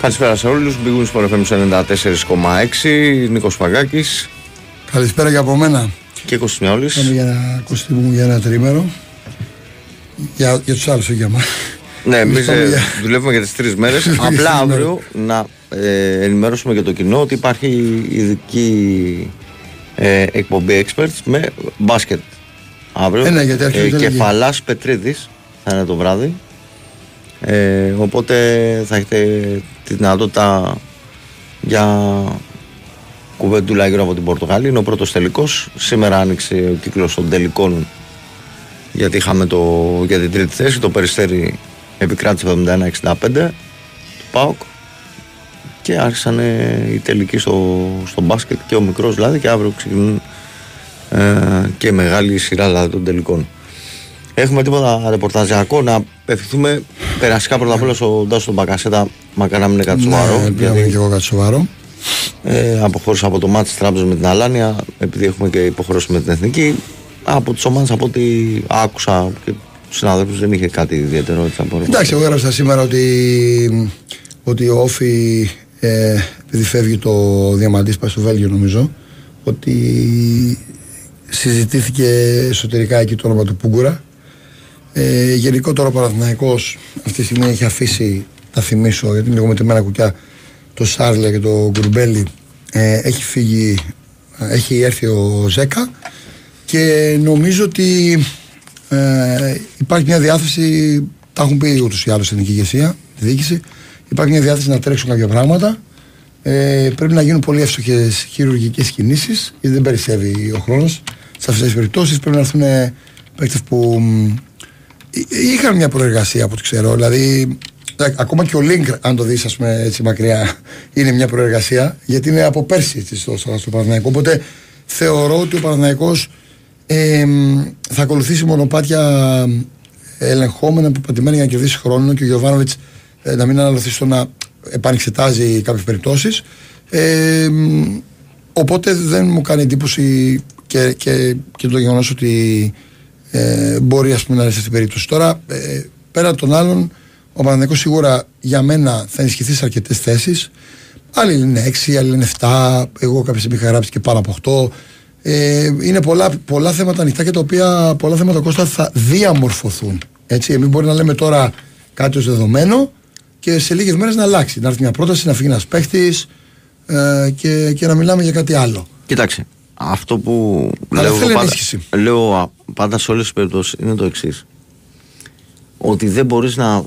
Καλησπέρα σε όλους, μπήκουν στο FM 94,6, Νίκος Παγκάκης Καλησπέρα και από μένα. και Κώστας Μιαόλης. Πάμε για ένα κοστίμο μου για ένα τρίμερο. Για, για τους άλλους, όχι για μας. Ναι, εμείς πάμε ε, για- δουλεύουμε για τις τρεις μέρες. Για τις Απλά τρεις αύριο να ε, ενημερώσουμε και το κοινό ότι υπάρχει ειδική ε, εκπομπή experts με μπάσκετ αύριο. Ε, ναι, γιατί αρχίζει η τελική. Κεφαλάς Πετρίδης θα είναι το βράδυ. Ε, οπότε θα έχετε τη δυνατότητα για κουβεντούλα γύρω από την Πορτογαλία. Είναι ο πρώτος τελικός. Σήμερα άνοιξε ο κύκλος των τελικών γιατί είχαμε το, για την τρίτη θέση. Το Περιστέρι επικράτησε 71-65 του ΠΑΟΚ και άρχισαν ε, οι τελικοί στο, στο μπάσκετ και ο μικρός δηλαδή και αύριο ξεκινούν ε, και μεγάλη σειρά δηλαδή των τελικών. Έχουμε τίποτα ρεπορταζιακό να ευχηθούμε περασικά πρώτα απ' όλα στον Τάσο τον Μπακασέτα μακάρι να μην είναι κάτι σοβαρό Ναι, πήγαμε γιατί και εγώ κάτι σοβαρό. ε, αποχώρησα από το μάτι της Τράπεζας με την Αλάνια επειδή έχουμε και υποχρέωση με την Εθνική από τις ομάδες από ό,τι άκουσα και τους συναδέλφους δεν είχε κάτι ιδιαίτερο έτσι από Εντάξει, εγώ έγραψα σήμερα ότι, ότι ο Όφη, ε, επειδή φεύγει το Διαμαντής, πάει στο Βέλγιο νομίζω, ότι συζητήθηκε εσωτερικά εκεί το όνομα του Πούγκουρα. Ε, γενικότερα ο Παναθηναϊκός αυτή τη στιγμή έχει αφήσει, θα θυμίσω, γιατί είναι λίγο μετρημένα κουκιά, το Σάρλε και το Γκουρμπέλι. Ε, έχει φύγει, έχει έρθει ο Ζέκα και νομίζω ότι ε, υπάρχει μια διάθεση, τα έχουν πει ούτως ή άλλως στην εθνική ηγεσία, τη διοίκηση. Υπάρχει μια διάθεση να τρέξουν κάποια πράγματα. Ε, πρέπει να γίνουν πολύ εύστοχες χειρουργικές κινήσεις, γιατί δεν περισσεύει ο χρόνος. Σε αυτές τις περιπτώσεις πρέπει να έρθουν παίκτες που μ, εί- είχαν μια προεργασία από ό,τι ξέρω. Δηλαδή, ε, ακόμα και ο Link, αν το δεις, ας πούμε, έτσι μακριά, είναι μια προεργασία, γιατί είναι από πέρσι έτσι, στο, στο, στο Παναθηναϊκό. Οπότε θεωρώ ότι ο Παναθηναϊκός ε, μ, θα ακολουθήσει μονοπάτια ελεγχόμενα, πεπατημένα για να κερδίσει χρόνο και ο Γιωβάνοβιτς ε, να μην αναλωθεί στο να επανεξετάζει κάποιες περιπτώσεις. Ε, μ, οπότε δεν μου κάνει εντύπωση και, και, και το γεγονός ότι ε, μπορεί ας πούμε, να είναι σε αυτή την περίπτωση. Τώρα, ε, πέραν των άλλων, ο Παναθηναϊκός σίγουρα για μένα θα ενισχυθεί σε αρκετές θέσεις. Άλλοι λένε 6, άλλοι λένε 7. Εγώ κάποια στιγμή είχα γράψει και πάνω από 8. Ε, είναι πολλά, πολλά θέματα ανοιχτά και τα οποία πολλά θέματα Κώστα θα διαμορφωθούν. Έτσι, εμείς μπορεί να λέμε τώρα κάτι ως δεδομένο και σε λίγες μέρες να αλλάξει. Να έρθει μια πρόταση, να φύγει ένας παίχτης ε, και, και να μιλάμε για κάτι άλλο. Κοίταξε, αυτό που Αλλά λέω, θέλει εγώ πάντα, ενίσχυση. λέω α, πάντα σε όλες τις περιπτώσεις είναι το εξής. Ότι δεν μπορείς να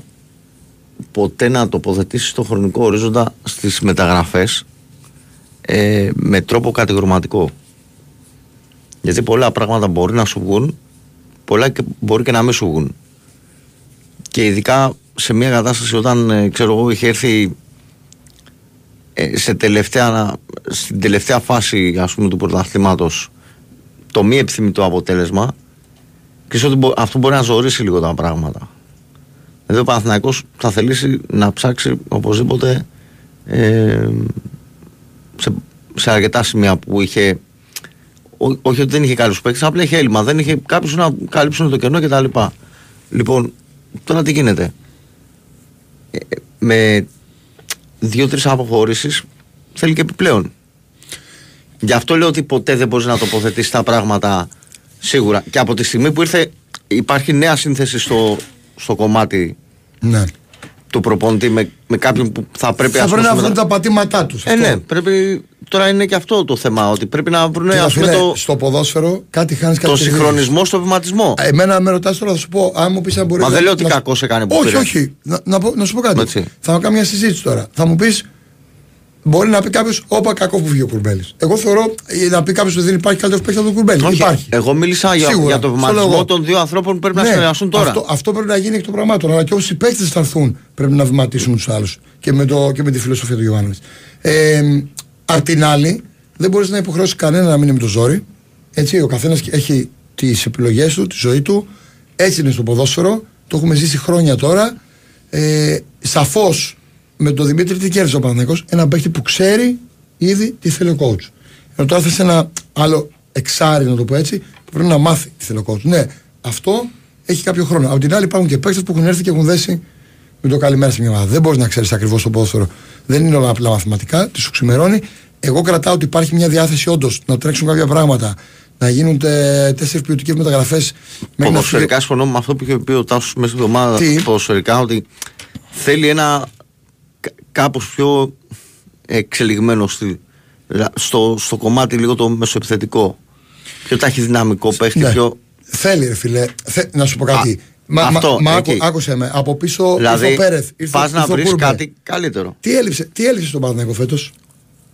ποτέ να τοποθετήσεις το χρονικό ορίζοντα στις μεταγραφές ε, με τρόπο κατηγορηματικό. Γιατί πολλά πράγματα μπορεί να σου βγουν, πολλά και μπορεί και να μην σου βγουν. Και ειδικά σε μια κατάσταση όταν ε, ξέρω εγώ είχε έρθει ε, σε τελευταία, στην τελευταία φάση ας πούμε του πρωταθλήματος το μη επιθυμητό αποτέλεσμα και ότι μπο- αυτό μπορεί να ζωρίσει λίγο τα πράγματα. Δηλαδή ο Παναθηναϊκός θα θελήσει να ψάξει οπωσδήποτε ε, σε, σε αρκετά σημεία που είχε ό- όχι ότι δεν είχε καλούς παίκτες, απλά είχε έλλειμμα. Δεν είχε κάποιους να καλύψουν το κενό κτλ. Λοιπόν, τώρα τι γίνεται; Ε, με δύο-τρεις αποχωρήσεις θέλει και επιπλέον. Γι' αυτό λέω ότι ποτέ δεν μπορείς να τοποθετήσεις τα πράγματα σίγουρα. Και από τη στιγμή που ήρθε, υπάρχει νέα σύνθεση στο, στο κομμάτι Ναι. Του προπονητή με, με κάποιον που θα πρέπει θα ας πρέπει πούμε, να βρουν μετά- τα πατήματά τους. Ε, αυτό. ναι, πρέπει. Τώρα είναι και αυτό το θέμα. Ότι πρέπει να βρουν Κοίτα, ας πούμε, φίλε, το, στο ποδόσφαιρο κάτι χάνεις κάτι το κερδίζεις. συγχρονισμό στο βηματισμό. Εμένα με ρωτάς τώρα θα σου πω, αν μου πεις αν μπορεί Μα να- δεν λέω ότι να- κακός έκανε που Όχι, πήρες. όχι. Να, να, πω- να σου πω κάτι. Έτσι. Θα κάνω μια συζήτηση τώρα. Θα μου πεις, μπορεί να πει κάποιος, Όπα κακό που βγήκε ο Κουρμπέλης. Εγώ θεωρώ ε, να πει κάποιος ότι δεν υπάρχει καλύτερος παίκτης από τον Κουρμπέλη. Όχι, Υπάρχει. Εγώ μίλησα για, Σίγουρα. για το Στο λέω βηματισμό εγώ. των δύο ανθρώπων που πρέπει να Ναι, συνεργαστούν τώρα. Αυτό, αυτό πρέπει να γίνει εκ των πραγμάτων. Αλλά και όσοι παίκτες θα έρθουν πρέπει να βηματίσουν τους άλλους. Και, με το- και με τη φιλοσοφία του Γιωβάνοβιτ. Ε, απ' την άλλη, δεν μπορείς να υποχρεώσεις κανένα να μείνει με το ζόρι. Έτσι, ο καθένας έχει τις επιλογές του, τη ζωή του. Έτσι είναι στο ποδόσφαιρο. Το έχουμε ζήσει χρόνια τώρα. Ε, Σαφώς με τον Δημήτρη τι κέρδισε ο Παναθηναϊκός Ένα παίκτη που ξέρει ήδη τι θέλει ο coach. Ενώ τώρα θες ένα άλλο εξάρι, να το πω έτσι, που πρέπει να μάθει τι θέλει ο coach. Ναι, αυτό έχει κάποιο χρόνο. Από την άλλη υπάρχουν και παίκτε που έχουν έρθει και έχουν δέσει Μην το καλημέρα σε μια ομάδα. Δεν μπορείς να ξέρεις ακριβώς το ποδόσφαιρο. Δεν είναι όλα απλά μαθηματικά. Τις σου ξημερώνει. Εγώ κρατάω ότι υπάρχει μια διάθεση όντως να τρέξουν κάποια πράγματα, να γίνουν τέσσερις ποιοτικές μεταγραφές. Ποδοσφαιρικά συμφωνώ με αυτό που είχε πει ο Τάσος μέσα στην εβδομάδα. Ποδοσφαιρικά ότι θέλει ένα κάπως πιο εξελιγμένο στυλ. Στο, στο κομμάτι λίγο το μεσοεπιθετικό. Πιο ταχυδυναμικό παίχτη. Ναι. Πιο... Θέλει, ρε φίλε. Θε... Να σου πω κάτι. Μα, Αυτό, μα, άκου, άκουσε με. Από πίσω δηλαδή, ήρθε ο Πέρεθ. Πα να βρεις κάτι καλύτερο. Τι έλειψε, τι έλειψε στον Παναγιώτο φέτος;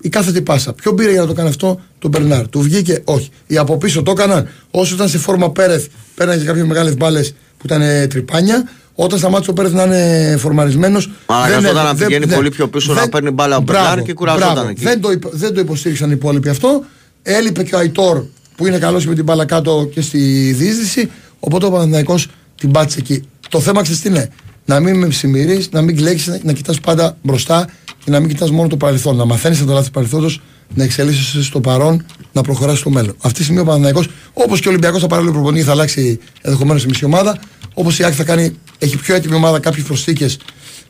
Η κάθετη πάσα. Ποιο πήρε για να το κάνει αυτό, τον Μπερνάρ. Του βγήκε, όχι. Οι από πίσω το έκαναν. Όσο ήταν σε φόρμα Πέρεθ, πέρανε κάποιες μεγάλες μπάλες που ήταν τρυπάνια. Όταν σταμάτησε ο Πέρεθ να είναι φορμαρισμένος. Μα αναγκαζόταν να πηγαίνει δεν, πολύ πιο πίσω δεν, να παίρνει μπάλα ο Μπερνάρ και κουραζόταν εκεί. Δεν το, δεν το υποστήριξαν οι υπόλοιποι αυτό. Έλειπε και ο Αϊτόρ που είναι καλός με την μπάλα κάτω και στη διείσδυση. Οπότε ο Παναθυναϊκό την πάτησε εκεί. Το θέμα ξέρεις τι είναι; Να μην με ψημυρεί, να μην κλέξει, να, να κοιτάς πάντα μπροστά και να μην κοιτάς μόνο το παρελθόν. Να μαθαίνεις από το λάθη του παρελθόντος, να εξελίσσεσαι στο παρόν, να προχωράς στο μέλλον. Αυτή τη στιγμή ο Παναθυναϊκό, όπως και ο Ολυμπιακός θα πάρει προπονητή, θα αλλάξει ενδεχομένως η μισή ομάδα. Όπως η Άκη θα κάνει, έχει πιο έτοιμη ομάδα κάποιες προσθήκες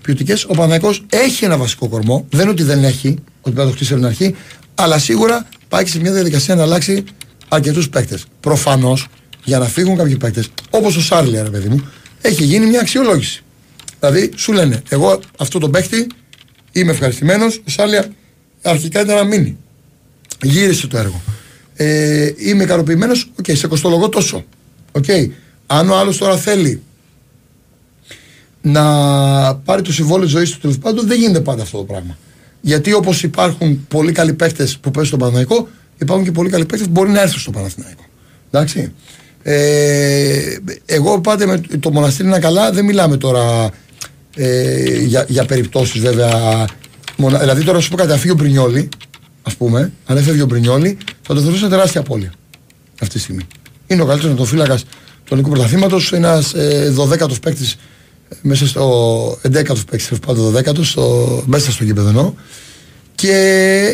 ποιοτικές. Ο Παναθηναϊκός έχει ένα βασικό κορμό. Δεν είναι ότι δεν έχει, ότι πρέπει να το χτίσει από την αρχή, αλλά σίγουρα πάει σε μια διαδικασία να αλλάξει αρκετούς παίκτες. Προφανώς για να φύγουν κάποιοι παίκτες, όπως ο Σάρλια, ρε παιδί μου, έχει γίνει μια αξιολόγηση. Δηλαδή, σου λένε, εγώ αυτό το παίκτη είμαι ευχαριστημένος, ο Σάρλια αρχικά ήταν να μείνει. Γύρισε το έργο. Ε, είμαι ικανοποιημένος, OK, okay, σε κοστολογώ τόσο. Okay. Αν ο άλλος τώρα θέλει να πάρει το συμβόλαιο ζωής του τέλος πάντων, δεν γίνεται πάντα αυτό το πράγμα. Γιατί όπως υπάρχουν πολύ καλοί παίκτες που παίζουν στον Παναθηναϊκό, υπάρχουν και πολύ καλοί παίκτες που μπορεί να έρθουν στο Παναθηναϊκό. Εντάξει. Ε, εγώ πάντα με το μοναστήρι είναι καλά, δεν μιλάμε τώρα ε, για, για περιπτώσεις βέβαια. Μονα, δηλαδή τώρα σου πω κάτι, αφήγει ο Μπρινιόλη, ας πούμε, αν έφευγε ο Μπρινιόλη, θα το θεωρούσα τεράστια απώλεια αυτή τη στιγμή. Είναι ο καλύτερος νοτοφύλακα του ελληνικού πρωταθλήματος, ένας ε, 12ο παίκτης μέσα στο 11ο παίκτη, πάντων 12ο, μέσα στο γήπεδο και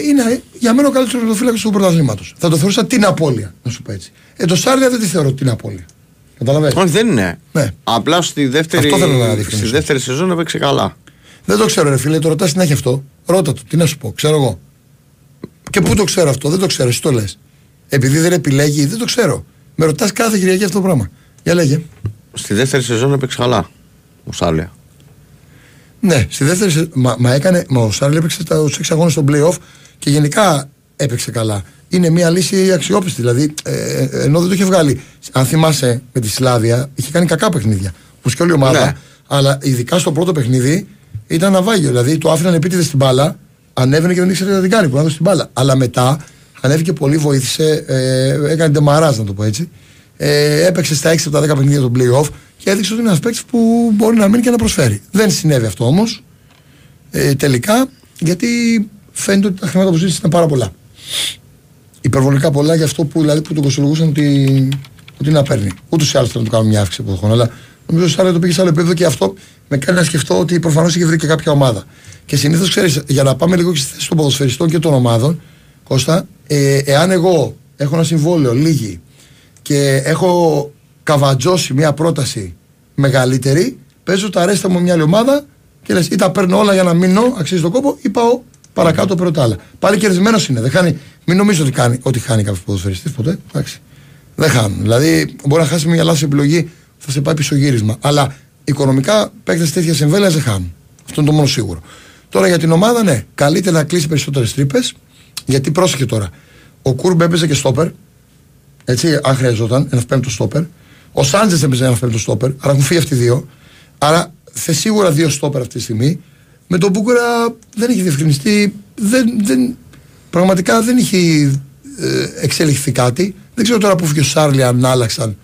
είναι για μένα ο καλύτερος πρωτοφύλακα του πρωταθλήματος. Θα το θεωρούσα την απώλεια, να σου πω έτσι. Ε, το Σάρλια δεν τη θεωρώ την απώλεια. Καταλαβαίνετε. Όχι, δεν είναι. Ναι. Απλά στη δεύτερη, στη δεύτερη σεζόν έπαιξε καλά. Δεν το ξέρω, ρε φίλε, το ρωτάς συνέχεια αυτό. Ρώτα το, τι να σου πω, ξέρω εγώ. Και πού το ξέρω αυτό, δεν το ξέρω, εσύ το λες. Επειδή δεν επιλέγει, δεν το ξέρω. Με ρωτάς κάθε Κυριακή αυτό το πράγμα. Για λέγε. Στη δεύτερη σεζόν έπαιξε καλά ο Σάρλια. Ναι, στη δεύτερη. Μα, μα, έκανε, μα ο Σάρλ έπαιξε τους 6 αγώνες στο playoff και γενικά έπαιξε καλά. Είναι μια λύση αξιόπιστη. Δηλαδή, ε, ε, ενώ δεν το είχε βγάλει. Αν θυμάσαι με τη Σλάβια, είχε κάνει κακά παιχνίδια. Όπως και όλη η ομάδα. Ναι. Αλλά ειδικά στο πρώτο παιχνίδι ήταν ναυάγιο. Δηλαδή, το άφηναν επίτηδες στην μπάλα, ανέβαινε και δεν ήξερε τι να την κάνει. Που στην μπάλα. Αλλά μετά ανέβηκε πολύ, βοήθησε, ε, έκανε τεμαράζ, να το πω έτσι. Ε, έπαιξε στα 6 από τα 10 παιχνίδια του playoff και έδειξε ότι είναι ένας παίκτης που μπορεί να μείνει και να προσφέρει. Δεν συνέβη αυτό όμως ε, τελικά γιατί φαίνεται ότι τα χρήματα που ζήτησε ήταν πάρα πολλά. Υπερβολικά πολλά για αυτό που, δηλαδή, που τον κοστολογούσαν ότι, ότι να παίρνει. Ούτως ή άλλως θέλω να του κάνω μια αύξηση από χρόνο. Αλλά νομίζω ότι το πήγε σε άλλο επίπεδο και αυτό με κάνει να σκεφτώ ότι προφανώς είχε βρει και κάποια ομάδα. Και συνήθως ξέρεις, για να πάμε λίγο και στη θέση των ποδοσφαιριστών και των ομάδων, Κώστα, ε, εάν εγώ έχω ένα συμβόλαιο λίγη και έχω καβατζώσει μια πρόταση μεγαλύτερη, παίζω τα ρέστα μου μια άλλη ομάδα και λες: ή τα παίρνω όλα για να μείνω, αξίζει τον κόπο, ή πάω παρακάτω παίρνω τα άλλα. Πάλι κερδισμένος είναι. Δεν χάνει, μην νομίζω ότι, κάνει, ότι χάνει κάποιος ποδοσφαιριστής ποτέ. Εντάξει. Δεν χάνουν. Δηλαδή, μπορεί να χάσει μια λάθος επιλογή, θα σε πάει πισωγύρισμα. Αλλά οικονομικά παίκτες τέτοια εμβέλεια δεν χάνουν. Αυτό είναι το μόνο σίγουρο. Τώρα για την ομάδα, ναι, καλύτερα να κλείσει περισσότερες τρύπες. Γιατί πρόσεχε τώρα. Ο Κούρμπ έπαιζε και στόπερ. Έτσι, αν χρειαζόταν, ένας πέμπτος στόπερ. Ο Σάντζες έπαιζε ένας πέμπτος στόπερ. Άρα έχουν φύγει αυτοί οι δύο. Άρα θε σίγουρα δύο στόπερ αυτή τη στιγμή. Με τον Μπούκουρα δεν έχει διευκρινιστεί. Δεν, δεν, πραγματικά δεν έχει ε, εξελιχθεί κάτι. Δεν ξέρω τώρα που φύγει ο Σάρλι αν άλλαξαν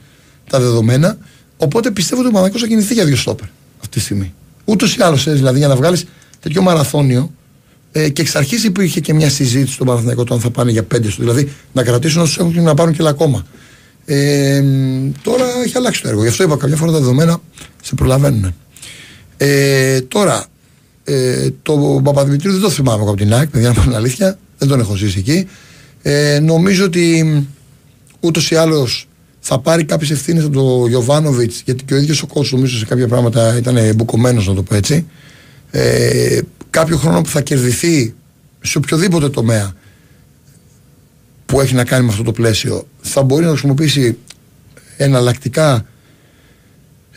τα δεδομένα. Οπότε πιστεύω ότι ο Παναγιώ θα κινηθεί για δύο στόπερ αυτή τη στιγμή. Ούτως ή άλλως, ε, δηλαδή για να βγάλεις τέτοιο μαραθώνιο. Ε, και εξ αρχής υπήρχε και μια συζήτηση στον Παναθηναϊκό το αν θα πάνε για πέντε του. Δηλαδή να κρατήσουν όσους έχουν και να πάρουν και ακόμα. Ε, τώρα έχει αλλάξει το έργο. Γι' αυτό είπα κάποια φορά τα δεδομένα σε προλαβαίνουν. Ε, τώρα, ε, το Παπαδημητρίου δεν το θυμάμαι από την ΑΕΚ, παιδιά, να πω την αλήθεια. Δεν τον έχω ζήσει εκεί. Ε, νομίζω ότι ούτως ή άλλως θα πάρει κάποιες ευθύνες από τον Γιωβάνοβιτς, γιατί και ο ίδιος ο κόσμο νομίζω σε κάποια πράγματα ήταν μπουκωμένος, να το πω έτσι. ε, κάποιο χρόνο που θα κερδιθεί σε οποιοδήποτε τομέα που έχει να κάνει με αυτό το πλαίσιο θα μπορεί να χρησιμοποιήσει εναλλακτικά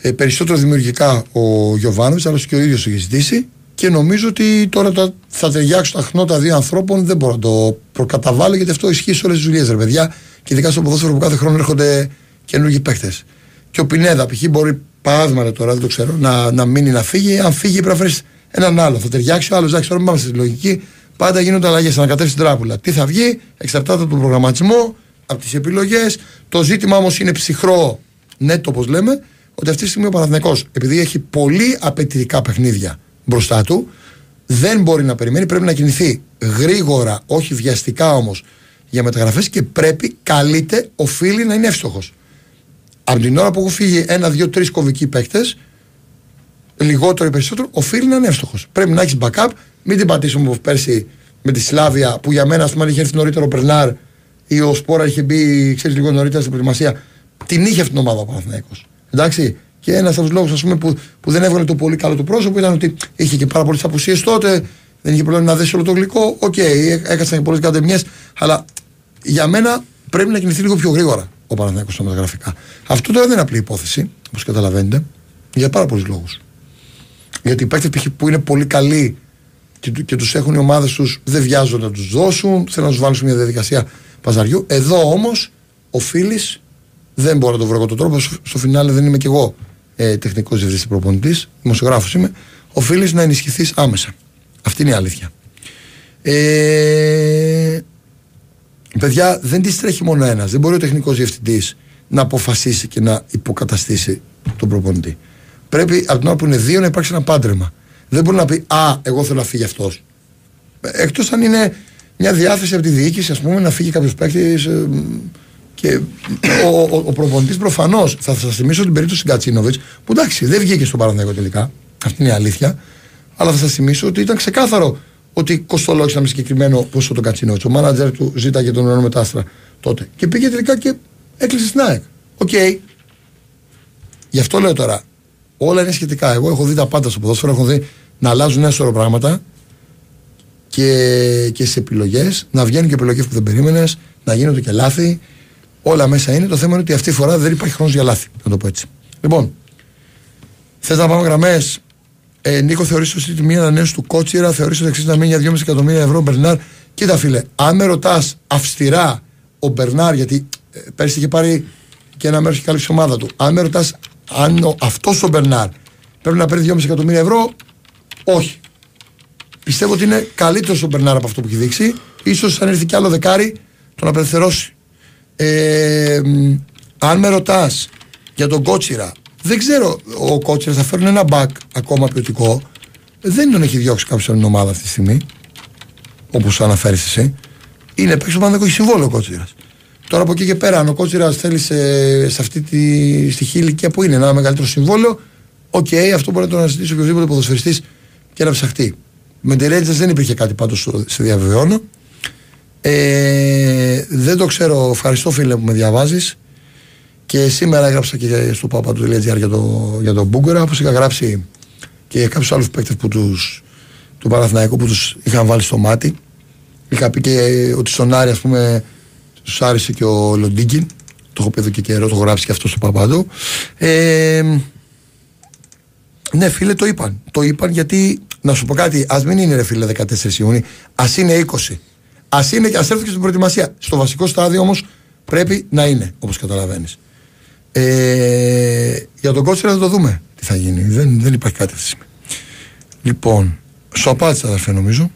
ε, περισσότερο δημιουργικά ο Γιωβάνοβιτς, αλλά και ο ίδιος έχει ζητήσει. Και νομίζω ότι τώρα τα, θα ταιριάξουν τα χνότα δύο ανθρώπων. Δεν μπορώ να το προκαταβάλω γιατί αυτό ισχύει σε όλες τις δουλειές, ρε παιδιά. Και ειδικά στο ποδόσφαιρο που κάθε χρόνο έρχονται καινούργιοι παίχτε. Και ο Πινέδα, π.χ. μπορεί παράδειγμα τώρα, δεν το ξέρω, να, να μείνει να φύγει. Αν φύγει πρέπει να φέρεις έναν άλλο. Θα ταιριάξει ο άλλος. Εντάξει, τώρα πάμε στη λογική. Πάντα γίνονται αλλαγές. Ανακατεύσει την τράπουλα. Τι θα βγει, εξαρτάται από τον προγραμματισμό, από τις επιλογές. Το ζήτημα όμως είναι ψυχρό, ναι, το όπως λέμε, ότι αυτή τη στιγμή ο Παναθηναϊκός επειδή έχει πολύ απαιτητικά παιχνίδια μπροστά του, δεν μπορεί να περιμένει, πρέπει να κινηθεί γρήγορα, όχι βιαστικά όμως για μεταγραφές και πρέπει, καλείται, οφείλει να είναι εύστοχος. Από την ώρα που έχουν φύγει ένα, δύο, τρεις κομβικοί παίκτες, λιγότερο ή περισσότερο, οφείλει να είναι εύστοχος. Πρέπει να έχεις backup, μην την πατήσουμε όπω πέρσι με τη Σλάβια που για μένα, ας πούμε, αν είχε έρθει νωρίτερα ο Μπερνάρ ή ο Σπόραρ είχε μπει, ξέρεις, λίγο νωρίτερα στην προετοιμασία, την είχε αυτή την ομάδα ο Παναθηναϊκός. Εντάξει. Και ένας από τους λόγους που, που δεν έβγαλε το πολύ καλό του πρόσωπο ήταν ότι είχε και πάρα πολλές απουσίες τότε, δεν είχε πρόβλημα να δέσει όλο το γλυκό. OK, okay, έκαναν και πολλές κατεμιέ, αλλά για μένα πρέπει να κινηθεί λίγο πιο γρήγορα ο Παναθηναϊκός στα μεταγραφικά. Αυτό τώρα δεν είναι απλή υπόθεση, όπως καταλαβαίνετε, για πάρα πολλούς λόγους. Γιατί οι παίκτες που είναι πολύ καλοί και, και τους έχουν οι ομάδες τους δεν βιάζονται να τους δώσουν, θέλουν να τους βάλουν σε μια διαδικασία παζαριού. Εδώ όμως οφείλει, δεν μπορώ να το βρω εγώ τον τρόπο, στο φινάλε δεν είμαι κι εγώ ε, τεχνικός διευθυντής προπονητής, δημοσιογράφος είμαι, οφείλει να ενισχυθεί άμεσα. Αυτή είναι η αλήθεια. Ε, παιδιά, δεν τη τρέχει μόνο ένας. Δεν μπορεί ο τεχνικός διευθυντής να αποφασίσει και να υποκαταστήσει τον προπονητή. Πρέπει από την ώρα που είναι δύο να υπάρξει ένα πάντρεμα. Δεν μπορεί να πει Α, εγώ θέλω να φύγει αυτός. Εκτός αν είναι μια διάθεση από τη διοίκηση, ας πούμε, να φύγει κάποιος παίκτη. Ε, και ο, ο, ο προπονητής προφανώς θα σας θυμίσω την περίπτωση Γκατσίνοβιτς, που εντάξει δεν βγήκε στο Παναθηναϊκό τελικά. Αυτή είναι η αλήθεια. Αλλά θα σας θυμίσω ότι ήταν ξεκάθαρο ότι κοστολόγησαν με συγκεκριμένο ποσό τον Κατσίνοβιτ. Ο μάνατζερ του ζήταγε τον Ρένο Μετάστρα τότε. Και πήγε τελικά και έκλεισε στην ΑΕΚ. OK. Okay. Γι' αυτό λέω τώρα. Όλα είναι σχετικά. Εγώ έχω δει τα πάντα στο ποδόσφαιρο. Έχω δει να αλλάζουν ένα σωρό πράγματα και, και σε επιλογές. Να βγαίνουν και επιλογές που δεν περίμενες. Να γίνονται και λάθη. Όλα μέσα είναι. Το θέμα είναι ότι αυτή τη φορά δεν υπάρχει χρόνος για λάθη. Να το πω έτσι. Λοιπόν, θες να πάμε γραμμές; Ε, Νίκο, θεωρείς ότι τη μία ανανέωση του Κότσιρα, θεωρείς ότι αξίζει να μείνει για 2,5 εκατομμύρια ευρώ ο Μπερνάρ. Κοίτα, φίλε, αν με ρωτάς αυστηρά ο Μπερνάρ, γιατί ε, πέρσι είχε πάρει και ένα μέρος και καλή ομάδα του. Αν με ρωτάς αν αυτός ο Μπερνάρ πρέπει να παίρνει 2,5 εκατομμύρια ευρώ, όχι. Πιστεύω ότι είναι καλύτερος ο Μπερνάρ από αυτό που έχει δείξει. σω αν έρθει κι άλλο δεκάρι, τον απελευθερώσει. Ε, αν με ρωτάς για τον Κότσιρα, δεν ξέρω, ο Κότσιρα θα φέρουν ένα μπακ ακόμα ποιοτικό. Δεν τον έχει διώξει κάποιος από την ομάδα αυτή τη στιγμή. Όπως αναφέρεις εσύ. Είναι παίξο που έχει συμβόλαιο ο Κότσιρας. Τώρα από εκεί και πέρα, αν ο Κότσιρας θέλει σε, σε αυτή τη στοιχεία ηλικία που είναι ένα μεγαλύτερο συμβόλαιο, οκ, okay, αυτό μπορεί να το αναζητήσει οποιοδήποτε ποδοσφαιριστής και να ψαχτεί. Με τη Ρέντζε δεν υπήρχε κάτι πάντως, σε διαβεβαιώνω. Ε, δεν το ξέρω. Ευχαριστώ φίλε που με διαβάζεις. Και σήμερα έγραψα και στο παπα.gr για, το, για τον Μπούγκορα, όπως είχα γράψει και για κάποιους άλλους παίκτες που τους του Παναθηναϊκού που τους είχαν βάλει στο μάτι. Είχα πει και ότι στον Άρη, ας πούμε, του άρεσε και ο Λοντίγκιν. Το έχω πει εδώ και καιρό, το έχω γράψει και αυτό στο Παπάντο. Ε, ναι, φίλε, το είπαν. Το είπαν γιατί, να σου πω κάτι, ας μην είναι ρε φίλε 14 Ιούνιου, ας είναι 20. Α είναι και ας έρθει και στην προετοιμασία. Στο βασικό στάδιο όμως πρέπει να είναι, όπως καταλαβαίνεις. Ε, για τον κότσιρα θα το δούμε τι θα γίνει. Δεν, δεν υπάρχει κάτι αυτή τη στιγμή. Λοιπόν, σου απάντησα αδερφέ νομίζω.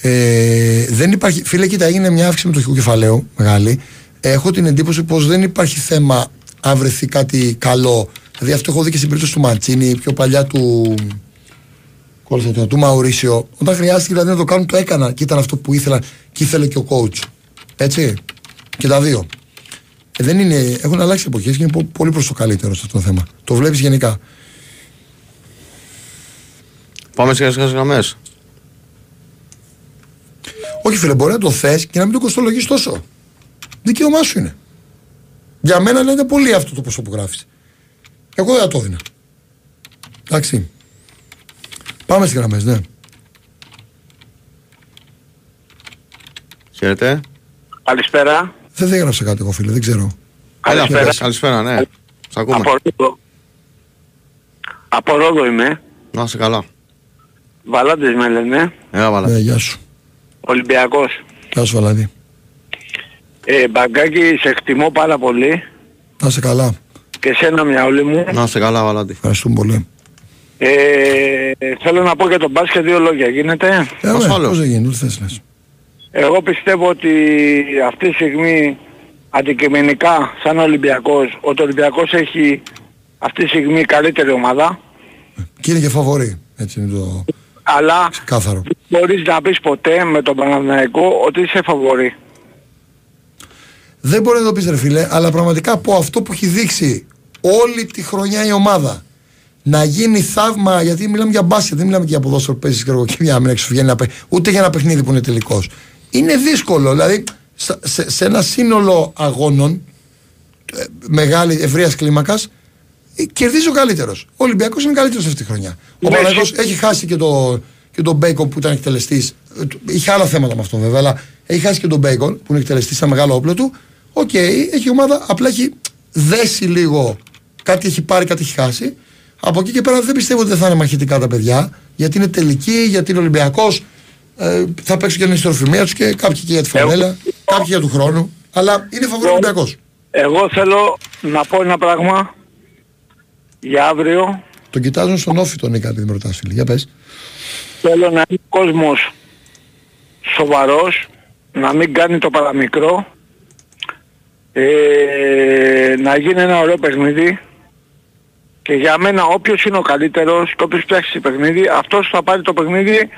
Ε, δεν υπάρχει, φίλε, κοίτα, έγινε μια αύξηση με το κεφαλαίο μεγάλη. Έχω την εντύπωση πως δεν υπάρχει θέμα αν βρεθεί κάτι καλό. Δηλαδή, αυτό έχω δει και στην περίπτωση του Ματσίνη, πιο παλιά του. Κόλυσα του Μαουρίσιο. Όταν χρειάστηκε δηλαδή να το κάνουν, το έκανα και ήταν αυτό που ήθελα και ήθελε και ο coach. Έτσι. Και τα δύο. Ε, δεν είναι, έχουν αλλάξει εποχές και είναι πολύ προς το καλύτερο σε αυτό το θέμα. Το βλέπεις γενικά. Πάμε σε γραμμές. Όχι, φίλε, μπορεί να το θες και να μην το κοστολογείς τόσο. Δικαίωμά σου είναι. Για μένα λένε πολύ αυτό το ποσό που γράφεις. Εγώ δεν θα το έδινα. Εντάξει. Πάμε στις γραμμές, ναι. Χαίρετε. Καλησπέρα. Δεν διέγραψα κάτι εγώ, φίλε, δεν ξέρω. Έλα, Καλησπέρα. πες, καλησπέρα, ναι. Σ' ακούμε. Από Ρόδο. Από Ρόδο είμαι. Να είσαι καλά. Βαλάντες με λένε. Έλα, βάλα. Ναι, γεια σου. Ολυμπιακός. Γεια σου, Βαλαδί. Ε, μπαγκάκι, σε εκτιμώ πάρα πολύ. Να είσαι καλά. Και σένα μια όλη μου. Να είσαι καλά, Βαλάντη. Ευχαριστούμε πολύ. Ε, θέλω να πω για τον μπάσκετ δύο λόγια. Γίνεται; Ε, Ασφαλώς. ναι, πώς δεν γίνει, ούτε θες λες. Εγώ πιστεύω ότι αυτή τη στιγμή αντικειμενικά σαν Ολυμπιακός, ότι ο Ολυμπιακός έχει αυτή τη στιγμή καλύτερη ομάδα. Και είναι και φαβορή. Έτσι είναι το Αλλά ξεκάθαρο. δεν μπορείς να πεις ποτέ με τον Παναθηναϊκό ότι είσαι φαβορή. Δεν μπορεί να το πεις ρε φίλε, αλλά πραγματικά από αυτό που έχει δείξει όλη τη χρονιά η ομάδα να γίνει θαύμα, γιατί μιλάμε για μπάσκετ, δεν μιλάμε και για ποδόσφαιρο που παίζεις και εγώ και μια άμυνα και σου βγαίνει ένα παί- ούτε για ένα παιχνίδι που είναι τελικός. Είναι δύσκολο, δηλαδή σε, σε- σε ένα σύνολο αγώνων ε, μεγάλη ευρείας κλίμακας κερδίζει ο καλύτερος. Ο Ολυμπιακός είναι καλύτερος αυτή τη χρονιά. Ο Ναι, Παναγιώ εσύ- έχει χάσει και, το, και τον Μπέικον που ήταν εκτελεστής. Είχε άλλα θέματα με αυτό βέβαια, αλλά έχει χάσει και τον Μπέικον που είναι εκτελεστής σαν μεγάλο όπλο του. Οκ, έχει ομάδα, απλά έχει δέσει λίγο. Κάτι έχει πάρει, κάτι έχει χάσει. Από εκεί και πέρα δεν πιστεύω ότι δεν θα είναι μαχητικά τα παιδιά, γιατί είναι τελική, γιατί είναι Ολυμπιακός. Ε, θα παίξουν και την υστεροφημία τους και κάποιοι και για τη φανέλα, κάποιοι για του χρόνου. Αλλά είναι φαβορί ο Ολυμπιακός. Εγώ θέλω να πω ένα πράγμα για αύριο. Τον κοιτάζουν στον ΟΦΗ τον Νίκα, επειδή με ρωτάς φίλε. Για πες. Θέλω να είναι ο κόσμος σοβαρός, να μην κάνει το παραμικρό, ε, να γίνει ένα ωραίο παιχνίδι και για μένα όποιος είναι ο καλύτερος και όποιος πιάσει το παιχνίδι, αυτός θα πάρει το παιχνίδι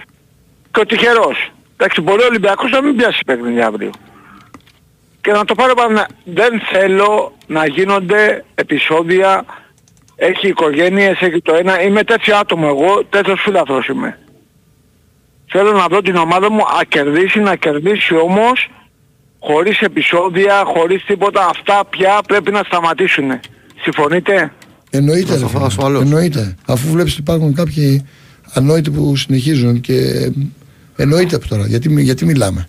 και ο τυχερός. Εντάξει, μπορεί ο Ολυμπιακός να μην πιάσει παιχνίδι αύριο. Και να το πάρω πάνω, δεν θέλω να γίνονται επεισόδια, έχει οικογένειες, έχει το ένα, είμαι τέτοιο άτομο εγώ, τέτοιος φίλαθρος είμαι. Θέλω να δω την ομάδα μου να κερδίσει, να κερδίσει όμως χωρίς επεισόδια, χωρίς τίποτα. Αυτά πια πρέπει να σταματήσουν. Συμφωνείτε; Εννοείται, ρε Ασφα- φίλε. ασφαλώς. Εννοείται. Αφού βλέπεις ότι υπάρχουν κάποιοι ανόητοι που συνεχίζουν και ε, εννοείται από τώρα. Γιατί, μι- γιατί μιλάμε.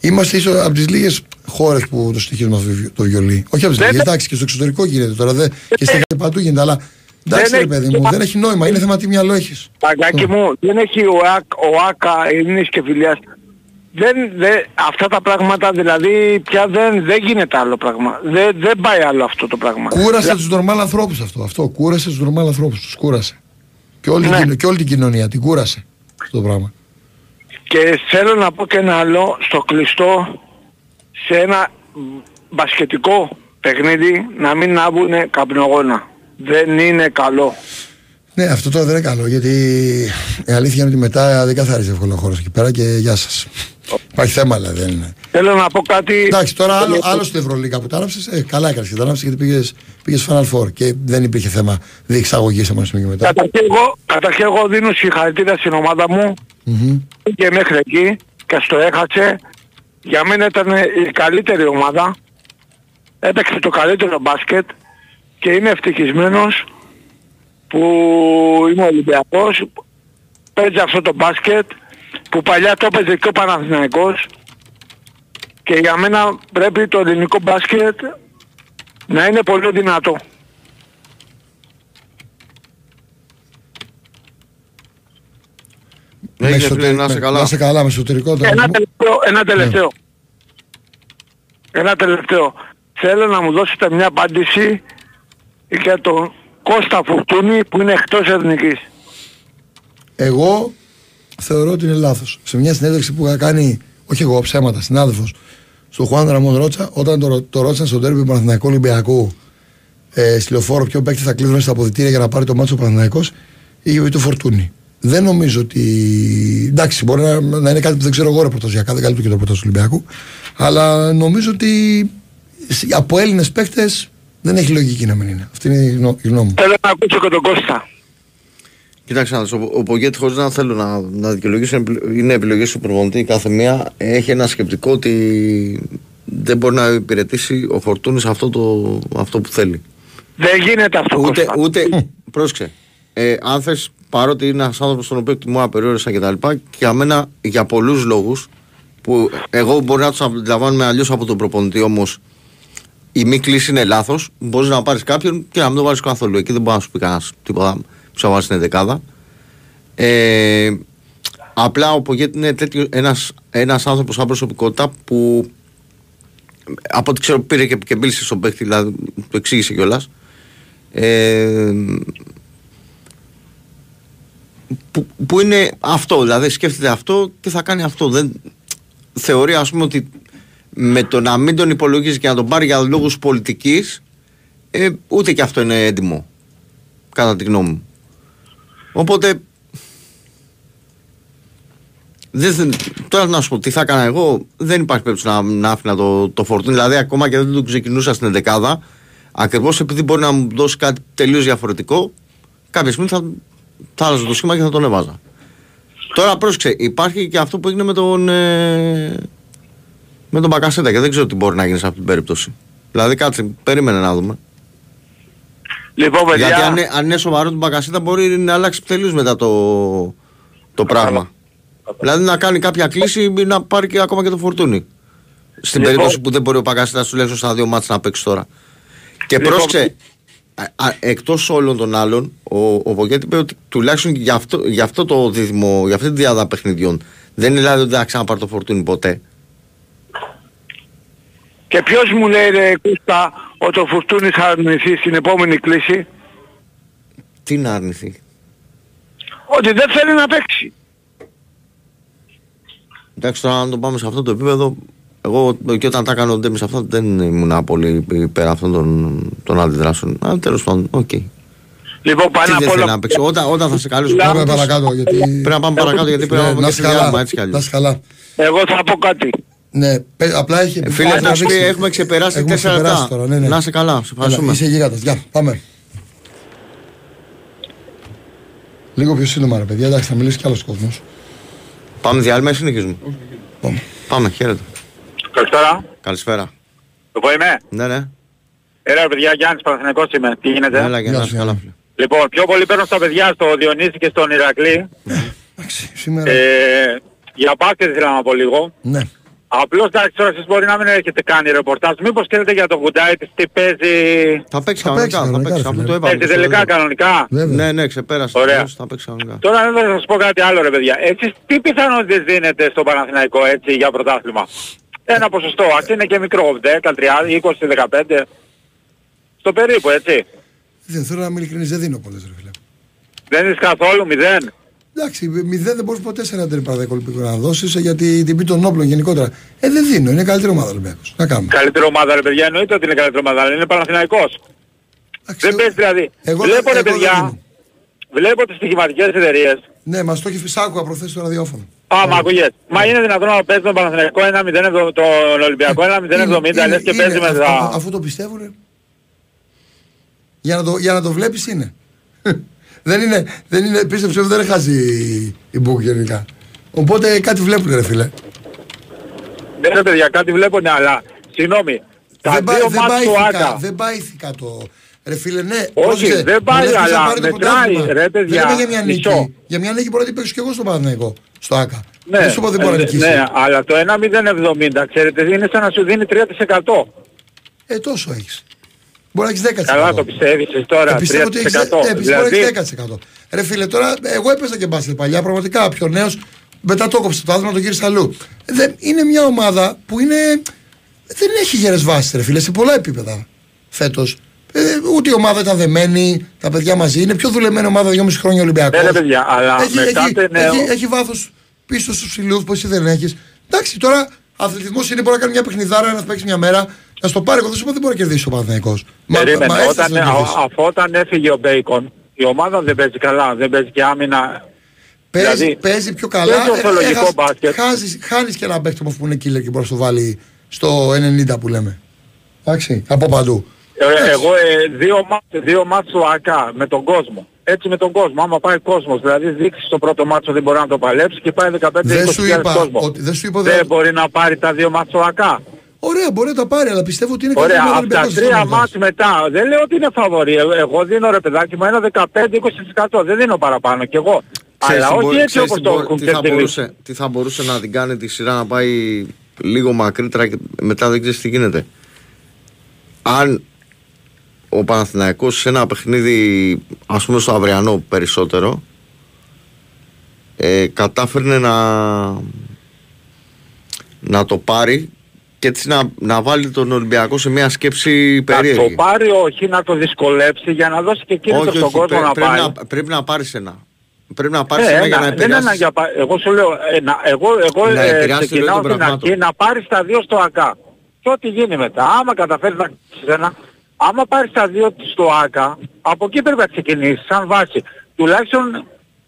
Είμαστε ίσως από τις λίγες χώρες που το συνεχίζουμε αυτό το βι- το βιολί. Όχι από τις Δεν- λίγες, εντάξει και στο εξωτερικό γίνεται τώρα δε, και στην και παντού γίνεται. Αλλά εντάξει Δεν ρε παιδί έχει- μου, δεν έχει νόημα. Είναι θέμα τι μυαλό έχεις. Παγκάκι μου, δεν έχει ο, ΑΚ, ο ΆΚΑ Ειρήνης και Φιλιάς. Δεν, δεν, αυτά τα πράγματα δηλαδή πια δεν, δεν γίνεται άλλο πράγμα. Δεν, δεν πάει άλλο αυτό το πράγμα. Κούρασε τους νορμάλ ανθρώπους αυτό. Αυτό κούρασε τους νορμάλ ανθρώπους. Τους κούρασε. Και όλη, Ναι. την, κοινο- και όλη την κοινωνία την κούρασε αυτό το πράγμα. Και θέλω να πω και ένα άλλο στο κλειστό σε ένα μπασκετικό παιχνίδι να μην άβουνε καπνογόνα. Δεν είναι καλό. Ναι, αυτό τώρα δεν είναι καλό γιατί η αλήθεια είναι ότι μετά δεν καθαρίζει εύκολα ο χώρος εκεί πέρα και γεια σας. Υπάρχει θέμα, αλλά δεν είναι. Θέλω να πω κάτι... Εντάξει, τώρα άλλο, άλλος στην Ευρωλίγα που τα άναψε, ε, καλά έκανες και τα άναψε γιατί πήγε πήγες Final Four και δεν υπήρχε θέμα διεξαγωγής από ένα σημείο και μετά. Καταρχήν εγώ, καταρχήν εγώ δίνω συγχαρητήρια στην ομάδα μου Μμμ. και μέχρι εκεί και στο έχασε. Για μένα ήταν η καλύτερη ομάδα. Έπαιξε το καλύτερο μπάσκετ και είμαι ευτυχισμένος που είμαι Ολυμπιακός. Παίζει αυτό το μπάσκετ που παλιά το έπαιζε και ο Παναθηναϊκός και για μένα πρέπει το ελληνικό μπάσκετ να είναι πολύ δυνατό. Ναι, Με φίλε, εσωτερικό- να είσαι με- καλά. Να είσαι καλά με εσωτερικό. τώρα. Ένα τελευταίο, ένα τελευταίο. Ένα τελευταίο. Θέλω να μου δώσετε μια απάντηση για τον Κώστα Φουρτούνη που είναι εκτός εθνικής. Εγώ θεωρώ ότι είναι λάθος. Σε μια συνέντευξη που είχα κάνει, όχι εγώ, ψέματα, συνάδελφος, στον Χουάν Ραμόν Ρότσα, όταν το, το ρώτησαν στον τέρμι του Παναθηναϊκού Ολυμπιακού ε, στη λεωφόρο ποιο παίκτη θα κλείδωνε στα αποδητήρια για να πάρει το μάτσο ο Παναθηναϊκός, είχε πει το φορτούνι. Δεν νομίζω ότι. Εντάξει, μπορεί να, να είναι κάτι που δεν ξέρω εγώ ρεπορταζιακά, δεν καλύπτω και το ρεπορτάζ του Ολυμπιακού. Αλλά νομίζω ότι σ- από Έλληνες παίκτες δεν έχει λογική να μην είναι. Αυτή είναι η γνω- η γνώμη μου. Θέλω να ακούσω και τον Κώστα. Κοιτάξτε, να δεις, ο, ο Πογκέτη χωρίς να θέλω να, να δικαιολογήσω, είναι επιλο- είναι επιλογές του προπονητή. Κάθε μία έχει ένα σκεπτικό ότι δεν μπορεί να υπηρετήσει ο Φορτούνης αυτό, το, αυτό που θέλει. Δεν γίνεται αυτό Ούτε, Κώστα. ούτε πρόσεξε, ε, αν θες παρότι είναι ένας άνθρωπος τον οποίο εκτιμώ απεριόριστα κτλ. Και, και για μένα για πολλούς λόγους που εγώ μπορεί να τους αντιλαμβάνομαι αλλιώς από τον προπονητή όμως η μη κλίση είναι λάθος. Μπορείς να πάρεις κάποιον και να μην το βάλει καθόλου. Εκεί δεν μπορεί να σου πει κανένας τίποτα που θα βάλει στην δεκάδα. Ε, απλά ο Πογέτ είναι ένας, ένας άνθρωπος σαν προσωπικότητα που από ό,τι ξέρω πήρε και, και μίλησε στον παίχτη, δηλαδή το εξήγησε κιόλας. Ε, που, που είναι αυτό, δηλαδή σκέφτεται αυτό και θα κάνει αυτό. Δεν, θεωρεί ας πούμε ότι με το να μην τον υπολογίζεις και να τον πάρει για λόγους πολιτικής ε, ούτε και αυτό είναι έντιμο κατά τη γνώμη μου. Οπότε δεν, τώρα να σου πω τι θα έκανα εγώ, δεν υπάρχει περίπτωση να, να άφηνα το, το φορτούνι. Δηλαδή, ακόμα και δεν το ξεκινούσα στην 11 ακριβώς επειδή μπορεί να μου δώσει κάτι τελείως διαφορετικό, κάποια στιγμή θα, θα άλλαζα το σχήμα και θα τον έβαζα. Τώρα πρόσεξε, υπάρχει και αυτό που έγινε με τον, ε, με τον Μπακασέτα και δεν ξέρω τι μπορεί να γίνει σε αυτή την περίπτωση. Δηλαδή, κάτσε, περίμενε να δούμε. Λοιπόν, παιδιά... Γιατί αν, αν είναι σοβαρό τον Μπακασέτα μπορεί να αλλάξει τελείω μετά το, το πράγμα. Δηλαδή να κάνει κάποια κλίση ή να πάρει και ακόμα και το φορτούνι. Στην λοιπόν, περίπτωση που δεν μπορεί ο Παγκασίτα τουλάχιστον στα δύο μάτια να παίξει τώρα. Και λοιπόν, πρόσεξε, εκτός όλων των άλλων, ο, ο Βογέτη είπε ότι τουλάχιστον για αυτό, για αυτό το δίδυμο, για αυτή τη διάδα παιχνιδιών, δεν είναι δηλαδή ότι δεν θα ξαναπάρει το φορτούνι ποτέ. Και ποιος μου λέει ρε Κούστα ότι ο Φουρτούνης θα αρνηθεί στην επόμενη κλίση; Τι να αρνηθεί; Ότι δεν θέλει να παίξει. Εντάξει, τώρα αν το πάμε σε αυτό το επίπεδο, εγώ και όταν τα 'κανε ο Ντέμης σε αυτό δεν ήμουν πολύ υπέρ αυτών των, των αντιδράσεων. Αλλά τέλος πάντων, OK. Okay. Λοιπόν, πάνω απ' όλα... Να παίξει. Όταν, όταν θα σε καλέσω. Πάμε παρακάτω. Γιατί... Πρέπει να πάμε παρακάτω γιατί πρέπει να πάμε και διάλειμμα έτσι κι αλλιώς. καλά. Εγώ θα πω κάτι. Ναι, απλά έχει ε, Φίλε, έχουμε ξεπεράσει 4 λεπτά. Ναι, ναι. Να είσαι καλά, σε ευχαριστούμε. Είσαι γίγαντας. Γεια, πάμε. Λίγο πιο σύντομα ρε παιδιά, εντάξει θα μιλήσει κι άλλος κόσμος. Πάμε διάλειμμα ή συνεχίζουμε; Πάμε. Πάμε, χαίρετε. Καλησπέρα. Καλησπέρα. Το πω είμαι. Ναι, ναι. Έλα παιδιά, Γιάννης Παναθηναϊκός είμαι. Τι γίνεται; Έλα, για να καλά. Φίλε. Λοιπόν, πιο πολύ παίρνω στα παιδιά στο Διονύση και στον Ηρακλή. Ναι, εντάξει, σήμερα. Ε, για μπάσκετ ήθελα να πω λίγο. Ναι. Απλώς εντάξει τώρα εσείς μπορεί να μην έχετε κάνει ρεπορτάζ. Μήπως ξέρετε για τον Γουντάιτης τι παίζει... Θα παίξει Θα κανονικά, παίξει θα παίξει. κανονικά, Αυτό φίλε. το έβαλε. Παίζει τελικά κανονικά; Βέβαια. Ναι, ναι, ξεπέρασε. Ωραία. Βεβαίως, Θα παίξει κανονικά. Τώρα δεν θα σας πω κάτι άλλο ρε παιδιά. Εσείς τι πιθανότητες δίνετε στο Παναθηναϊκό έτσι για πρωτάθλημα; Ένα ποσοστό, ας είναι και μικρό, 10, 30, 20, 15. Στο περίπου έτσι. Δεν θέλω να είμαι ειλικρινής, δεν δίνω πολλές ρε φίλε. Δεν είσαι καθόλου μηδέν. Εντάξει, μηδέν δεν μπορείς ποτέ σε ένα τερπαδέκο Ολυμπιακό να δώσεις γιατί την τιμή των όπλων γενικότερα. Ε, δεν δίνω, είναι καλύτερη ομάδα Ολυμπιακός. Να κάνουμε. Καλύτερη ομάδα ρε παιδιά, εννοείται ότι είναι καλύτερη ομάδα, αλλά είναι Παναθηναϊκός. Εντάξει, Δεν εγώ- παίζει δηλαδή. εγώ βλέπω δεν- ρε εγώ δεν παιδιά, δίνω. βλέπω τις στοιχηματικές εταιρείες. Ναι, μας το έχει φυσά, άκουγα προχθές στο ραδιόφωνο. Α, μ' ακούγες. Μα είναι δυνατόν να παίζει τον Παναθηναϊκό 1-0, τον Ολυμπιακό 1-0-70, λες και Είναι- παίζει είναι- με αφού- τα... Αφού το πιστεύουνε. Για να το, για να το βλέπεις είναι. δεν είναι, δεν είναι, πίστεψε μου, δεν είναι χάσει η, η Μπουκ γενικά. Οπότε κάτι βλέπουνε ρε φίλε. Ναι ρε παιδιά, κάτι βλέπω, ναι, αλλά συγγνώμη. Τα δεν, δύο δεν, μάτς του πάει Άκα. δεν πάει ηθικά το... Ρε φίλε, ναι. Όχι, πρόσεξε, δεν πάει, μου λες ποιος θα αλλά πάρει το μετράει, πρωτάθλημα. ρε, παιδιά, Δεν είναι για μια νίκη. μισό. Για μια νίκη μπορεί να την παίξω και εγώ στο Παναθηναϊκό. Στο ΑΚΑ. Ναι, δεν σου είπα δεν μπορεί να ε, νικήσεις. ναι, αλλά το 1-0-70, ξέρετε, είναι σαν να σου δίνει 3%. Ε, τόσο έχεις. Μπορεί να έχεις 10%. Καλά το πιστεύεις εσύ τώρα, Ε, πιστεύω ότι έχεις, 3%. ε, πιστεύω ότι δηλαδή, έχεις 10%. Ρε φίλε, τώρα εγώ έπαιζα και μπάσκετ παλιά, πραγματικά πιο νέος, μετά το έκοψε το άθλημα, το γύρισε αλλού. Ε, Δεν, είναι μια ομάδα που είναι, δεν έχει γερές βάσεις ρε φίλε, σε πολλά επίπεδα φέτος. Ε, ούτε η ομάδα ήταν δεμένη, τα παιδιά μαζί. Είναι πιο δουλεμένη ομάδα 2,5 χρόνια Ολυμπιακός. Ναι, ρε παιδιά, αλλά έχει, με έχει, κάθε νέο- έχει, έχει βάθος πίσω στους ψηλούς που εσύ δεν έχεις. Εντάξει, τώρα αθλητισμός είναι μπορεί να κάνει μια παιχνιδάρα, να παίξεις μια μέρα, να στο πάρει. Εγώ δεν σου είπα δεν μπορεί να κερδίσει ο Παναθηναϊκός. Μα- Περίμενε, μα έφτασε όταν, να κερδίσει. α- αφού όταν έφυγε ο Μπέικον, η ομάδα δεν παίζει καλά, δεν παίζει και άμυνα. Παίζει, Δηλαδή, παίζει πιο καλά. παίζει ορθολογικό έχας- μπάσκετ. χάζεις- χάνεις και ένα παίκτη όμως που είναι killer και μπορεί να το βάλει στο 90 που λέμε. Εντάξει, από παντού. Ε, Εντάξει. εγώ ε, δύο, μάτς, δύο μάτς του ΑΚΑ με τον κόσμο. Έτσι με τον κόσμο. Άμα πάει κόσμος, δηλαδή δείξεις στο πρώτο μάτσο ότι μπορεί να το παλέψεις και πάει 15-20 Δεν σου είπα κόσμο. ότι- δεν σου είπα δεν δεν- μπορεί να πάρει τα δύο μάτς του ΑΚΑ. Ωραία, ωραία, μπορεί να τα πάρει, αλλά πιστεύω ότι είναι Ωραία, καλύτερο από τα Ολυμπιακός τρία της μάτς μετά, δεν λέω ότι είναι φαβορή. Ε, Εγώ δίνω ρε παιδάκι μου ένα 15-20%. Δεν δίνω παραπάνω κι εγώ. Ξέρεις Αλλά τι όχι μπορεί- έτσι ξέρεις όπως τι το μπορεί- έχουν τι θα, ξεφτυλίσει. μπορούσε, τι θα μπορούσε να την κάνει τη σειρά να πάει λίγο μακρύτερα και μετά δεν ξέρεις τι γίνεται. Αν ο Παναθηναϊκός σε ένα παιχνίδι ας πούμε στο αυριανό περισσότερο ε, κατάφερνε να να το πάρει και έτσι να, να βάλει τον Ολυμπιακό σε μια σκέψη Να το περίεργη. πάρει όχι, να το δυσκολέψει για να δώσει και κίνητρο όχι, στον όχι, κόσμο πρέ- να πρέπει, πάει. να, πρέπει να πάρεις ένα. Πρέπει να πάρεις Ε, ένα για ένα- να δεν είναι επηρεάσεις. ένα για πα- Εγώ σου λέω, ε, να- εγώ, εγώ Να ε, επηρεάσει τη ξεκινάω ροή των στην αρχή πραγμάτων. να πάρεις τα δύο στο ΑΚΑ. Και ό,τι γίνει μετά. Άμα καταφέρεις να κάνεις ένα, άμα πάρεις τα δύο στο ΑΚΑ, από εκεί πρέπει να ξεκινήσεις, σαν βάση. Τουλάχιστον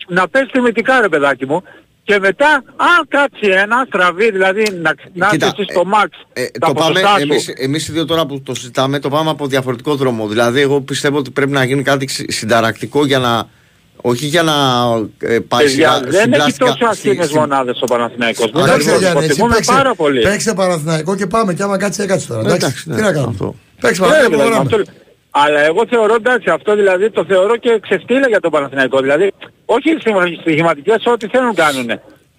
να πες τιμητικά ρε παιδάκι μου. Και μετά, αν κάτσει ένα, στραβεί, δηλαδή να, να Κοίτα, είσαι στο max Ε, τα το πάμε, ποσοστά σου. εμείς, εμείς οι δύο τώρα που το συζητάμε το πάμε από διαφορετικό δρόμο. Δηλαδή εγώ πιστεύω ότι πρέπει να γίνει κάτι συ- συνταρακτικό για να... Όχι για να ε, πάει Παιδιά, σιγά- δεν στην έχει πλάσικα- τόσο στη- αχίνες στη- μονάδες ο Παναθηναϊκός. Μην Εντάξει, το Εντάξει, Γιάννη, εσύ υποτιμούμε παίξε, πάρα πολύ. παίξε Παναθηναϊκό και πάμε. Και άμα κάτσει, έκατσε τώρα. Εντάξει, Εντάξει, ναι, τι να κάνουμε; Αυτό. Παίξε Ναι, Παναθηναϊκό, δηλαδή, προχωράμε. αυτό- Αλλά εγώ θεωρώ εντάξει αυτό δηλαδή το θεωρώ και ξεφτύλα για τον Παναθηναϊκό. Δηλαδή όχι οι στοιχηματικές ό,τι θέλουν κάνουν.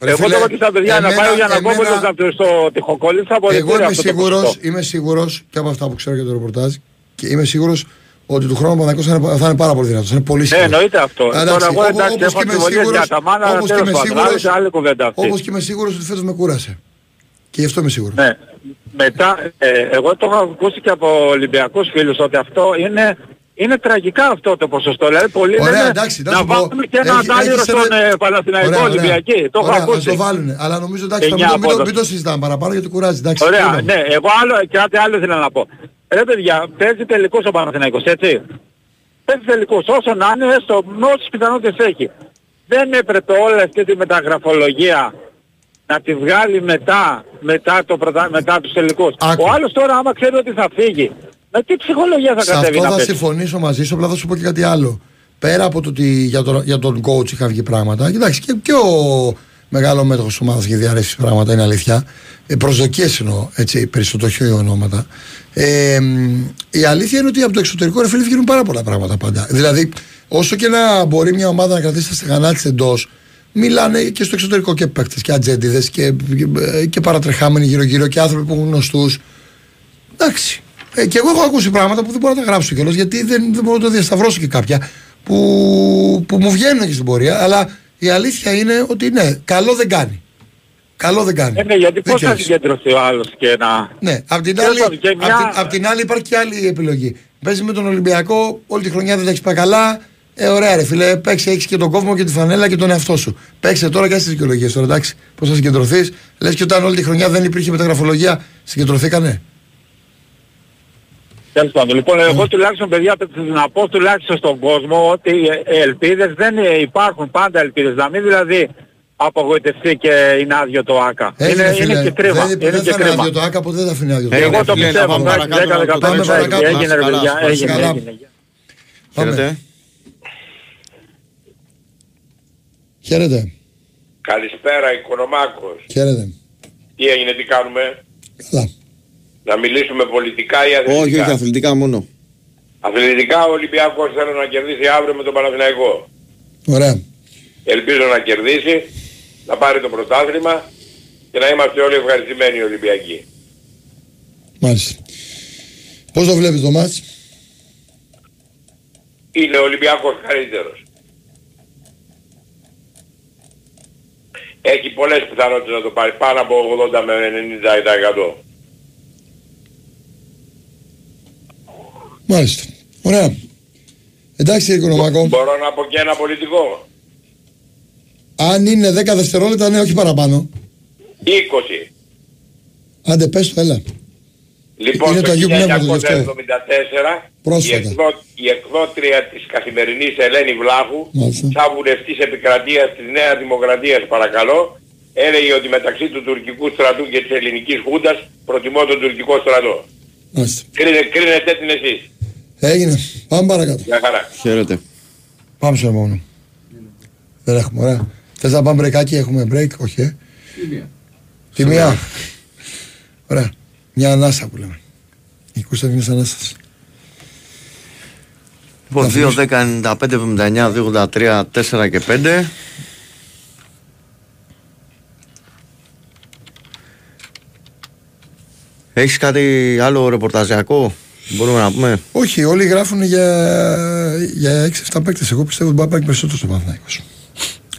Ρε Εγώ φίλε, το και στα παιδιά να εμένα- πάει για να εμένα- κόβω να του στο τυχοκόλλη θα μπορεί Εγώ είμαι σίγουρος, σίγουρο. είμαι σίγουρος και από αυτά που ξέρω για το ρεπορτάζ και είμαι σίγουρος ότι του χρόνου ο Παναθηναϊκός θα είναι, θα είναι πάρα πολύ δυνατός. Θα είναι πολύ Ναι, σίγουρος. εννοείται αυτό. Εντάξει, Τώρα εγώ όπω- εντάξει όπως έχω και είμαι αμφιβολίες σίγουρος- για τα μάνα, όπως και τέλος είμαι πάντων, σίγουρος- άλλη- άλλη κουβέντα αυτή. Όπως και είμαι σίγουρος ότι φέτος με κούρασε. Και γι' αυτό είμαι σίγουρος. Ναι. Μετά, ε, εγώ το έχω ακούσει και από Ολυμπιακούς φίλους ότι αυτό είναι, είναι τραγικά αυτό το ποσοστό. Δηλαδή πολλοί Ωραία, λένε εντάξει, να να σου πω. βάλουμε και ένα Έχει- αντάλληρο έχεις στον ένα- ε, Παναθηναϊκό Ωραία, ωραία. Ολυμπιακή. Το έχω Ωραία, ακούσει. ας το βάλουν. Αλλά νομίζω εντάξει, θα Εννιά μην, το- μην, το, απόδοση. μην το συζητάμε παραπάνω γιατί κουράζει. Εντάξει, Ωραία, τι είπαμε. ναι, εγώ άλλο, κάτι άλλο ήθελα να πω. Ρε παιδιά, παίζει τελικός ο Παναθηναϊκός, έτσι. Παίζει τελικός, όσο να είναι, έστω με όσες πιθανότητες έχει. Δεν έπρεπε όλη αυτή τη μεταγραφολογία να τη βγάλει μετά, μετά, το, πρωτα- μετά τους τελικούς. Άκου. Ο άλλος τώρα άμα ξέρει ότι θα φύγει, με τι ψυχολογία θα Σε κατέβει αυτό να θα παίξει. συμφωνήσω μαζί σου, απλά θα σου πω και κάτι άλλο. Πέρα από το ότι για, τον, για τον coach είχαν βγει πράγματα, κοιτάξτε και, και ο μεγάλος μέτοχος της ομάδας είχε διαρρεύσει πράγματα, είναι αλήθεια. Ε, Προσδοκίες εννοώ, έτσι, περισσότερο όχι ονόματα. Ε, μ, η αλήθεια είναι ότι από το εξωτερικό ρε φίλε βγαίνουν πάρα πολλά πράγματα πάντα. Δηλαδή, όσο και να μπορεί μια ομάδα να κρατήσει τα στεγανά της εντός, μιλάνε και στο εξωτερικό και παίκτες και ατζέντιδες και, και, και παρατρεχάμενοι γύρω-γύρω και άνθρωποι που έχουν γνωστούς. Εντάξει. Ε, και εγώ έχω ακούσει πράγματα που δεν μπορώ να τα γράψω κιόλας γιατί δεν, δεν μπορώ να το διασταυρώσω και κάποια που, που μου βγαίνουν και στην πορεία. Αλλά η αλήθεια είναι ότι ναι, καλό δεν κάνει. Καλό δεν κάνει. Ε, ναι, γιατί πώς Δίκιο θα έχεις. συγκεντρωθεί ο άλλος και να... Ναι, απ' την, Τέλος άλλη, πάντων, και απ' μια- την, απ' την άλλη υπάρχει και άλλη επιλογή. Παίζει με τον Ολυμπιακό, όλη τη χρονιά δεν τα έχεις πάει καλά. Ε, ωραία, ρε φίλε, παίξε, έχεις και τον κόβμο και τη φανέλα και τον εαυτό σου. Παίξε τώρα και στι δικαιολογίες τώρα, εντάξει. Πώς θα συγκεντρωθείς. Λες και όταν όλη τη χρονιά δεν υπήρχε μεταγραφολογία, συγκεντρωθήκανε. Τέλος πάντων. Λοιπόν, εγώ τουλάχιστον παιδιά να πω τουλάχιστον στον κόσμο ότι ε, ελπίδες δεν ε, υπάρχουν πάντα ελπίδες. Να μην δηλαδή απογοητευτεί και είναι άδειο το ΆΚΑ. Έγινε, είναι, φίλε. είναι και κρίμα. Δεν, είναι δεν και θα είναι κρίμα. άδειο το ΆΚΑ, ποτέ δεν θα αφήνει άδειο το Ε, ΆΚΑ. Εγώ το φίλε, να πιστεύω. πάμε εντάξει, παρακάτω, 10, να το 15 πάμε παρακάτω. έγινε ρε Να είστε παιδιά. καλά, Έγινε, καλά. έγινε. Πάμε. Χαίρετε. Χαίρετε. Καλησπέρα, Οικονομάκος. Χαίρετε. Τι έγινε, τι κάνουμε; Καλά. Να μιλήσουμε πολιτικά ή αθλητικά; Όχι, όχι, αθλητικά μόνο. Αθλητικά ο Ολυμπιακός θέλω να κερδίσει αύριο με τον Παναθηναϊκό. Ωραία. Ελπίζω να κερδίσει, να πάρει το πρωτάθλημα και να είμαστε όλοι ευχαριστημένοι Ολυμπιακοί. Μάλιστα. Πώς το βλέπεις το μάτς; Είναι ο Ολυμπιακός καλύτερος. Έχει πολλές πιθανότητες να το πάρει, πάνω από 80 με 90%. Μάλιστα. Ωραία. Εντάξει, κύριε Κονομάκο. Μπορώ να πω και ένα πολιτικό. Αν είναι 10 δευτερόλεπτα, ναι, όχι παραπάνω. 20. Άντε, πες το, έλα. Λοιπόν, Είναι το το Αγίου Πνεύματος, 1974 γι' αυτό. η, Πρόσφατα. εκδό, η εκδότρια της καθημερινής Ελένη Βλάχου, Μάλιστα. σαν βουλευτής επικρατείας της Νέας Δημοκρατίας παρακαλώ, έλεγε ότι μεταξύ του τουρκικού στρατού και της ελληνικής χούντας προτιμώ τον τουρκικό στρατό. Μάλιστα. Κρίνε, κρίνετε την εσείς. Έγινε. Πάμε παρακάτω. Μια χαρά. Χαίρετε. Πάμε στο επόμενο. Δεν έχουμε, ωραία. Θες να πάμε μπρεκάκι, έχουμε break, όχι, ε; Τη μία. Ωραία. Μια ανάσα που λέμε. Η Κωνσταντίνος Ανάσταση. Λοιπόν, 2, 10, 95, 79, 2, 83, 4 και 5. Έχεις κάτι άλλο ρεπορταζιακό, μπορούμε να πούμε; Όχι, όλοι γράφουν για, για 6-7 παίκτες. Εγώ πιστεύω ότι μπορεί να πάρει περισσότερο στο Παναθηναϊκός.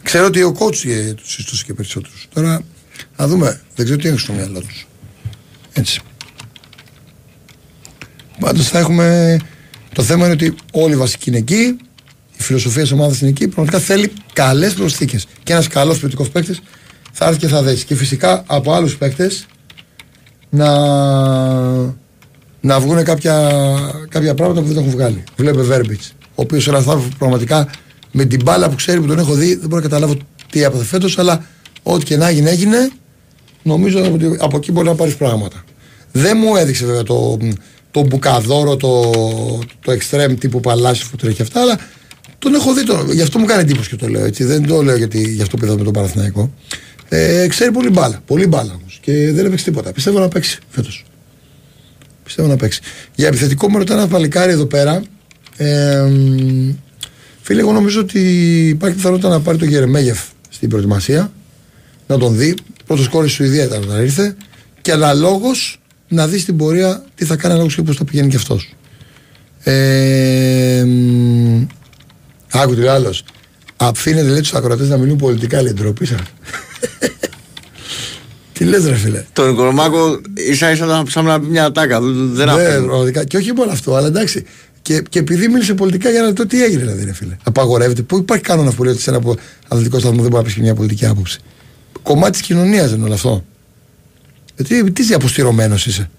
Ξέρω ότι ο coach ε, τους συστούσε και περισσότερους. Τώρα, να δούμε. Δεν ξέρω τι έχουν στο μυαλό τους. Έτσι. Πάντως θα έχουμε. Το θέμα είναι ότι όλοι οι βασικοί είναι εκεί, η φιλοσοφία της ομάδας είναι εκεί. Πραγματικά θέλει καλές προσθήκες. Και ένας καλός ποιοτικός παίκτης θα έρθει και θα δέσει. Και φυσικά από άλλους παίκτες να, να βγουν κάποια, κάποια πράγματα που δεν έχουν βγάλει. Βλέπε Βέρμπιτς, ο οποίος ένα άνθρωπο πραγματικά με την μπάλα που ξέρει που τον έχω δει, δεν μπορώ να καταλάβω τι έπαθε φέτος, αλλά ό,τι και να έγινε, έγινε. Νομίζω ότι από εκεί μπορεί να πάρεις πράγματα. Δεν μου έδειξε βέβαια το, το μπουκαδόρο, το, το extreme τύπου παλάσιο που τρέχει αυτά, αλλά τον έχω δει. Το, γι' αυτό μου κάνει εντύπωση και το λέω έτσι. Δεν το λέω γιατί γι' αυτό πήρα με τον Παναθηναϊκό. Ε, ξέρει πολύ μπάλα. Πολύ μπάλα όμως. Και δεν έπαιξε τίποτα. Πιστεύω να παίξει φέτος. Πιστεύω να παίξει. Για επιθετικό μου ρωτάει ένα παλικάρι εδώ πέρα. Ε, φίλε, εγώ νομίζω ότι υπάρχει πιθανότητα να πάρει το Γερεμέγεφ στην προετοιμασία. Να τον δει. Πρώτος κόρης σου Σουηδία ήταν όταν ήρθε. Και αναλόγως να δεις στην πορεία τι θα κάνει ανάλογα και πώς θα πηγαίνει και αυτός. Ε, άκου τι άλλος. Αφήνετε λέει τους ακροατές να μιλούν πολιτικά, λέει ντροπή σας. τι λες, ρε φίλε. Τον Οικονομάκο ίσα ίσα να ψάχνει να πει μια τάκα. Δεν ναι, Και όχι μόνο αυτό, αλλά εντάξει. Και, και επειδή μίλησε πολιτικά για να δει τι έγινε, δηλαδή, ρε φίλε. Απαγορεύεται. Πού υπάρχει κανόνα που λέει ότι σε ένα αθλητικό σταθμό δεν μπορεί να πεις μια πολιτική άποψη. Κομμάτι της κοινωνίας δεν είναι όλο αυτό. Γιατί τι αποστειρωμένος είσαι.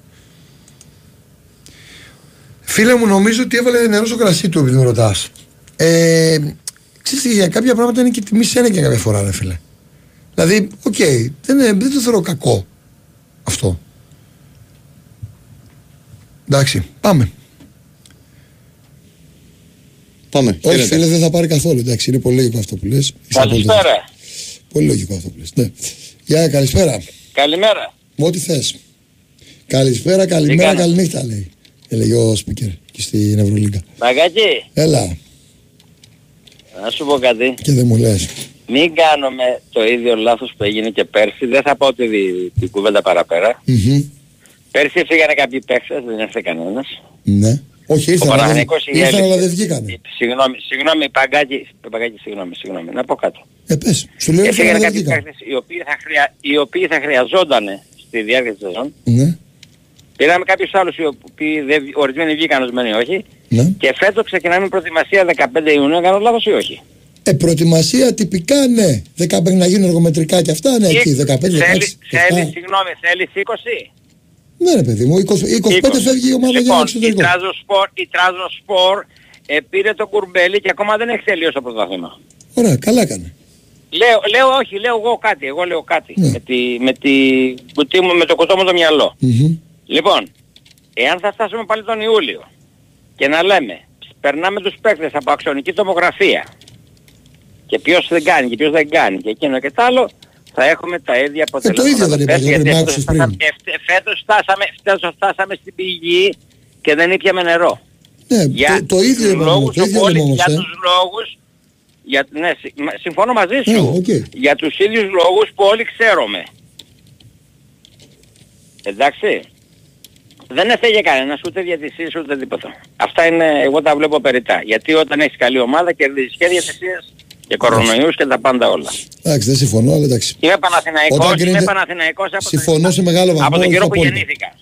Φίλε μου, νομίζω ότι έβαλε νερό στο κρασί του, επειδή με ρωτάς. Ε, ξέρεις, για κάποια πράγματα είναι και τιμή σένα και κάποια φορά, ρε φίλε. Δηλαδή, OK, okay, δεν, δεν το θεωρώ κακό αυτό. Εντάξει, πάμε. Πάμε. Όχι, φίλε, δεν θα πάρει καθόλου. Εντάξει, είναι πολύ λογικό αυτό που λες. Καλησπέρα. Πολύ λογικό αυτό που λες. Ναι. Γεια, καλησπέρα. Καλημέρα. Ό,τι θες. Καλησπέρα, καλημέρα, καληνύχτα λέει. Έλεγε ο Σπίκερ και στην Ευρωλίγκα. Μαγκάκι. Έλα. Να σου πω κάτι. Και δεν μου λες. Μην κάνουμε το ίδιο λάθος που έγινε και πέρσι. Δεν θα πω την, την κουβέντα παραπέρα. Mm-hmm. Πέρσι φύγανε κάποιοι παίχτες, δεν έρθε κανένας. Ναι. Όχι, ήρθαν, αλλά, δεν, ήρθαν αλλά δεν βγήκανε. Συγγνώμη, συγγνώμη, Παγκάκη, Παγκάκη, συγγνώμη, συγγνώμη, να πω κάτι. Ε, πες, σου λέω ήρθαν αλλά δεν βγήκανε. Οι οποίοι θα, χρεια, οι οποίοι θα χρειαζόταν στη διάρκεια της σεζόν. Ναι. Πήραμε κάποιους άλλους οι οποίοι δεν, ορισμένοι βγήκαν, ορισμένοι όχι. Ναι. Και φέτος ξεκινάμε προετοιμασία 15 Ιουνίου, κάνω λάθος ή όχι; Ε, προετοιμασία τυπικά ναι. 15 να γίνουν εργομετρικά και αυτά, ναι, εκεί, 15, 16. Θέλει, θέλει, συγγνώμη, θέλεις 20. Ναι ρε παιδί μου, 20, 25 20. φεύγει η ομάδα λοιπόν, για το Σπορ, η Τράζο Σπορ ε, πήρε το κουρμπέλι και ακόμα δεν έχει τελειώσει το πρωτάθλημα. Ωραία, καλά έκανε. Λέω, λέω όχι, λέω εγώ κάτι, εγώ λέω κάτι. Ναι. Με, τη, με, τη, κουτί μου, με το κουτό μου το μυαλό. Mm-hmm. Λοιπόν, εάν θα φτάσουμε πάλι τον Ιούλιο και να λέμε, περνάμε τους παίκτες από αξιονική τομογραφία και ποιος δεν κάνει και ποιος δεν κάνει και εκείνο και τ' άλλο, θα έχουμε τα ίδια αποτελέσματα. Ε, το ίδιο δεν είπα, γιατί φέτος, φτάσαμε, φέτος, φτάσαμε, φέτος φτάσαμε στην πηγή και δεν ήπιαμε νερό. Ναι, για το, το ίδιο είπαμε, το ίδιο όλοι, όμως, Για ε. τους λόγους, για, ναι, συμφωνώ μαζί σου, ναι, okay. για τους ίδιους λόγους που όλοι ξέρουμε. Εντάξει. Δεν έφεγε κανένας ούτε διατησίες ούτε τίποτα. Αυτά είναι, εγώ τα βλέπω περιτά. Γιατί όταν έχεις καλή ομάδα κερδίζεις και διατησίες και κορονοϊούς και τα πάντα όλα. Εντάξει, δεν συμφωνώ, αλλά εντάξει. Είμαι Παναθηναϊκός, είμαι Παναθηναϊκός από, συμφωνώ σε μεγάλο βαθμό, από τον καιρό που γεννήθηκα.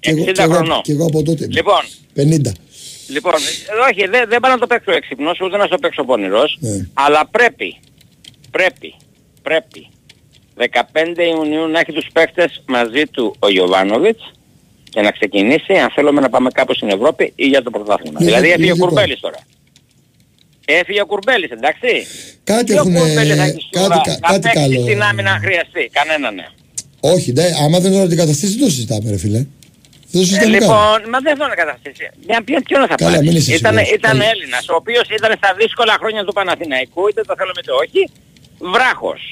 60 χρονών. Και εγώ από τότε. Λοιπόν, 50. Λοιπόν, όχι, δεν, δεν πάω να το παίξω έξυπνος, ούτε να το παίξω πονηρός, ναι. αλλά πρέπει, πρέπει, πρέπει 15 Ιουνίου να έχει τους παίκτες μαζί του ο Γιωβάνοβιτς και να ξεκινήσει αν θέλουμε να πάμε κάπου στην Ευρώπη ή για το πρωτάθλημα. δηλαδή έφυγε ο Κουρμπέλης τώρα. Έφυγε ο Κουρμπέλης, εντάξει. Κάτι έχουν... Κάτι, κα, κάτι καλό. στην άμυνα αν χρειαστεί. Κανένα ναι. Όχι, ναι, άμα δεν είναι ότι καταστήσει δεν το συζητάμε ρε φίλε. Δεν ε, λοιπόν, μα δεν θέλω να καταστήσει. Για ποιον, ποιον θα Καλά, πάρει; Ήταν, ήταν Έλληνας, ο οποίος ήταν στα δύσκολα χρόνια του Παναθηναϊκού, είτε το θέλουμε είτε όχι, βράχος.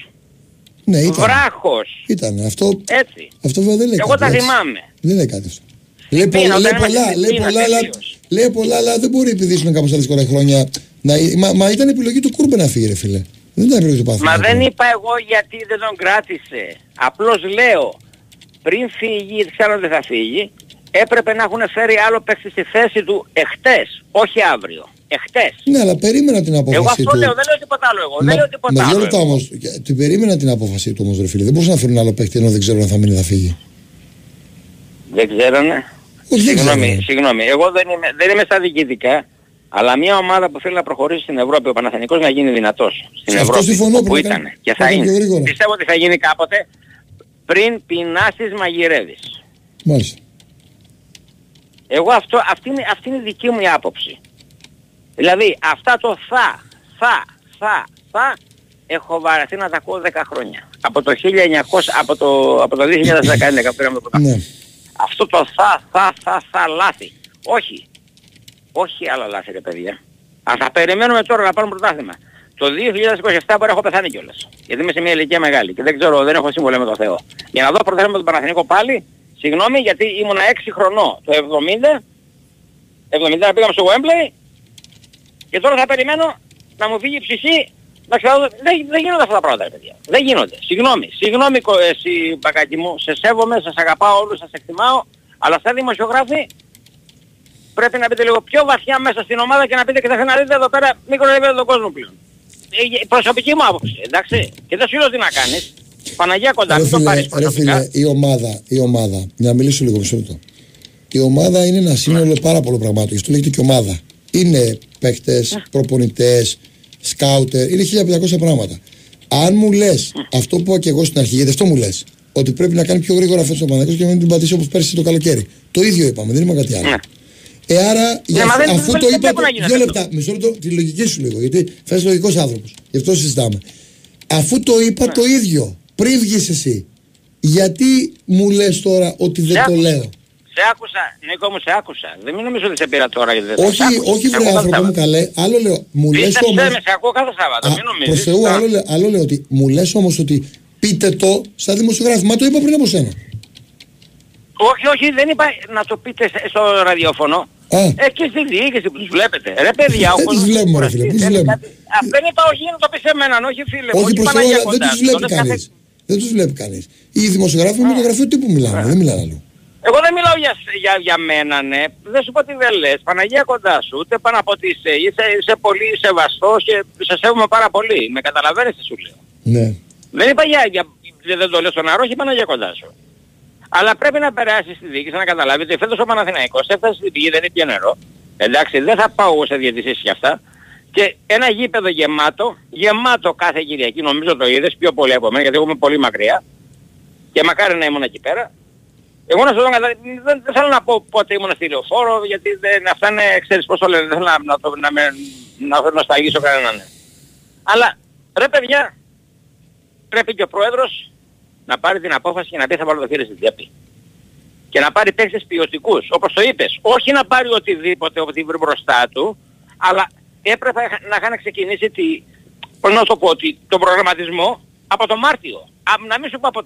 Ναι, ήταν. Βράχος. Ήταν. Αυτό, Έτσι. αυτό βέβαια δεν λέει Εγώ κάτι, τα έτσι. θυμάμαι. Δεν λέει κάτι αυτό. Λέει, Πίνα, πολλά, όταν λέει, είμαστε πολλά, στην λέει, πείνα πολλά, αλλά, τελείως. λέει πολλά, αλλά δεν μπορεί επειδή ήσουν κάπως τα δύσκολα χρόνια. Να, μα, μα ήταν επιλογή του Κούρμπε να φύγει, ρε φίλε. Δεν ήταν επιλογή του Μα Παναθηναϊκού. δεν είπα εγώ γιατί δεν τον κράτησε. Απλώς λέω, πριν φύγει, ξέρω ότι δεν θα φύγει, έπρεπε να έχουν φέρει άλλο παίκτη στη θέση του εχθές, όχι αύριο. Εχθές. Ναι, αλλά περίμενα την απόφαση Εγώ αυτό του. λέω, δεν λέω τίποτα άλλο εγώ. Μα- Δεν λέω τίποτα με δύο άλλο. λεπτά εγώ. όμως, την περίμενα την απόφαση του όμως ρε φίλε. Δεν μπορούσαν να φέρουν άλλο παίκτη ενώ δεν ξέρουν αν θα μείνει ή θα φύγει. Δεν ξέρανε. Όχι, δεν Συγγνώμη, ξέρανε. συγγνώμη. Εγώ δεν είμαι, δεν είμαι στα διοικητικά, αλλά μια ομάδα που θέλει να προχωρήσει στην Ευρώπη, ο Παναθηναϊκός να γίνει δυνατός στην Σε αυτό Ευρώπη, συμφωνώ, που πρέπει να ήταν κάνει- και να θα κάνει πιο είναι. γρήγορα. Πιστεύω ότι θα γίνει κάποτε πριν πεινάσεις μαγειρεύεις. Μάλιστα. Εγώ αυτό, αυτή, είναι, αυτή είναι η δική μου η άποψη. Δηλαδή αυτά το θα, θα, θα, θα έχω βαρεθεί να τα ακούω 10 χρόνια. Από το 1900, από το, από το 2011 που πήραμε το πρωτάθλημα. Ναι. Αυτό το θα, θα, θα, θα λάθη. Όχι. Όχι άλλα λάθη ρε παιδιά. Ας θα περιμένουμε τώρα να πάρουμε πρωτάθλημα. Το 2027 μπορεί να έχω πεθάνει κιόλας. Γιατί είμαι σε μια ηλικία μεγάλη και δεν ξέρω, δεν έχω σύμβολο με το Θεό. Για να δω πρωτάθλημα με τον Παναθηνικό πάλι, συγγνώμη γιατί ήμουνα 6 χρονών το 70, 70 πήγαμε στο Wembley και τώρα θα περιμένω να μου φύγει η ψυχή να ξαναδώ. Δεν, δεν γίνονται αυτά τα πράγματα ρε παιδιά. Δεν γίνονται. Συγγνώμη. Συγγνώμη κο- εσύ μπακάκι μου. Σε σέβομαι, σας αγαπάω όλους, σας εκτιμάω. Αλλά σαν δημοσιογράφοι πρέπει να μπείτε λίγο πιο βαθιά μέσα στην ομάδα και να πείτε και θα να δείτε εδώ πέρα μικρό επίπεδο τον κόσμο πλέον. Ε, ε, προσωπική μου άποψη, εντάξει. Και δεν σου λέω τι να κάνεις. Παναγία κοντά, Ρε μην το φίλε, πάρεις ρε προσωπικά. φίλε, η ομάδα, η ομάδα, για να μιλήσω λίγο μισό λεπτό. Η ομάδα είναι ένα σύνολο πάρα πολλών πραγμάτων. Γι' αυτό λέγεται και ομάδα. Είναι παίκτες, προπονητές, σκάουτερ, είναι 1500 πράγματα. Αν μου λες αυτό που είπα και εγώ στην αρχή, γιατί αυτό μου λες, ότι πρέπει να κάνει πιο γρήγορα φέτος ο Παναγιώτο και να μην την πατήσει όπως πέρσι το καλοκαίρι. Το ίδιο είπαμε, δεν είπαμε κάτι άλλο. Ναι. Ε, άρα, για- μα δεν- αφού δεν- το δεν είπα. πρέπει να γίνει Δύο αυτό. λεπτά, μισό λεπτό, τη λογική σου λίγο, γιατί φέρει λογικός άνθρωπος. Γι' αυτό συζητάμε. Αφού το είπα Ναι. το ίδιο, πριν βγεις εσύ, γιατί μου λες τώρα ότι δεν Σε το άκουσα. λέω; Σε άκουσα, Νίκο μου, σε άκουσα. Δεν μην νομίζω ότι σε πήρα τώρα γιατί δεν Όχι, σε άκουσα. όχι, Σε βρε ακούω κάθε άνθρωπο μου Σάββατο. καλέ. Άλλο λέω, μου λες Πίστεψέ όμω. με, σε ακούω κάθε Σάββατο, μην Προς νομίζεις. Θεού, Α, άλλο, λέ- άλλο λέω ότι μου λες όμως ότι πείτε το σαν δημοσιογράφο. Μα το είπα πριν από σένα. Όχι, όχι, δεν είπα να το πείτε σε- στο ραδιόφωνο. Α. Εκεί στη διοίκηση που τους βλέπετε. Ρε παιδιά, ο Δεν τους κόσμος βλέπουμε, ρε κουραστεί, φίλε, πού τους θέλει βλέπουμε. κάτι- Α, Δεν είπα όχι, να το πεις σε μένα, όχι φίλε. μου, όχι προς Θεού, Παναγία αλλά δεν κοντά τους σου, βλέπει το λες κάθε- κανείς. Δεν τους βλέπει κανείς. Οι δημοσιογράφοι με το γραφείο τύπου μιλάνε, δεν μιλάνε αλλού. Εγώ δεν μιλάω για, για, για μένα, ναι. Δεν σου πω τι δεν λες. Παναγία κοντά σου. Ούτε πάνω από ότι είσαι. Είσαι, είσαι πολύ σεβαστός και σε σέβομαι πάρα πολύ. Με καταλαβαίνεις τι σου λέω. Ναι. Δεν είπα για, για δεν το λέω στον αερό, όχι Παναγία κοντά σου. Αλλά πρέπει να περάσει στη διοίκηση να καταλάβει ότι φέτος ο Παναθηναϊκός έφτασε στην πηγή, δεν ήπια νερό. Εντάξει, δεν θα πάω εγώ σε διαιτησίες για αυτά. Και ένα γήπεδο γεμάτο, γεμάτο κάθε Κυριακή, νομίζω το είδες πιο πολύ από μένα, γιατί εγώ είμαι πολύ μακριά. Και μακάρι να ήμουν εκεί πέρα. Εγώ να σου δω, κατα- δεν, δεν θέλω να πω πότε ήμουν στη λεωφόρο, γιατί δεν, αυτά είναι, ξέρεις πώς το λένε, δεν θέλω να, να, το- να, με, να νοσταλγήσω κανέναν. Αλλά, ρε παιδιά, πρέπει και ο πρόεδρος να πάρει την απόφαση και να πει θα βάλω το χέρι στην τσέπη. Και να πάρει παίκτες ποιοτικούς, όπως το είπες. Όχι να πάρει οτιδήποτε, ό,τι βρει μπροστά του, αλλά έπρεπε να είχαν ξεκινήσει τη, πώς να το πω, ότι, τον προγραμματισμό από το Μάρτιο. Α, να μην σου πω από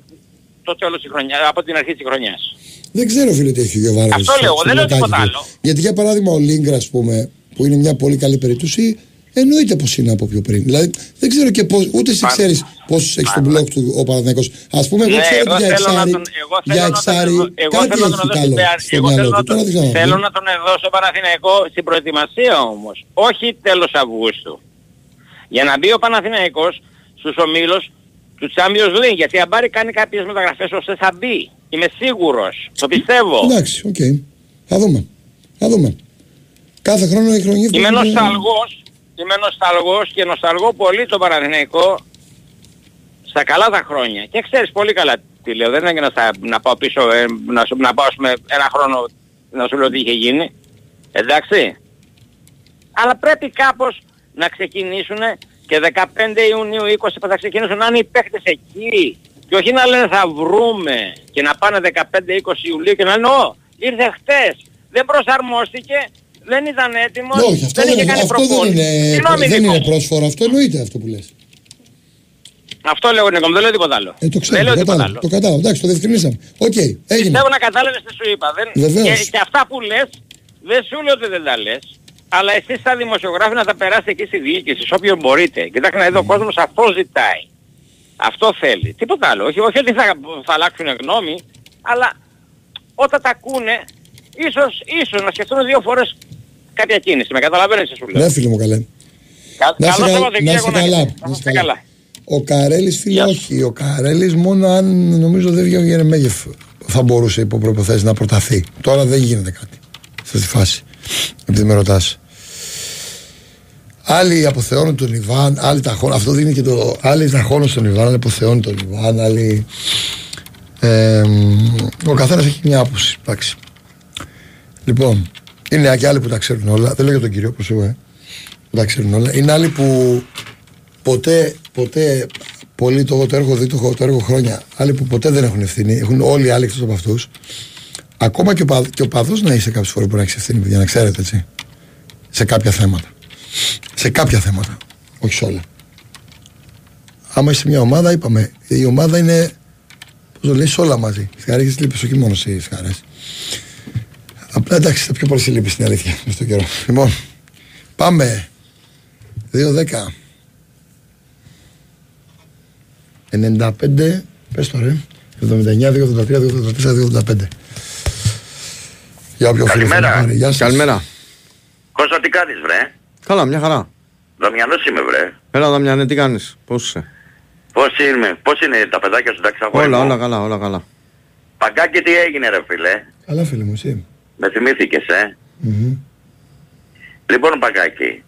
το τέλος της χρονιάς, από την αρχή της χρονιάς. Δεν ξέρω φίλε τι έχει ο Γιωβάρη. Αυτό λέω, δεν λέω τίποτα άλλο. Γιατί για παράδειγμα ο Λίγκρα, ας πούμε, που είναι μια πολύ καλή περίπτωση, εννοείται πως είναι από πιο πριν. Δηλαδή δεν ξέρω και πώ, ούτε εσύ Μα- ξέρεις πόσους έχεις στον blog του ο Παναθηναϊκός. Α πούμε, εγώ Ναι, ξέρω εγώ ότι για θέλω να εξάρι, τον- εγώ θέλω για να τον εξάρι εδω- εγώ κάτι θέλω να τον έχει δώσω καλό στην- στο εγώ θέλω μυαλό να του. Τώρα τον- δεν ξέρω. Θέλω να τον δώσω Παναθηναϊκό στην προετοιμασία όμως. Όχι τέλος Αυγούστου. Για να μπει ο Παναθηναϊκός στους ομίλους του Champions League. Γιατί αν πάρει κάνει κάποιες μεταγραφές ώστε θα μπει. Είμαι σίγουρος. Το πιστεύω. Εντάξει, οκ. Θα δούμε. Θα δούμε. Κάθε χρόνο η χρονιά Είμαι νοσταλγός, είμαι νοσταλγός και νοσταλγώ πολύ το Παναθηναϊκό στα καλά τα χρόνια. Και ξέρεις πολύ καλά τι λέω. Δεν έγινε να, να πάω πίσω, ε, να, σου, να πάω ας πούμε, ένα χρόνο να σου λέω τι είχε γίνει. Εντάξει. Αλλά πρέπει κάπως να ξεκινήσουν και 15 Ιουνίου 20 που θα ξεκινήσουν να είναι οι παίχτες εκεί. Και όχι να λένε θα βρούμε και να πάνε 15-20 Ιουλίου και να λένε «Ω, ήρθε χτες, δεν προσαρμόστηκε, δεν ήταν έτοιμος, Ναι, όχι, αυτό δεν δεν, είχε κάνει αυτό δεν προπόνηση». είναι, Συγγνώμη, δεν Νίκο είναι μου. πρόσφορο. Αυτό εννοείται αυτό που λες. Αυτό λέω Νίκο, μου, δεν λέω τίποτα άλλο. Ε, το δεν ξέρω, λέω το τίποτα κατάλαβα. άλλο. Το κατάλαβα. Εντάξει, το διευκρινίσαμε. Οκ, έγινε. Πιστεύω να κατάλαβες τι σου είπα. Δεν... Βεβαίως. Και, και αυτά που λες, δεν σου λέω ότι δεν τα λες. Αλλά εσείς σαν δημοσιογράφοι να τα περάσετε εκεί στη διοίκηση, σε όποιον μπορείτε. Κοιτάξτε να δει ο κόσμος αυτό ζητάει. Αυτό θέλει. Τίποτα άλλο. Όχι, όχι ότι θα, θα αλλάξουν γνώμη, αλλά όταν τα ακούνε, ίσως, ίσως να σκεφτούν δύο φορές κάποια κίνηση. Με καταλαβαίνεις τι σου λέω. Ναι, φίλε μου, καλέ. Κα- Να είσαι Καλό καλά, Σαββατοκύριακο να είσαι έχετε. καλά, Να να είσαι είστε καλά. καλά. Ο Καρέλης φίλε Γεια σου. όχι. Ο Καρέλης μόνο αν νομίζω δεν βγαίνει ο Γερεμέγεφ θα μπορούσε υπό προϋποθέσεις να προταθεί. Τώρα δεν γίνεται κάτι σε αυτή τη φάση. Επειδή με ρωτάς. Άλλοι αποθεώνουν τον Ιβάν, άλλοι ταχώνουν. Αυτό δίνει και το. Άλλοι ταχώνουν στον Ιβάν, άλλοι αποθεώνουν τον Ιβάν, άλλοι. Ε, ο καθένας έχει μια άποψη. Εντάξει. Λοιπόν, είναι και άλλοι που τα ξέρουν όλα. Δεν λέω για τον κύριο, όπω εγώ, ε. που τα ξέρουν όλα. Είναι άλλοι που ποτέ, ποτέ, πολύ το, το έργο δει το, το έργο χρόνια. Άλλοι που ποτέ δεν έχουν ευθύνη. Έχουν όλοι οι άλλοι εκτός από αυτούς. Ακόμα και ο, παδ, και ο παδός να είσαι κάποιες φορές που να έχεις ευθύνη, για να ξέρετε έτσι. Σε κάποια θέματα. Σε κάποια θέματα. Όχι σε όλα. Άμα είσαι μια ομάδα, είπαμε, η ομάδα είναι. Πώς το λέει, σε όλα μαζί. Στι χαρέ και στι λύπε, όχι μόνο στις χαρές. Απλά εντάξει, τα πιο πολύ σε λύπη στην αλήθεια. Με στο καιρό. Λοιπόν, πάμε. 2-10. 95. Πες το ρε. 79, 283, 284, 285. Για όποιο φίλο θέλει να Καλημέρα. πάρει. Γεια σας. Καλημέρα. Κώστα τι κάνεις βρε; Καλά, μια χαρά. Δαμιανός είμαι βρε. Έλα, Δαμιανέ, τι κάνεις, πώς είσαι; Πώς είναι, πώς είναι τα παιδάκια σου εντάξει αγόρι Όλα, μου; όλα καλά, όλα καλά. Παγκάκι τι έγινε ρε φίλε; Καλά φίλε μου, εσύ. Με θυμήθηκες ε; Μμμ. Λοιπόν Παγκάκι.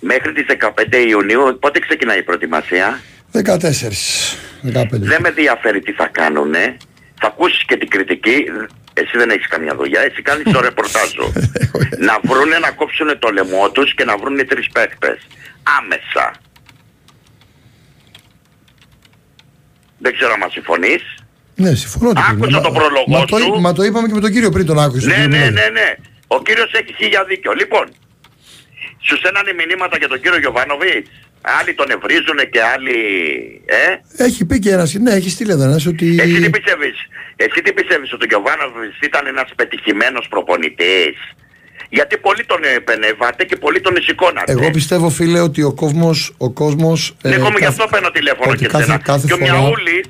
Μέχρι τις 15 Ιουνίου πότε ξεκινάει η προετοιμασία; 14. 15. Δεν με ενδιαφέρει τι θα κάνουνε. Θα ακούσεις και την κριτική. Εσύ δεν έχεις καμιά δουλειά. Εσύ κάνεις το ρεπορτάζ σου. να βρούνε να κόψουν το λαιμό τους και να βρούνε τρεις παίκτες. Άμεσα. Δεν ξέρω αν μας συμφωνείς. Ναι, συμφωνώ. το Άκουσα φίλε μου. το Μα- πρόλογο μα το, σου. μα το είπαμε και με τον κύριο πριν τον άκουσε. Ναι, ναι, ναι, ναι. Ο κύριος έχει χίλια δίκιο. Λοιπόν, σου στέλνανε μηνύματα για τον κύριο Γιωβάνοβιτς. Άλλοι τον ευρίζουν και άλλοι... Ε; Έχει πει και ένας, ναι, έχει στείλει εδώ ένας ότι. Εσύ τι πιστεύεις; Εσύ τι πιστεύεις ότι ο Γιωβάνοβιτς ήταν ένας πετυχημένος προπονητής; Γιατί πολλοί τον επενεύατε και πολλοί τον σηκώνατε. Εγώ πιστεύω, φίλε, ότι ο κόσμο. Ο κόσμος, ε, Ναι, εγώ γι' κάθε- αυτό παίρνω τηλέφωνο ότι και κάθε- σένα. κάθε και ο φορά- Μιαούλης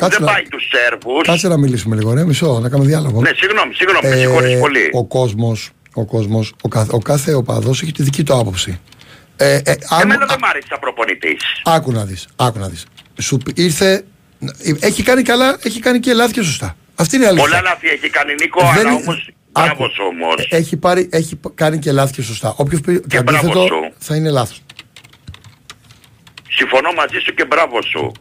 Κάτσε δεν να- πάει τους Σέρβους. Κάτσε να μιλήσουμε λίγο, ρε, μισό, να κάνουμε διάλογο. Ναι, συγγνώμη, συγγνώμη, με συγχωρείς πολύ. ο κόσμος, ο κόσμος, ο, καθ, ο κάθε οπαδός έχει τη δική του άποψη. Ε, ε, αν- Εμένα δεν α- μ' άρεσε σαν προπονητής. άκου να δεις, άκου να δεις. Σου π- ήρθε, έχει κάνει καλά, έχει κάνει και λάθη και σωστά. Αυτή είναι η αλήθεια. Πολλά λάθη έχει κάνει Νίκο, Δεν αλλά είναι- όμως Άκου. μπράβος σου όμως. Ε, Έχει, πάρει, έχει π- κάνει και λάθη και σωστά. Όποιος πει το Και μπράβος αντίθετο σου. θα είναι λάθος. Συμφωνώ μαζί σου και μπράβος σου.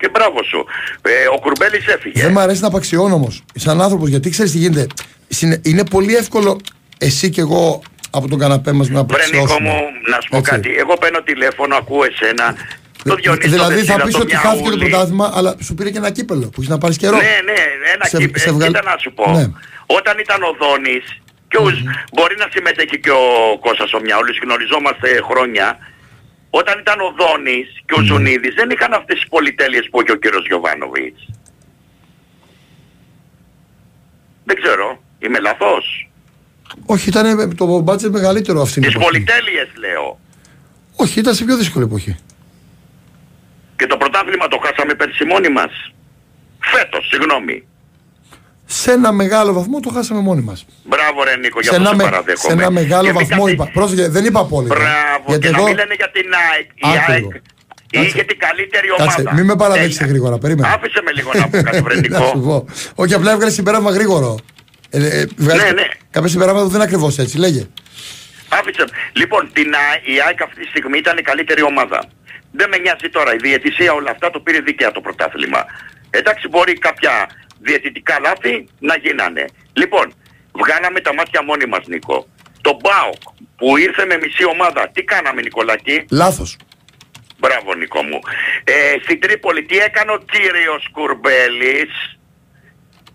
Και μπράβο σου. Ε, ο Κουρμπέλης έφυγε. Δεν μ' αρέσει να απαξιώνω όμως, σαν άνθρωπος, γιατί ξέρεις τι γίνεται. Συνε- Είναι πολύ εύκολο εσύ και εγώ από τον καναπέ μας να Βρε Νίκο απαξιώσουμε. μου, να σου πω Έτσι. κάτι. Εγώ παίρνω τηλέφωνο, ακούω εσένα. Το Διονύσο δηλαδή θα Δεσίλα, πεις το ότι χάθηκε το Μιαούλη. πρωτάθλημα, αλλά σου πήρε και ένα κύπελο που έχεις να πάρεις καιρό. Ναι, ναι, ένα Σε- κύπε- σε βγάλ- Κοίτα να σου πω. Ναι. Όταν ήταν ο Δόνης και ο, μπορεί να συμμετέχει και ο Κώστας ο Μιαούλης, γνωριζόμαστε χρόνια. Όταν ήταν ο Δόνης και ο Ζουνίδης δεν είχαν αυτές τις πολυτέλειες που έχει ο κύριος Γιωβάνοβιτς. Δεν ξέρω. Είμαι λαθός. Όχι, ήταν το μπάτζετ μεγαλύτερο αυτή την Τις εποχή. πολυτέλειες λέω. Όχι, ήταν σε πιο δύσκολη εποχή. Και το πρωτάθλημα το χάσαμε πέρσι μόνοι μας. Φέτος, συγγνώμη. Σε ένα μεγάλο βαθμό το χάσαμε μόνοι μας. Μπράβο ρε Νίκο, για Σε αυτό ένα, σε με- παραδέχομαι. σε ένα μεγάλο Και μην βαθμό κάτι- είπα. Πρόσεχε, δεν είπα απόλυτα. Μπράβο, Γιατί και εδώ... να μην λένε για την ΑΕΚ. Η Άκου ΑΕΚ λίγο. Κάτσε. είχε την καλύτερη Κάτσε, ομάδα. μην με παραδέξεις Τέλεια. γρήγορα, περίμενε. Άφησε με λίγο να πω κάτι βρε Να Νικό. σου πω. Όχι, απλά έβγαλε συμπέρασμα γρήγορο. Ε, ε, βγάζεις Ναι, ναι. Κάποια συμπεράσματα που δεν είναι ακριβώς έτσι, λέγε. Άφησε. Λοιπόν, την, Α- η ΑΕΚ αυτή τη στιγμή ήταν η καλύτερη ομάδα. Δεν με νοιάζει τώρα. Η διαιτησία όλα αυτά το πήρε δίκαια το πρωτάθλημα. Εντάξει, μπορεί κάποια διαιτητικά λάθη να γίνανε. Λοιπόν, βγάλαμε τα μάτια μόνοι μας, Νίκο. Το ΜΠΑΟΚ που ήρθε με μισή ομάδα, τι κάναμε Νικολάκη. Λάθος. Μπράβο Νίκο μου. Ε, στην Τρίπολη τι έκανε ο κύριος Κουρμπέλης;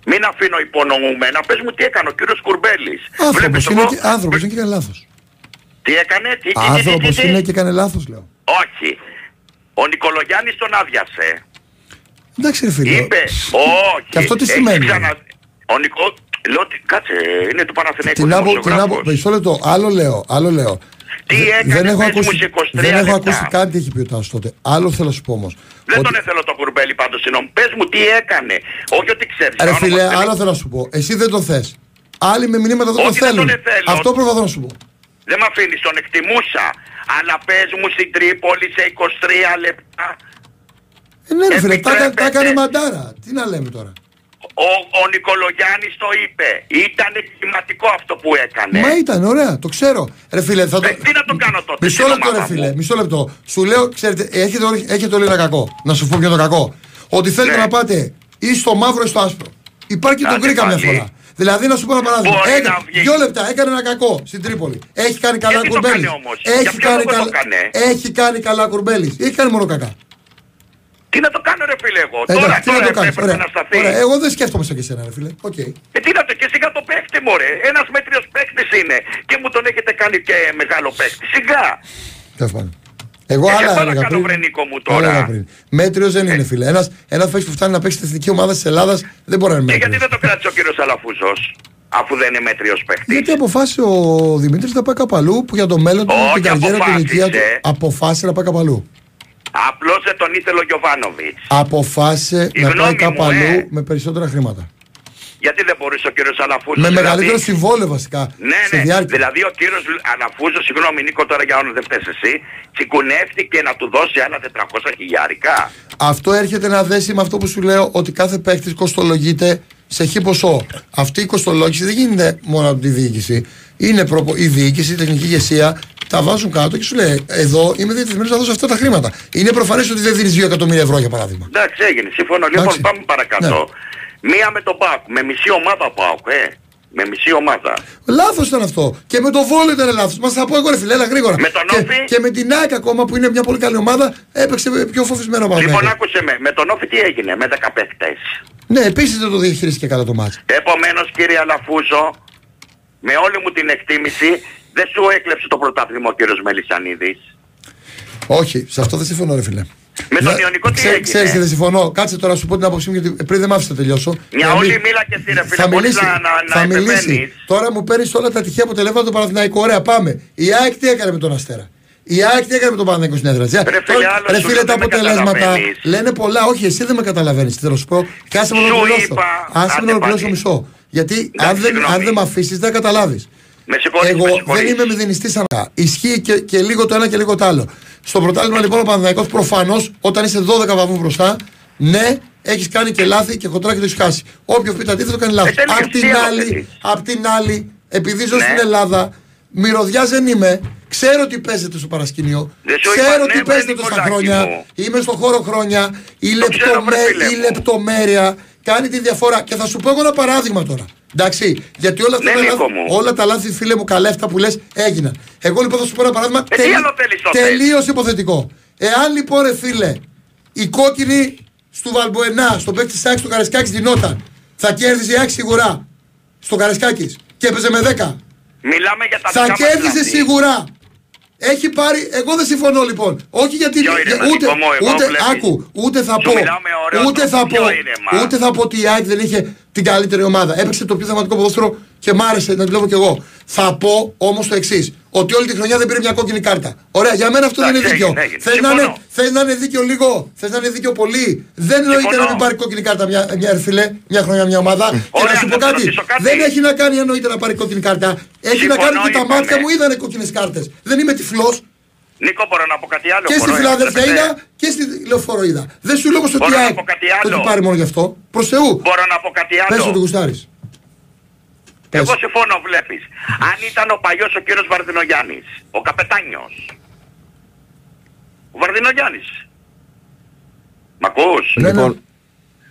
Μην αφήνω υπονοούμενα. Πες μου τι έκανε ο κύριος Κουρμπέλης; Άνθρωπος Βλέπεις είναι, εγώ- και, άνθρωπος είναι και έκανε λάθος. Τι έκανε, τι, τι, τι, τι, τι, Άνθρωπος τι. είναι και έκανε λάθος, λέω. Όχι. Ο Νικολογιάννης τον άδειασε. Εντάξει, ρε φίλε. Είπε, όχι. Και αυτό τι έχει σημαίνει; ξανα- Ο Νικο... Λέω ότι κάτσε, είναι του Παναθηναϊκού Την άπο, την δημοσιογράφος. άπο, μισό λεπτό, άλλο λέω, άλλο λέω. Τι Δε- έκανε, δεν έχω πες μου ακούσει, σε 23 δεν έχω λεπτά. ακούσει καν τι έχει πει ο Τάσος τότε. Άλλο θέλω να σου πω όμως. Δεν Ότι- τον ήθελα το κουρμπέλι πάντως συγγνώμη. Πες μου τι έκανε. Όχι ότι ξέρεις. Ρε όνομα φίλε, του άλλο θέλω να σου πω. Εσύ δεν τον θες. Άλλοι με μηνύματα δεν τον Όχι, δεν θέλουν. τον θέλω. Αυτό προσπαθώ να σου πω. Δεν με αφήνεις, τον εκτιμούσα. Αλλά πες μου στην Τρίπολη σε 23 λεπτά. Ε, ναι, ρε φίλε, τα, κα- τα Επιτρέπεται. έκανε μαντάρα. Τι να λέμε τώρα. Ο, ο Νικολογιάννης το είπε. Ήταν κλιματικό αυτό που έκανε. Μα ήταν ωραία, το ξέρω. Ρε φίλε, θα το. Ε, τι να το κάνω τότε, Μισό στην λεπτό, ρε ομάδα φίλε, μου. μισό λεπτό. Σου λέω, ξέρετε, έχετε, όλοι- έχετε όλοι ένα κακό. Να σου πω ποιο είναι το κακό. Ότι θέλετε Ναι. να πάτε ή στο μαύρο ή στο άσπρο. Υπάρχει και τον Άντε γκρι καμιά πάλι. φορά. Δηλαδή, να σου πω ένα παράδειγμα. Μπορεί Έκα- να βγει. Δύο λεπτά έκανε ένα κακό στην Τρίπολη. Έχει κάνει καλά Γιατί το κουρμπέλης. κάνει όμως; Για Έχει, ποιο κάνει λόγο το καλά- έκανε; έχει κάνει καλά κουρμπέλης. Έχει κάνει μόνο κακά. Τι να το κάνω ρε φίλε εγώ; Εντάξει, τώρα τι να τώρα το κάνεις, έπρεπε ωραία. να σταθείς. Ωραία, Εγώ δεν σκέφτομαι σαν και εσένα, ρε φίλε. Οκ. Ε, τι να το και σιγά το παίχτη μου ρε. Ένας μέτριος παίχτης είναι. Και μου τον έχετε κάνει και μεγάλο παίχτη. Σιγά. Τέλος πάντων. Εγώ Ε, άλλα σε έλεγα παρακαλώ, πριν. βρε, Νίκο μου, Άλλα τώρα. έλεγα πριν. Μέτριος δεν είναι, φίλε. Ένας, ένας παίκτη που φτάνει να παίξει στην εθνική ομάδα της Ελλάδας δεν μπορεί να είναι Και γιατί μέτριος. δεν το κράτησε ο κύριος Αλαφούζος. Αφού δεν είναι μέτριος παίχτης; Γιατί αποφάσισε ο Δημήτρης να πάει κάπου αλλού που για το μέλλον του, Όχι, την καριέρα, την ηλικία του. αποφάσισε. Αποφάσισε να πάει κάπου αλλού. Απλώς δεν τον ήθελε ο Γιωβάνοβιτς. Αποφάσισε Η να πάει γνώμη κάπου μου, αλλού ε. με περισσότερα χρήματα. Γιατί δεν μπορούσε ο κύριος Αλαφούζος. Με δηλαδή- μεγαλύτερο συμβόλαιο βασικά. Ναι, σε ναι. διάρκεια. Δηλαδή ο κύριος Αλαφούζος, συγγνώμη Νίκο τώρα για όνομα δεν φταίς εσύ, τσικουνεύτηκε να του δώσει άλλα 400 χιλιάρικα. Αυτό έρχεται να δέσει με αυτό που σου λέω ότι κάθε παίκτης κοστολογείται σε χι ποσό. Αυτή η κοστολόγηση δεν γίνεται μόνο από τη διοίκηση. Είναι προπο... η διοίκηση, η τεχνική ηγεσία, τα βάζουν κάτω και σου λέει: Εδώ είμαι διατεθειμένος να δώσω αυτά τα χρήματα. Είναι προφανές ότι δεν δίνεις 2 εκατομμύρια ευρώ για παράδειγμα. Εντάξει έγινε, συμφωνώ. Λοιπόν Εντάξει. πάμε παρακάτω. Μία με τον Πάουκ, με μισή ομάδα Πάουκ, ε. Με μισή ομάδα. Λάθος ήταν αυτό. Και με το βόλιο ήταν λάθος. Μας θα πω εγώ ρε φιλέ, έλα γρήγορα. Με τον και, Όφη; και με την ΑΕΚ ακόμα που είναι μια πολύ καλή ομάδα έπαιξε πιο φοβισμένο Λοιπόν Παναγιώτη. άκουσε με, με τον Όφη τι έγινε, με 10 παίχτες. Ναι, επίσης δεν το διαχειρίστηκε καλά το μάτσο. Επομένως κύριε Αλαφούζο, με όλη μου την εκτίμηση, δεν σου έκλεψε το πρωτάθλημα ο κύριος Μελισανίδης; Όχι, σε αυτό δεν συμφωνώ, ρε φιλέ. Με τον Δε- Ιωνικό τι ξέ- έγινε; Ξέρεις τι δεν συμφωνώ. Κάτσε τώρα να σου πω την άποψή μου γιατί πριν δεν μ' άφησε να τελειώσω. Μια Να όλη μην- μίλα και εσύ, ρε φίλε, Θα μπορείς μιλήσει. να- να- να θα μιλήσει. επεμβαίνεις. Τώρα μου παίρνεις όλα τα τυχαία αποτελέσματα του Παναθηναϊκού. Ωραία, πάμε. Η ΑΕΚ τι έκανε με τον Αστέρα; Η ΑΕΚ τι έκανε με τον Παναθηναϊκό στην έδρα; της. φίλε, Τώρα, άλλο ρε σου φίλε, λέω, τα δεν με αποτελέσματα καταλαβαίνεις. λένε πολλά. Όχι, εσύ δεν με καταλαβαίνεις. Θέλω να σου πω. Κάσε με να Σου ολοκληρώσω. είπα, Άσε με άντε να ολοκληρώσω πάλι. μισό. Γιατί Εντάξει, αν δεν, συγγνώμη. αν δεν με αφήσεις, δεν καταλάβεις. Με συγχωρείς, Εγώ με δεν συγχωρείς. είμαι μηδενιστής σαν Ισχύει και, και λίγο το ένα και λίγο το άλλο. Στο πρωτάθλημα λοιπόν ο Παναθηναϊκός προφανώς όταν είσαι 12 βαθμού μπροστά, ναι, έχεις κάνει και λάθη και χοντρά και το έχεις χάσει. Όποιος πει το αντίθετο κάνει λάθος. Ε, τέλεια, απ' την, τι άλλο άλλη, θέλεις. απ' την άλλη, επειδή ζω Ναι. στην Ελλάδα, μυρωδιάς δεν είμαι. Ξέρω τι παίζεται στο παρασκήνιο. Δεν σου Ξέρω είπα, τι ναι, παίζεται βρε, τόσα Νικολάκη χρόνια. μου. Είμαι στον χώρο χρόνια. Η, Το ξέρω, λεπτομέ- βρε, φίλε η μου. λεπτομέρεια κάνει τη διαφορά. Και θα σου πω εγώ ένα παράδειγμα τώρα. Εντάξει, γιατί όλα αυτά Ναι, τα Νίκο λάθη, μου. όλα τα λάθη, φίλε μου, καλέφτα που λες, έγιναν. Εγώ λοιπόν θα σου πω ένα παράδειγμα Ε, τι άλλο θέλεις τότε; τελείως υποθετικό. Εάν λοιπόν, ρε φίλε, η κόκκινη στο Βαλμποενά, στο παίκτη τη Άκη του Καρεσκάκης δινόταν, θα κέρδιζε η Άκη σιγουρά. Στο Καρεσκάκης και έπαιζε με 10. Μιλάμε για τα Θα δικά μας κέρδιζε λάθη. σίγουρα. Έχει πάρει. Εγώ δεν συμφωνώ λοιπόν. Όχι γιατί. Πιο για- ήρεμα, ούτε, Νίκο μου, εγώ ούτε, βλέπεις. άκου, ούτε θα Σου πω. μιλάω με ωραίο Ούτε τρόπο, θα πιο πω. ήρεμα. Ούτε θα πω ότι η ΑΕΚ δεν είχε την καλύτερη ομάδα. Έπαιξε το πιο θεματικό ποδόσφαιρο και μ' άρεσε να τη βλέπω κι εγώ. Θα πω όμως το εξής. Ότι όλη τη χρονιά δεν πήρε μια κόκκινη κάρτα. Ωραία, για μένα αυτό δεν είναι Εντάξει, δίκαιο. έγινε, έγινε. Θες να, είναι- Συμφωνώ. θες να είναι δίκαιο λίγο, θες να είναι δίκαιο πολύ. Δεν εννοείται Συμφωνώ. να μην πάρει κόκκινη κάρτα μια, μια ερφιλέ, μια χρονιά μια ομάδα. και Ωραία, να σου πω να σε κάτι. ρωτήσω κάτι. Δεν έχει να κάνει εννοείται να πάρει κόκκινη κάρτα. Έχει να Συμφωνώ, κάνει ότι τα είπαμε. μάτια μου είδανε κόκκινες κάρτες. Δεν είμαι τυφλός. Νίκο μπορώ να πω κάτι άλλο; Και στη μπορώ, Φιλαδέλφια επιτρέπετε. είδα και στη λεωφόρο είδα. Δεν σου λέω στο Μπορώ τι να ΑΕΚ πω κάτι το άλλο. έχει πάρει μόνο γι' αυτό. Προς Θεού. Μπορώ να πω κάτι Πες ότι άλλο. γουστάρεις. Εγώ συμφωνώ βλέπεις. Αν ήταν ο παλιός ο κύριος Βαρδινογιάννης, ο καπετάνιος. Ο Βαρδινογιάννης. Μ' ακούς; Ναι, ναι. Λοιπόν,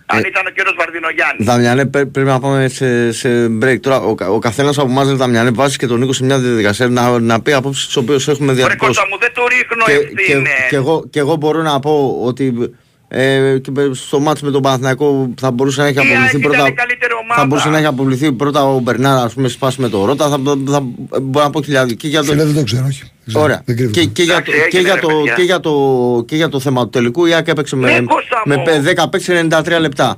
Αν ε, ήταν ο κύριος Βαρδινογιάννης. Δαμιανέ, πρέ- πρέπει να πάμε σε, σε break. Τώρα, ο, κα- ο καθένας από εμάς, Δαμιανέ, βάζει και τον Νίκο σε μια διαδικασία να, να πει απόψεις τις οποίες έχουμε Ρε διατυπώσει. Κώστα μου δεν του ρίχνω Και, και, ευθύνες. και, εγώ, και εγώ μπορώ να πω ότι ε, και με- στο μάτς με τον Παναθηναϊκό θα μπορούσε να έχει Η ΑΕΚ απολυθεί ήταν πρώτα. η καλύτερη ομάδα. θα μπορούσε να έχει αποβληθεί πρώτα ο Μπερνάρ, ας πούμε, σπάσει με το Ρότα. Θα, θα, θα, μπορώ να πω χιλιάδε. Και για το, Φίλε, δεν το ξέρω, όχι. Δεν ξέρω, Ωραία. δεν κρύβω. Και, και, για το, Εντάξει, και, έγινε, για ρε το, παιδιά. και, για το, και για το θέμα του τελικού, η ΑΕΚ έπαιξε με, Ναι, Κώστα με μου. 10 παίξεις 93 λεπτά.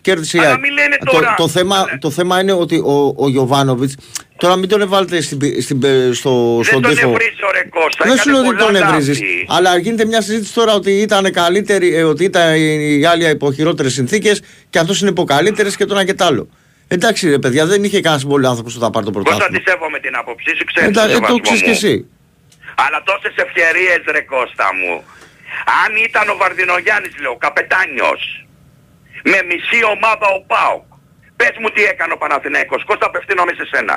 Κέρδισε η Αλλά ΑΕΚ. μην λένε Το, τώρα. το, θέμα, Ναι. το θέμα είναι ότι ο, ο Γιωβάνοβιτς. Τώρα μην τον εβάλετε στην, πι- στην, πι- στο, Δεν στον τον τοίχο. ευρίζω ρε Κώστα. Δεν σου έκανε λέω ότι πολλά τον λάθη. ευρίζει. Αλλά γίνεται μια συζήτηση τώρα ότι ήταν καλύτερη, ε, ότι ήταν οι άλλοι υπό χειρότερες συνθήκες και αυτός είναι υπό καλύτερες και το ένα και το άλλο. Εντάξει ρε παιδιά, δεν είχε κανένας πολύ άνθρωπος που θα πάρει το Κώστα πρωτάθλημα. τη σέβομαι την άποψή σου, ξέρεις Εντάξει, το ε, το σεβασμό ξέρεις μου. και εσύ. Αλλά τόσες ευκαιρίες ρε Κώστα μου. Αν ήταν ο Βαρδινογιάννης λέω, καπετάνιος, με μισή ομάδα ο ΠΑΟΚ, πες μου τι έκανε ο Παναθηναίκος, Κώστα απευθύνομαι σε σένα.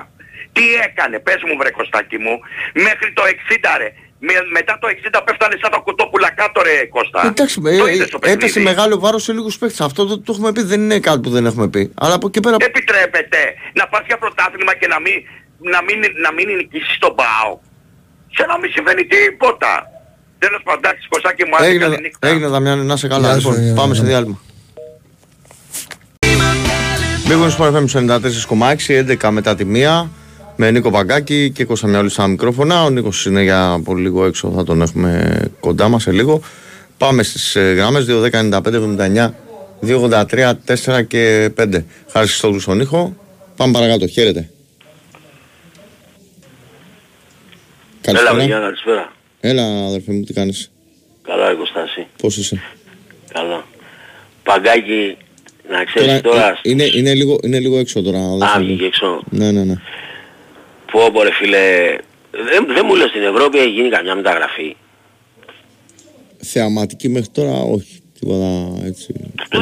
Τι έκανε, πες μου βρε Κωστάκη μου, μέχρι το 60 ρε. Με, μετά το 60 πέφτανε σαν τα κουτόπουλα κάτω ρε Κώστα. Εντάξει, Το ε, είδες το ε, έπεσε παιχνίδι; μεγάλο βάρος σε λίγους παίχτε. Αυτό το, το έχουμε πει, δεν είναι κάτι που δεν έχουμε πει. Αλλά από εκεί πέρα. Επιτρέπεται να πας για πρωτάθλημα και να μην, να μην, να μην νικήσεις τον ΠΑΟΚ. Σε να μην συμβαίνει τίποτα. Τέλος πάντων, εντάξει, Κωστάκη μου, άντε Έγινε, καλή νύχτα. έγινε Δαμιάννη, να είσαι καλά. Γεια σου, Λοιπόν, γεια, πάμε γεια. σε διάλειμμα. Μπήκαμε στο FM 94,6, 11 μετά τη μία. Με Νίκο Παγκάκη και Κώστα Μιαούλη στα μικρόφωνα. Ο Νίκος είναι για πολύ λίγο έξω, θα τον έχουμε κοντά μας σε λίγο. Πάμε στις ε, γραμμές 2.10.95.79, 2.83, 4 και 5. Χάρη Χριστόδουλου στον ήχο. Πάμε παρακάτω. Χαίρετε. Έλα, Καλησπέρα. παιδιά, καλησπέρα. Έλα, αδερφέ μου, τι κάνεις; Καλά, ρε Κωστάση. Πώς είσαι; Καλά. Παγκάκι, να ξέρεις Τώρα, τώρα... ε, είναι, είναι, λίγο, είναι λίγο έξω τώρα. αδερφέ Α, μου. βγήκε έξω. Ναι, ναι, ναι. Πω, πω, ρε φίλε. Δεν, δεν μου λες στην Ευρώπη έχει γίνει καμιά μεταγραφή. Θεαματική μέχρι τώρα όχι. Τίποτα έτσι. Ε,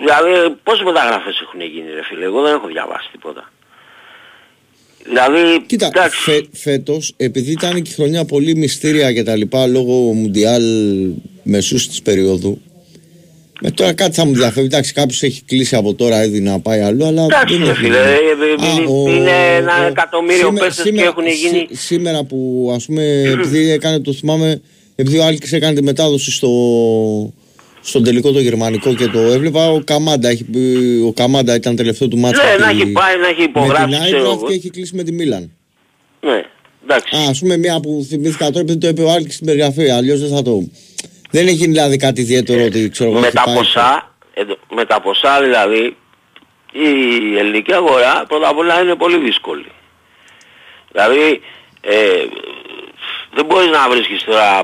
δηλαδή, πόσες μεταγραφές έχουν γίνει, ρε φίλε. Εγώ δεν έχω διαβάσει τίποτα. Δηλαδή, Κοίτα, εντάξει, φε, φέτος, επειδή ήταν και η χρονιά πολύ μυστήρια και τα λοιπά λόγω Μουντιάλ μεσούς της περίοδου, με τώρα κάτι θα μου διαφεύγει. Εντάξει, κάποιος έχει κλείσει από τώρα ήδη να πάει αλλού, αλλά Εντάξει, δεν ρε έχει φίλε, γίνει. ε, ε, Α, ο- είναι ένα ο- εκατομμύριο σήμε- παίκτες και σήμερα- έχουν γίνει- σή- σήμερα που ας πούμε, επειδή έκανε, το θυμάμαι, επειδή ο Άλκης έκανε τη μετάδοση στο, στον τελικό το γερμανικό και το έβλεπα, ο Καμάντα, έχει, πει- ο Καμάντα ήταν τελευταίο του μάτσα. ναι, με να τη- έχει πάει, να έχει με υπογράψει, την ξέρω Άιντραχτ εγώ. και έχει κλείσει με τη Μίλαν. Ναι, εντάξει. Α, ας πούμε μια που θυμήθηκα τώρα επειδή το είπε ο Άλκης στην περιγραφή, αλλιώς δεν θα το... Δεν έχει γίνει δηλαδή κάτι ιδιαίτερο ότι ξέρω εγώ με έχει τα πάει- ποσά, εδώ- με τα ποσά δηλαδή, η ελληνική αγορά πρώτα απ' όλα είναι πολύ δύσκολη. Δηλαδή, ε, δεν μπορείς να βρίσκεις τώρα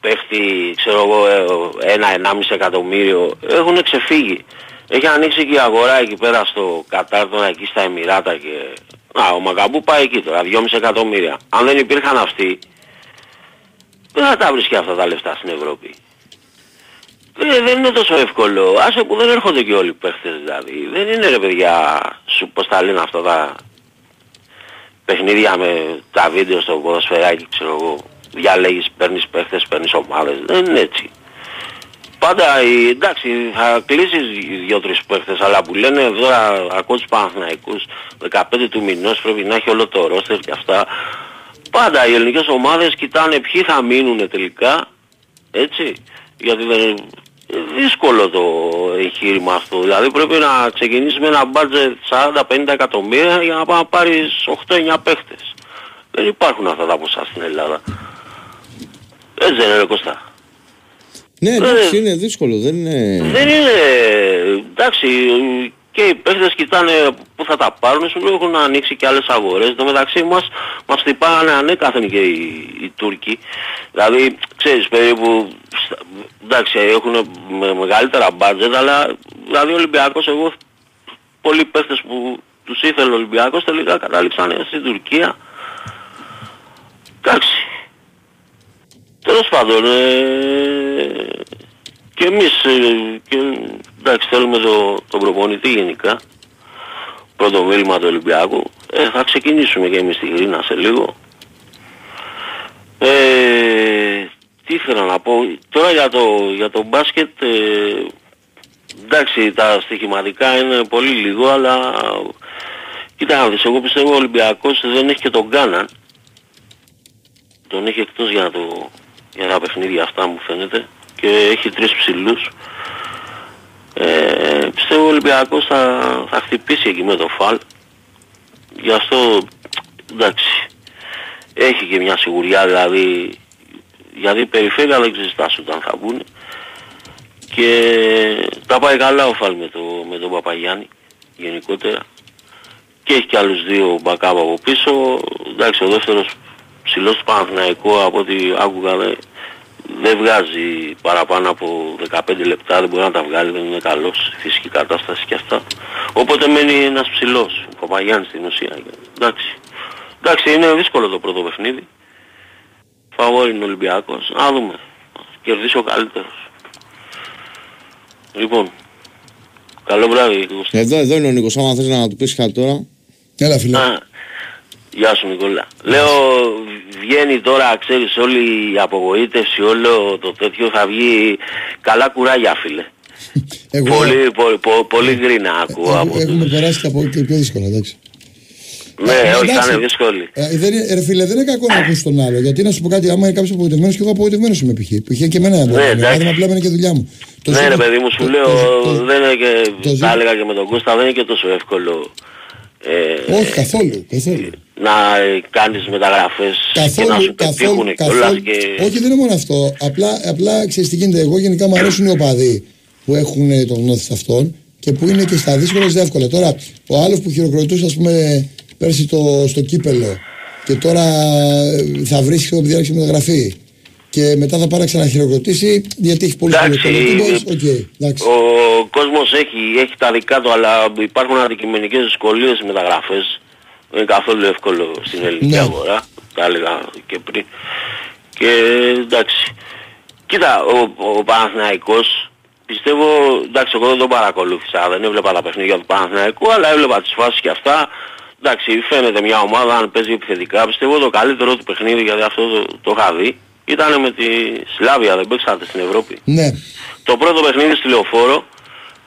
παίχτη, ξέρω εγώ, ε, ένα, ενάμιση εκατομμύριο. Έχουν ξεφύγει. Έχει ανοίξει και η αγορά εκεί πέρα στο Κατάρ, τώρα εκεί στα Εμμυράτα και... Α, ο Μακαμπού πάει εκεί τώρα, 2,5 εκατομμύρια. Αν δεν υπήρχαν αυτοί, δεν θα τα βρίσκει αυτά τα λεφτά στην Ευρώπη; Ε, δεν είναι τόσο εύκολο. Άσε που δεν έρχονται και όλοι οι παίχτες δηλαδή. Δεν είναι ρε παιδιά, σου πώς τα λένε αυτά τα παιχνίδια με τα βίντεο στο ποδοσφαιράκι, ξέρω εγώ. Διαλέγεις, παίρνεις παίχτες, παίρνεις ομάδες. Δεν είναι έτσι. Πάντα, η- εντάξει, θα κλείσεις δύο-τρεις παίχτες, αλλά που λένε τώρα, ακούω τους Παναθηναϊκούς, 15 του μηνός πρέπει να έχει όλο το ρόστερ και αυτά. Πάντα οι ελληνικές ομάδες κοιτάνε ποιοι θα μείνουν τελικά, έτσι, γιατί δεν είναι δύσκολο το εγχείρημα αυτό. Δηλαδή πρέπει να ξεκινήσεις με ένα μπάτζετ 40-50 εκατομμύρια για να πάει να πάρεις 8-9 παίχτες. Δεν υπάρχουν αυτά τα ποσά στην Ελλάδα. Έτσι δεν είναι ρε Κώστα. Ναι, εντάξει, Ε, είναι δύσκολο, δεν είναι... Δεν είναι, εντάξει, και οι παίχτες κοιτάνε πού θα τα πάρουν, σου λέω έχουν ανοίξει και άλλες αγορές. Εν τω μεταξύ μας, μας χτυπάγανε ανέκαθεν και οι, οι Τούρκοι. Δηλαδή, ξέρεις, περίπου, στα- εντάξει, έχουν με, μεγαλύτερα μπάτζετ, αλλά δηλαδή ο Ολυμπιακός, εγώ, πολλοί παίχτες που τους ήθελε ο Ολυμπιακός τελικά κατάληξαν στην Τουρκία. Εντάξει. Τέλος πάντων, ε, και εμείς ε, και, εντάξει, θέλουμε το, τον προπονητή γενικά. Πρώτο μέλημα του Ολυμπιακού. Ε, θα ξεκινήσουμε και εμείς στη Γρίνα σε λίγο. Ε, τι ήθελα να πω. Τώρα για το, για το μπάσκετ, ε, εντάξει τα στοιχηματικά είναι πολύ λίγο, αλλά κοίτα να δεις, εγώ πιστεύω ο Ολυμπιακός δεν έχει και τον Γκάναν. Τον έχει εκτός για, το, για τα παιχνίδια αυτά μου φαίνεται και έχει τρεις ψηλούς. Ε, πιστεύω πιστεύω ο Ολυμπιακός θα, θα χτυπήσει εκεί με το φαλ. Γι' αυτό εντάξει έχει και μια σιγουριά δηλαδή γιατί η περιφέρεια δεν ξέρεις όταν θα βγουν και τα πάει καλά ο Φαλ με, το, με τον Παπαγιάννη γενικότερα. Και έχει και άλλους δύο μπακάπ από πίσω. Εντάξει ο δεύτερος ψηλός του Παναθηναϊκού από ό,τι άκουγα δεν, δεν βγάζει παραπάνω από 15 λεπτά, δεν μπορεί να τα βγάλει, δεν είναι καλός, φυσική κατάσταση και αυτά. Οπότε μένει ένας ψηλός, ο Παπαγιάννης στην ουσία. Εντάξει. Εντάξει, είναι δύσκολο το πρώτο παιχνίδι. Φαβόρι είναι ο Ολυμπιακός. Να δούμε. Κερδίσει ο καλύτερος. Λοιπόν, καλό βράδυ. Εδώ, εδώ είναι ο Νίκος, άμα θες να του πεις κάτι τώρα. Έλα φίλε. Α, Γεια σου Νικόλα. Λέω βγαίνει τώρα ξέρεις όλη η απογοήτευση, όλο το τέτοιο θα βγει καλά κουράγια φίλε. Εγώ, Πολύ, πολύ, πολύ, πολύ γκρίνα ακούω ε, από έχουμε τους. περάσει και από και πιο δύσκολα, εντάξει. Ναι, Ε, όχι, θα εντάξει. είναι δύσκολη. Ε, δεν είναι, ρε φίλε, δεν είναι κακό να ακούσει τον άλλο. Γιατί να σου πω κάτι, άμα είναι κάποιος απογοητευμένος και εγώ απογοητευμένος είμαι π.χ. Π.χ. και εμένα ένα Ναι, εντάξει. πρόβλημα. Απλά είναι και δουλειά μου. Το Ναι ζήτημα- ρε παιδί μου, σου το- λέω, το- το- δεν είναι και, το ζή- τα έλεγα και με τον Κώστα, δεν είναι και τόσο εύκολο ε, Όχι, καθόλου. καθόλου. να ε, κάνεις μεταγραφές και να Καθόλου, σου καθόλου, πετύχουν κιόλας καθόλου. και... Όχι, δεν είναι μόνο αυτό. Απλά, απλά ξέρεις τι γίνεται. Εγώ γενικά μου αρέσουν οι οπαδοί που έχουν ε, το γνώθι σαυτόν και που είναι και στα δύσκολα στα εύκολα. Τώρα, ο άλλος που χειροκροτούσε, ας πούμε, πέρσι το, στο κύπελο και τώρα ε, θα βρει τη διάρκεια μεταγραφή και μετά θα πάει να ξαναχειροκροτήσει γιατί έχει πολύ Εντάξει, κωλοτούμπας. Οκ, εντάξει. Ο κόσμος έχει, έχει τα δικά του, αλλά υπάρχουν αντικειμενικές δυσκολίες στις μεταγραφές. Δεν είναι καθόλου εύκολο στην ελληνική Ναι. αγορά, τα έλεγα και πριν. Και εντάξει. Κοίτα, ο, ο Παναθηναϊκός πιστεύω, εντάξει εγώ δεν τον παρακολούθησα, δεν έβλεπα τα παιχνίδια του Παναθηναϊκού, αλλά έβλεπα τις φάσεις και αυτά. Εντάξει, φαίνεται μια ομάδα αν παίζει επιθετικά. Πιστεύω το καλύτερο του παιχνίδι, γιατί αυτό το, το είχα δει, ήταν με τη Σλάβια, δεν παίξατε στην Ευρώπη. Ναι, Το πρώτο παιχνίδι στη Λεωφόρο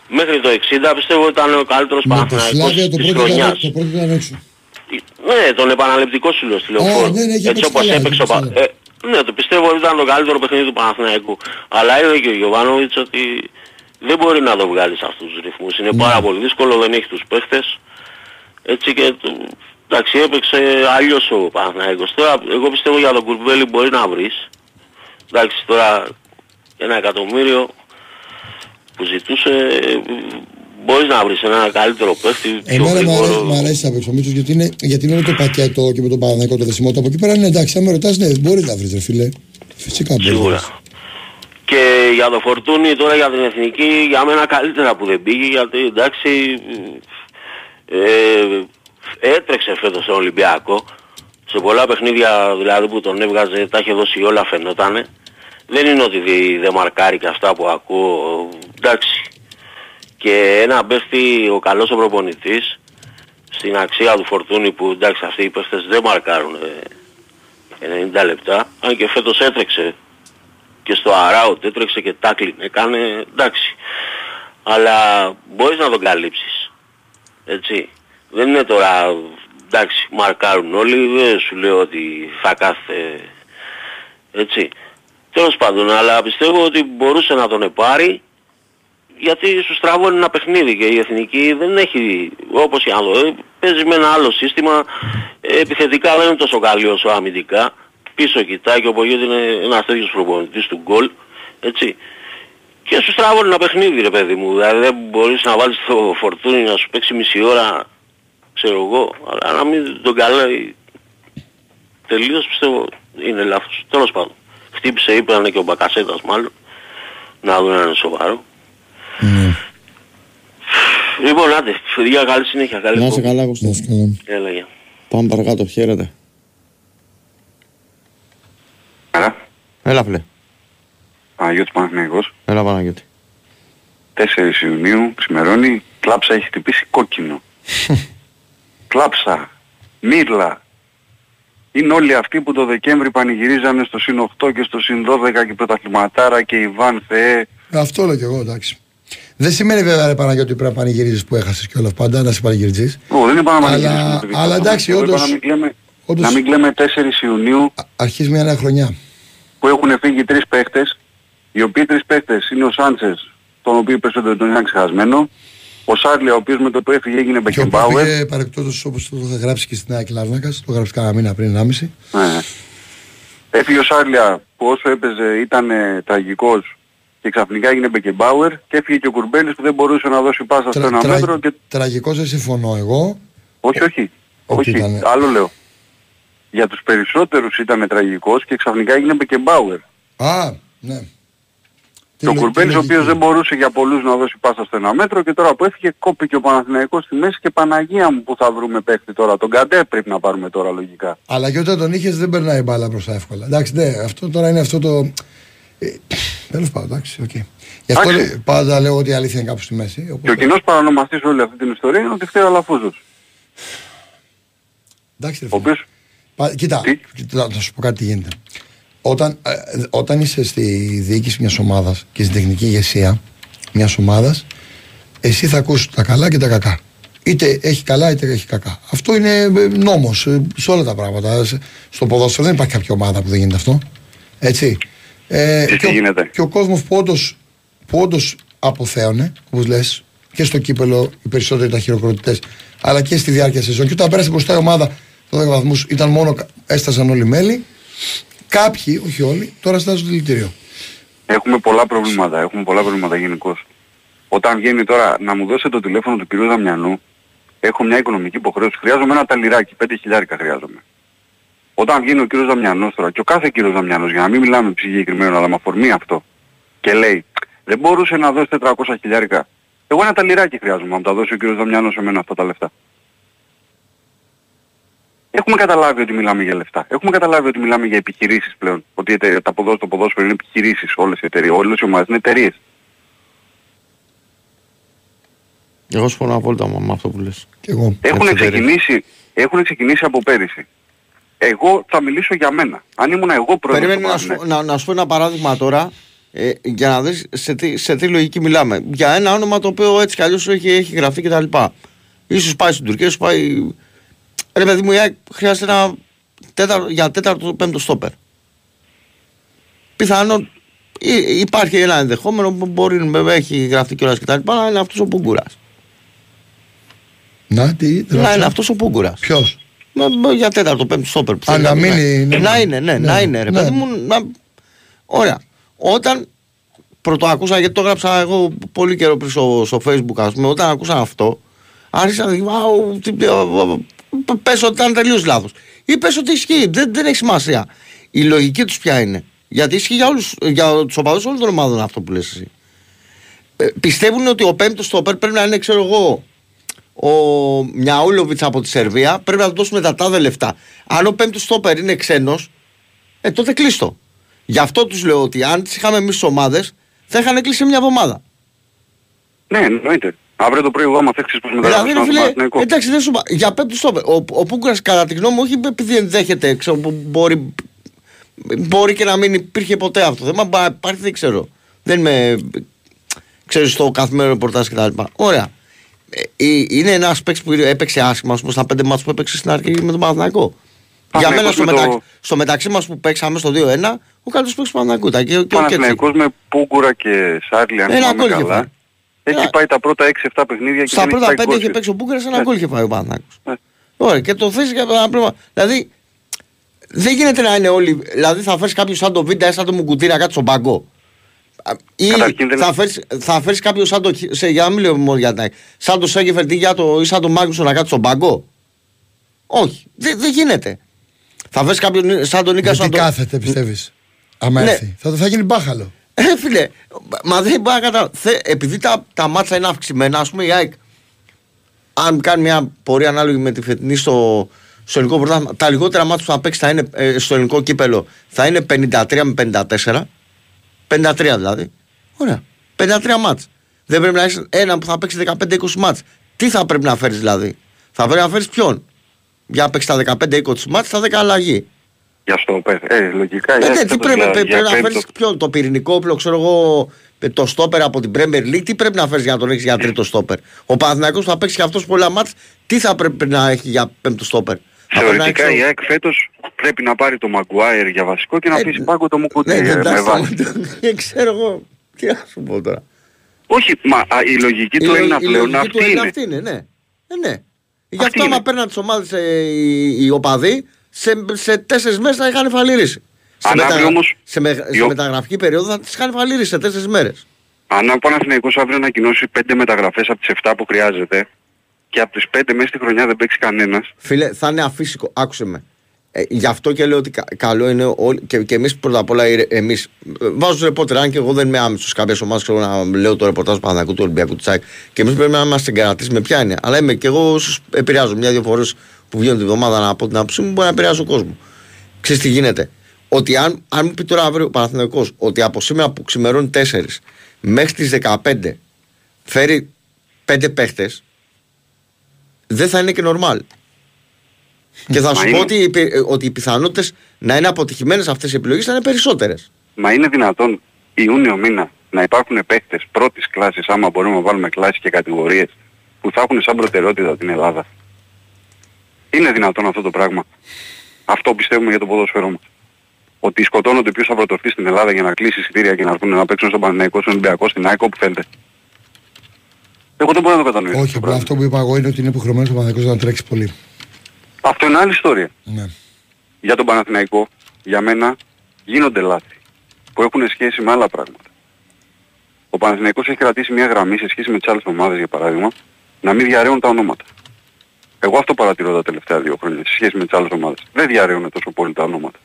μέχρι το 60 πιστεύω ήταν ο καλύτερος με το Παναθηναϊκός Σλάβια το της πρώτο, ήταν, χρονιάς. το πρώτο ήταν έξω. Ναι, τον επαναληπτικό σου λέω στη Λεωφόρο. ναι, ναι, έχει Έτσι παίξει όπως καλά, έπαιξε ο έχει Πα... παίξει ε, Ναι, το πιστεύω ότι ήταν το καλύτερο παιχνίδι του Παναθηναϊκού. Αλλά είδε και ο Γιωβάνοβιτς ότι δεν μπορεί να το βγάλεις σε αυτούς τους ρυθμούς. Είναι Ναι. πάρα πολύ δύσκολο, δεν έχει τους παίχτες. Έτσι και το- εντάξει έπαιξε αλλιώς ο Παναθηναϊκός. Τώρα εγώ πιστεύω για τον Κουρμπέλη μπορεί να βρεις. Εντάξει τώρα ένα εκατομμύριο που ζητούσε ε, μπορείς να βρεις ένα καλύτερο παίχτη πιο Εμένα μου αρέσει, γρήγορο. μ' αρέσει απ' έξω ο Μίτσος γιατί είναι, γιατί είναι όλο το πακέτο και με τον Παναθηναϊκό το δεσιμότητα. Από εκεί πέρα είναι εντάξει, αν με ρωτάς, ναι, μπορείς να βρεις ρε φίλε. Φυσικά μπορείς. να Σίγουρα. βρεις. Και για το Φορτούνι τώρα για την Εθνική για μένα καλύτερα που δεν πήγε γιατί εντάξει ε, έτρεξε φέτος στον Ολυμπιακό. Σε πολλά παιχνίδια δηλαδή που τον έβγαζε τα είχε δώσει όλα φαινότανε. Δεν είναι ότι δεν δε μαρκάρει και αυτά που ακούω. Εντάξει. Και ένα παίχτη ο καλός ο προπονητής στην αξία του Φορτούνι που εντάξει αυτοί οι παίχτες δεν μαρκάρουν ε, 90 λεπτά. Αν και φέτος έτρεξε και στο αράουτ έτρεξε και τάκλιν έκανε εντάξει. Αλλά μπορείς να τον καλύψεις. Έτσι δεν είναι τώρα εντάξει μαρκάρουν όλοι δεν σου λέω ότι θα κάθε έτσι. Τέλος πάντων αλλά πιστεύω ότι μπορούσε να τον επάρει γιατί σου στραβώνει ένα παιχνίδι και η εθνική δεν έχει όπως και να το ε, παίζει με ένα άλλο σύστημα ε, επιθετικά δεν είναι τόσο καλή όσο αμυντικά. Πίσω κοιτάει και ο Πογιώτη είναι ένας τέτοιος προπονητής του γκολ έτσι. Και σου στραβώνει ένα παιχνίδι ρε παιδί μου δηλαδή δεν μπορείς να βάλεις το φορτούνι να σου παίξει μισή ώρα ξέρω εγώ αλλά να μην τον καλάει τελείως πιστεύω είναι λάθος τέλος πάντων χτύπησε είπαν και ο Μπακασέτας μάλλον να δουν αν είναι σοβαρό Ναι. Λοιπόν, άντε, παιδιά, καλή συνέχεια. Καλή Να είσαι εκπομπή. καλά, Κώστα. Να είσαι καλά. Έλα, γεια. Πάμε παρακάτω, χαίρετε. Άρα, Έλα, φίλε. Παναγιώτης Παναθηναϊκός, Έλα, Παναγιώτη. 4 Ιουνίου, ξημερώνει, κλάψα έχει χτυπήσει κόκκινο. κλάψα, μύρλα. Είναι όλοι αυτοί που το Δεκέμβρη πανηγυρίζανε στο συν 8 και στο συν 12 και πρωταθληματάρα και Ιβάν Θεέ. Αυτό λέω κι εγώ, εντάξει. Δεν σημαίνει βέβαια ρε Παναγιώτη πρέπει να πανηγυρίζεις που έχασες και όλα πάντα, να σε πανηγυρίζεις. Ω, δεν είπα να Αλλά- πανηγυρίσουμε, παιδιά. αλλά εντάξει, Εγώ είπα όντως- Να μην κλαίμε, όντως- να μην κλαίμε 4 Ιουνίου Α- Αρχίζει μια νέα χρονιά. που έχουν φύγει τρεις παίχτες, οι οποίοι τρεις παίχτες είναι ο Σάντσες, τον οποίο περισσότερο τον είχαν ξεχασμένο, Ο Σάρλια ο οποίος με το που έφυγε έγινε Και ο Μπεκεμπάουερ. πήγε παρεκτώτος όπως το είχα γράψει και στην Άκη Λάρνακας, το γράψει κανένα μήνα πριν 1,5. Ναι. Έφυγε ο Σάρλια που όσο έπαιζε ήταν ε, τραγικός και ξαφνικά έγινε Μπεκεμπάουερ και έφυγε και ο Κουρμπέλης που δεν μπορούσε να δώσει πάσα στο Τρα, ένα τρα, μέτρο και... Τραγικός δεν συμφωνώ εγώ. Όχι, όχι. Όχι, όχι. ήταν- Άλλο λέω. Για τους περισσότερους ήταν τραγικός και ξαφνικά έγινε Μπεκεμπάουερ. Α, ναι. Και ο Κουρμπέλης ο οποίος δεν μπορούσε για πολλούς να δώσει πάσα στο ένα μέτρο και τώρα που έφυγε κόπηκε ο Παναθηναϊκός στη μέση και Παναγία μου που θα βρούμε παίχτη τώρα. Τον Καντέ πρέπει να πάρουμε τώρα λογικά. Αλλά και όταν τον είχες δεν περνάει μπάλα μπροστά εύκολα. Εντάξει, ναι, αυτό τώρα είναι αυτό το... Ε, Τέλος πάντων, εντάξει, οκ. Γι' αυτό Εντάξει. λέ- πάντα λέω ότι η αλήθεια είναι κάπου στη μέση. Και ο Οπότε, κοινός παρανομαστής όλη αυτή την ιστορία είναι ότι φταίει ο Αλαφούζος. εντάξει, ρε Ο φίλε. οποίος Πα- Κοίτα, Τι; κοίτα, θα σου πω κάτι τι γίνεται. Όταν, ε, όταν είσαι στη διοίκηση μιας ομάδας και στην τεχνική ηγεσία μιας ομάδας, εσύ θα ακούσεις τα καλά και τα κακά. Είτε έχει καλά είτε έχει κακά. Αυτό είναι ε, νόμος ε, σε όλα τα πράγματα. Σε- Στο ποδόσφαιρο δεν υπάρχει κάποια ομάδα που δεν γίνεται αυτό. Έτσι. Ε, Τι και, ο, γίνεται; και ο κόσμος που όντως, που όντως αποθέωνε, όπως λες, και στο κύπελο οι περισσότεροι ήταν χειροκροτητές, αλλά και στη διάρκεια σεζόν. Και όταν πέρασε μπροστά η ομάδα 12 βαθμούς, ήταν μόνο, έστασαν όλοι μέλη. Κάποιοι, όχι όλοι, τώρα στάζουν το δηλητήριο. έχουμε πολλά προβλήματα. Έχουμε πολλά προβλήματα γενικώς. Όταν βγαίνει τώρα να μου δώσετε το τηλέφωνο του κυρίου Δαμιανού, έχω μια οικονομική υποχρέωση. Χρειάζομαι ένα ταλιράκι, 5 χιλιάρικα χρειάζομαι. Όταν βγαίνει ο κύριος Δαμιανός τώρα και ο κάθε κύριος Δαμιανός, για να μην μιλάμε συγκεκριμένο, αλλά με αφορμή αυτό, και λέει, δεν μπορούσε να δώσει 400 χιλιάρικα. Εγώ ένα ταλιράκι χρειάζομαι, να μου τα δώσει ο κύριος Δαμιανός σε μένα αυτά τα λεφτά. Έχουμε καταλάβει ότι μιλάμε για λεφτά. Έχουμε καταλάβει ότι μιλάμε για επιχειρήσεις πλέον. Ότι οι εταιρείες- τα ποδόσφαιρα, το ποδόσφαιρο είναι επιχειρήσεις όλες οι εταιρείες. Όλες οι ομάδες είναι εταιρείες. Εγώ συμφωνώ απόλυτα με με αυτό που λες. Και εγώ. Έχουν Έτσι, ξεκινήσει, έχουν ξεκινήσει από πέρυσι. Εγώ θα μιλήσω για μένα. Αν ήμουν εγώ πρόεδρος Περίμενε του να σου, Παναθηναϊκού. να, να σου πω ένα παράδειγμα τώρα ε, για να δεις σε τι, σε τι λογική μιλάμε. Για ένα όνομα το οποίο έτσι κι αλλιώς έχει, έχει γραφτεί κτλ. Ίσως πάει στην Τουρκία, ίσως πάει... Ρε παιδί μου, η ΑΕΚ χρειάζεται ένα τέταρτο, για τέταρτο πέμπτο στόπερ. Πιθανόν ή- υπάρχει ένα ενδεχόμενο που μπορεί να έχει γραφτεί κιόλας κτλ. Να είναι αυτός ο Πούγκουρας. Να, τι, δεν Να είναι άκουσα. αυτός ο Πούγκουρας. Ποιος; Μα- μα Για τέταρτο, πέμπτο στόπερ. που Α, θέλει να πει, μείνει, ναι. ναι. Να είναι, ναι, Ναι, να είναι, ρε ναι. παιδί μου. Να... Ωραία. Όταν πρωτοακούσα, γιατί το έγραψα εγώ πολύ καιρό πριν στο, στο facebook, ας πούμε, όταν άκουσα αυτό, άρχισα να διαβάω, πες ότι ήταν τελείως λάθος. Ή πες ότι ισχύει, δεν, δεν έχει σημασία. Η λογική τους ποια είναι. Γιατί ισχύει για, όλους, για τους οπαδούς όλων των ομάδων αυτό που λες εσύ. Ε, πιστεύουν ότι ο πέμπτος στόπερ πρέπει να είναι, ξέρω εγώ, ο Μιαούλοβιτς από τη Σερβία, πρέπει να του δώσουμε τα τάδε λεφτά. Αν ο πέμπτος στόπερ είναι ξένος, ε, τότε κλείστο. Γι' αυτό τους λέω ότι αν τις είχαμε εμείς τις ομάδες, θα είχαν κλείσει μια εβδομάδα. Ναι, εννοείται. Αύριο το πρωί εγώ άμα θέξεις πως Δηλαδή, μεταγράψεις ρε στον φίλε, Παναθηναϊκό. εντάξει, δεν σου είπα. Για πέμπτο στόπερ. Ο, ο Πούγκρας, κατά τη γνώμη μου, όχι επειδή ενδέχεται, ξέρω, που μπορεί, μπορεί και να μην υπήρχε ποτέ αυτό. Δεν μα υπάρχει, δεν ξέρω. Δεν με. ξέρεις το καθημερινό ρεπορτάζ κτλ. Ωραία. Ε, ε, είναι ένας παίκτης που έπαιξε άσχημα, ας πούμε, στα πέντε μάτια που έπαιξε στην αρχή με τον Παναθηναϊκό. Για μένα Παναθηναϊκός στο, με μεταξύ, το- στο μεταξύ μας που παίξαμε στο 2-1, ο καλύτερος παίκτης του Παναθηναϊκού ήταν. Και, και, και, έτσι. Παναθηναϊκός με Πούγκουρα και Σάρλι αν Ένα θυμάμαι γκολ είχε καλά. Φάει. Έχει Ένα- πάει τα πρώτα 6-7 παιχνίδια και Στα δεν πρώτα έχει πέντε πάει είχε γκολ. παίξει ο Μπούγκερ, ένα Ναι. γκολ είχε πάει ο Παναθηναϊκός. Ναι. Ωραία, και το θες για ένα πράγμα. Δηλαδή, δεν γίνεται να είναι όλοι. Δηλαδή, θα φέρεις κάποιο σαν το Βίντα ή σαν το Μουκουτί να κάτσει στον πάγκο. Α, Ή Καταρχήν δεν- θα φέρεις, θα φέρεις κάποιο σαν το. Σε, για να μην λέω μόνο για την ΑΕΚ, Σαν το Σέγεφερτ ή, για το, ή σαν το Μάγνουσον να κάτσει στον πάγκο. Όχι, δεν δεν γίνεται. Θα φέρεις κάποιον σαν τον Νίκας Γιατί κάθεται, πιστεύεις. Άμα Ναι. έρθει. Θα, θα γίνει μπάχαλο. Ε, φίλε, μα δεν μπορεί να καταλάβω. Θε- Επειδή τα, τα μάτσα είναι αυξημένα, ας πούμε η ΑΕΚ, αν κάνει μια πορεία ανάλογη με τη φετινή στο, στο ελληνικό πρωτάθλημα, τα λιγότερα μάτσα που θα παίξει θα είναι, ε, στο ελληνικό κύπελο θα είναι 53 με 54. 53 δηλαδή. Ωραία. 53 μάτς. Δεν πρέπει να έχεις ένα που θα παίξει 15-20 μάτς. Τι θα πρέπει να φέρεις δηλαδή; Θα πρέπει να φέρεις ποιον; Για να παίξεις τα 15-20 μάτς, τα 10 αλλαγή. Για στο πέ. Ε, λογικά. Ε, η ναι, ΑΕΚ τι φέτος πρέπει, για- πρέπει, για να πέμπτο. φέρεις ποιον, το πυρηνικό όπλο, ξέρω εγώ, ε, το στόπερ από την Premier League, τι πρέπει να φέρεις για να τον έχεις για τρίτο στόπερ; Ο Παναθηναϊκός που θα παίξει και αυτός πολλά μάτς, τι θα πρέπει να έχει για πέμπτο στόπερ; Θα πρέπει να Θεωρητικά έχει- η ΑΕΚ φέτος πρέπει να πάρει το Μαγκουάιρ για βασικό και να Ε, αφήσει πάγκο το Μουκούτι Ναι, ε, ναι, με εντάξει, βάση. σταματώ. Δεν ξέρω εγώ. Τι να σου πω τώρα. Όχι, μα α, η λογική του λο- Έλληνα η πλέον λογική του αυτή Έλληνα είναι. αυτή είναι, ναι. Ε, ναι. Γι' Αυτή αυτό άμα είναι. παίρναν τις ομάδες ε, οι, οι οπαδοί, σε, σε τέσσερις μέρες θα είχαν φαλυρίσει. Σε, Αν αύριο όμως- σε, με, σε οι ο- μεταγραφική περίοδο θα τις είχαν φαλυρίσει σε τέσσερις μέρες. Αν ο Παναθηναϊκός αύριο ανακοινώσει 5 μεταγραφές από τις 7 που χρειάζεται και από τις 5 μέσα στη χρονιά δεν παίξει κανένας, Φίλε, θα είναι αφύσικο. Άκουσε με. Ε, γι' αυτό και λέω ότι κα- καλό είναι όλοι, και, και εμείς πρώτα απ' όλα, εμεί. Βάζω του ρεπόρτερ, αν και εγώ δεν είμαι άμεσος κάποιες ομάδες, ξέρω να λέω το ρεπορτάζ του Παναγικού, του Ολυμπιακού, του Τσάκ. Και εμείς πρέπει να είμαστε εγκαρατεί με ποια είναι. Αλλά είμαι και εγώ, ίσω επηρεάζω μια-δύο φορές που βγαίνω τη βδομάδα να πω την άποψή μου, μπορεί να επηρεάζω τον κόσμος. Ξέρεις τι γίνεται. Ότι αν, αν μου πει τώρα αύριο ο Παναθηναϊκός ότι από σήμερα που ξημερώνει 4 μέχρι τις 15 φέρει 5 παίχτες, δεν θα είναι και normal. Και θα Μα σου είναι. πω ότι, οι πι- ότι οι πιθανότητες να είναι αποτυχημένες αυτές οι επιλογές θα είναι περισσότερες. μα είναι δυνατόν Ιούνιο μήνα να υπάρχουν παίκτες πρώτης κλάσης, άμα μπορούμε να βάλουμε κλάσεις και κατηγορίες, που θα έχουν σαν προτεραιότητα την Ελλάδα; Είναι δυνατόν αυτό το πράγμα; Αυτό πιστεύουμε για το ποδόσφαιρό μας. Ότι σκοτώνονται ποιος θα πρωτορθείς στην Ελλάδα για να κλείσει εισιτήρια και να έρθουν να παίξουν στον Παναθηναϊκό, στον Ολυμπιακό, στην ΑΕΚ, όπου θέλετε. Εγώ δεν μπορώ να το κατανοήσω. Όχι, το απλά πράγμα. αυτό που είπα εγώ είναι ότι είναι υποχρεωμένος ο Παναθηναϊκός να τρέξει πολύ. Αυτό είναι άλλη ιστορία. Ναι. για τον Παναθηναϊκό, για μένα, γίνονται λάθη που έχουν σχέση με άλλα πράγματα. Ο Παναθηναϊκός έχει κρατήσει μια γραμμή σε σχέση με τις άλλες ομάδες, για παράδειγμα, να μην διαρρέουν τα ονόματα. Εγώ αυτό παρατηρώ τα τελευταία δύο χρόνια σε σχέση με τις άλλες ομάδες. Δεν διαρρέουν τόσο πολύ τα ονόματα.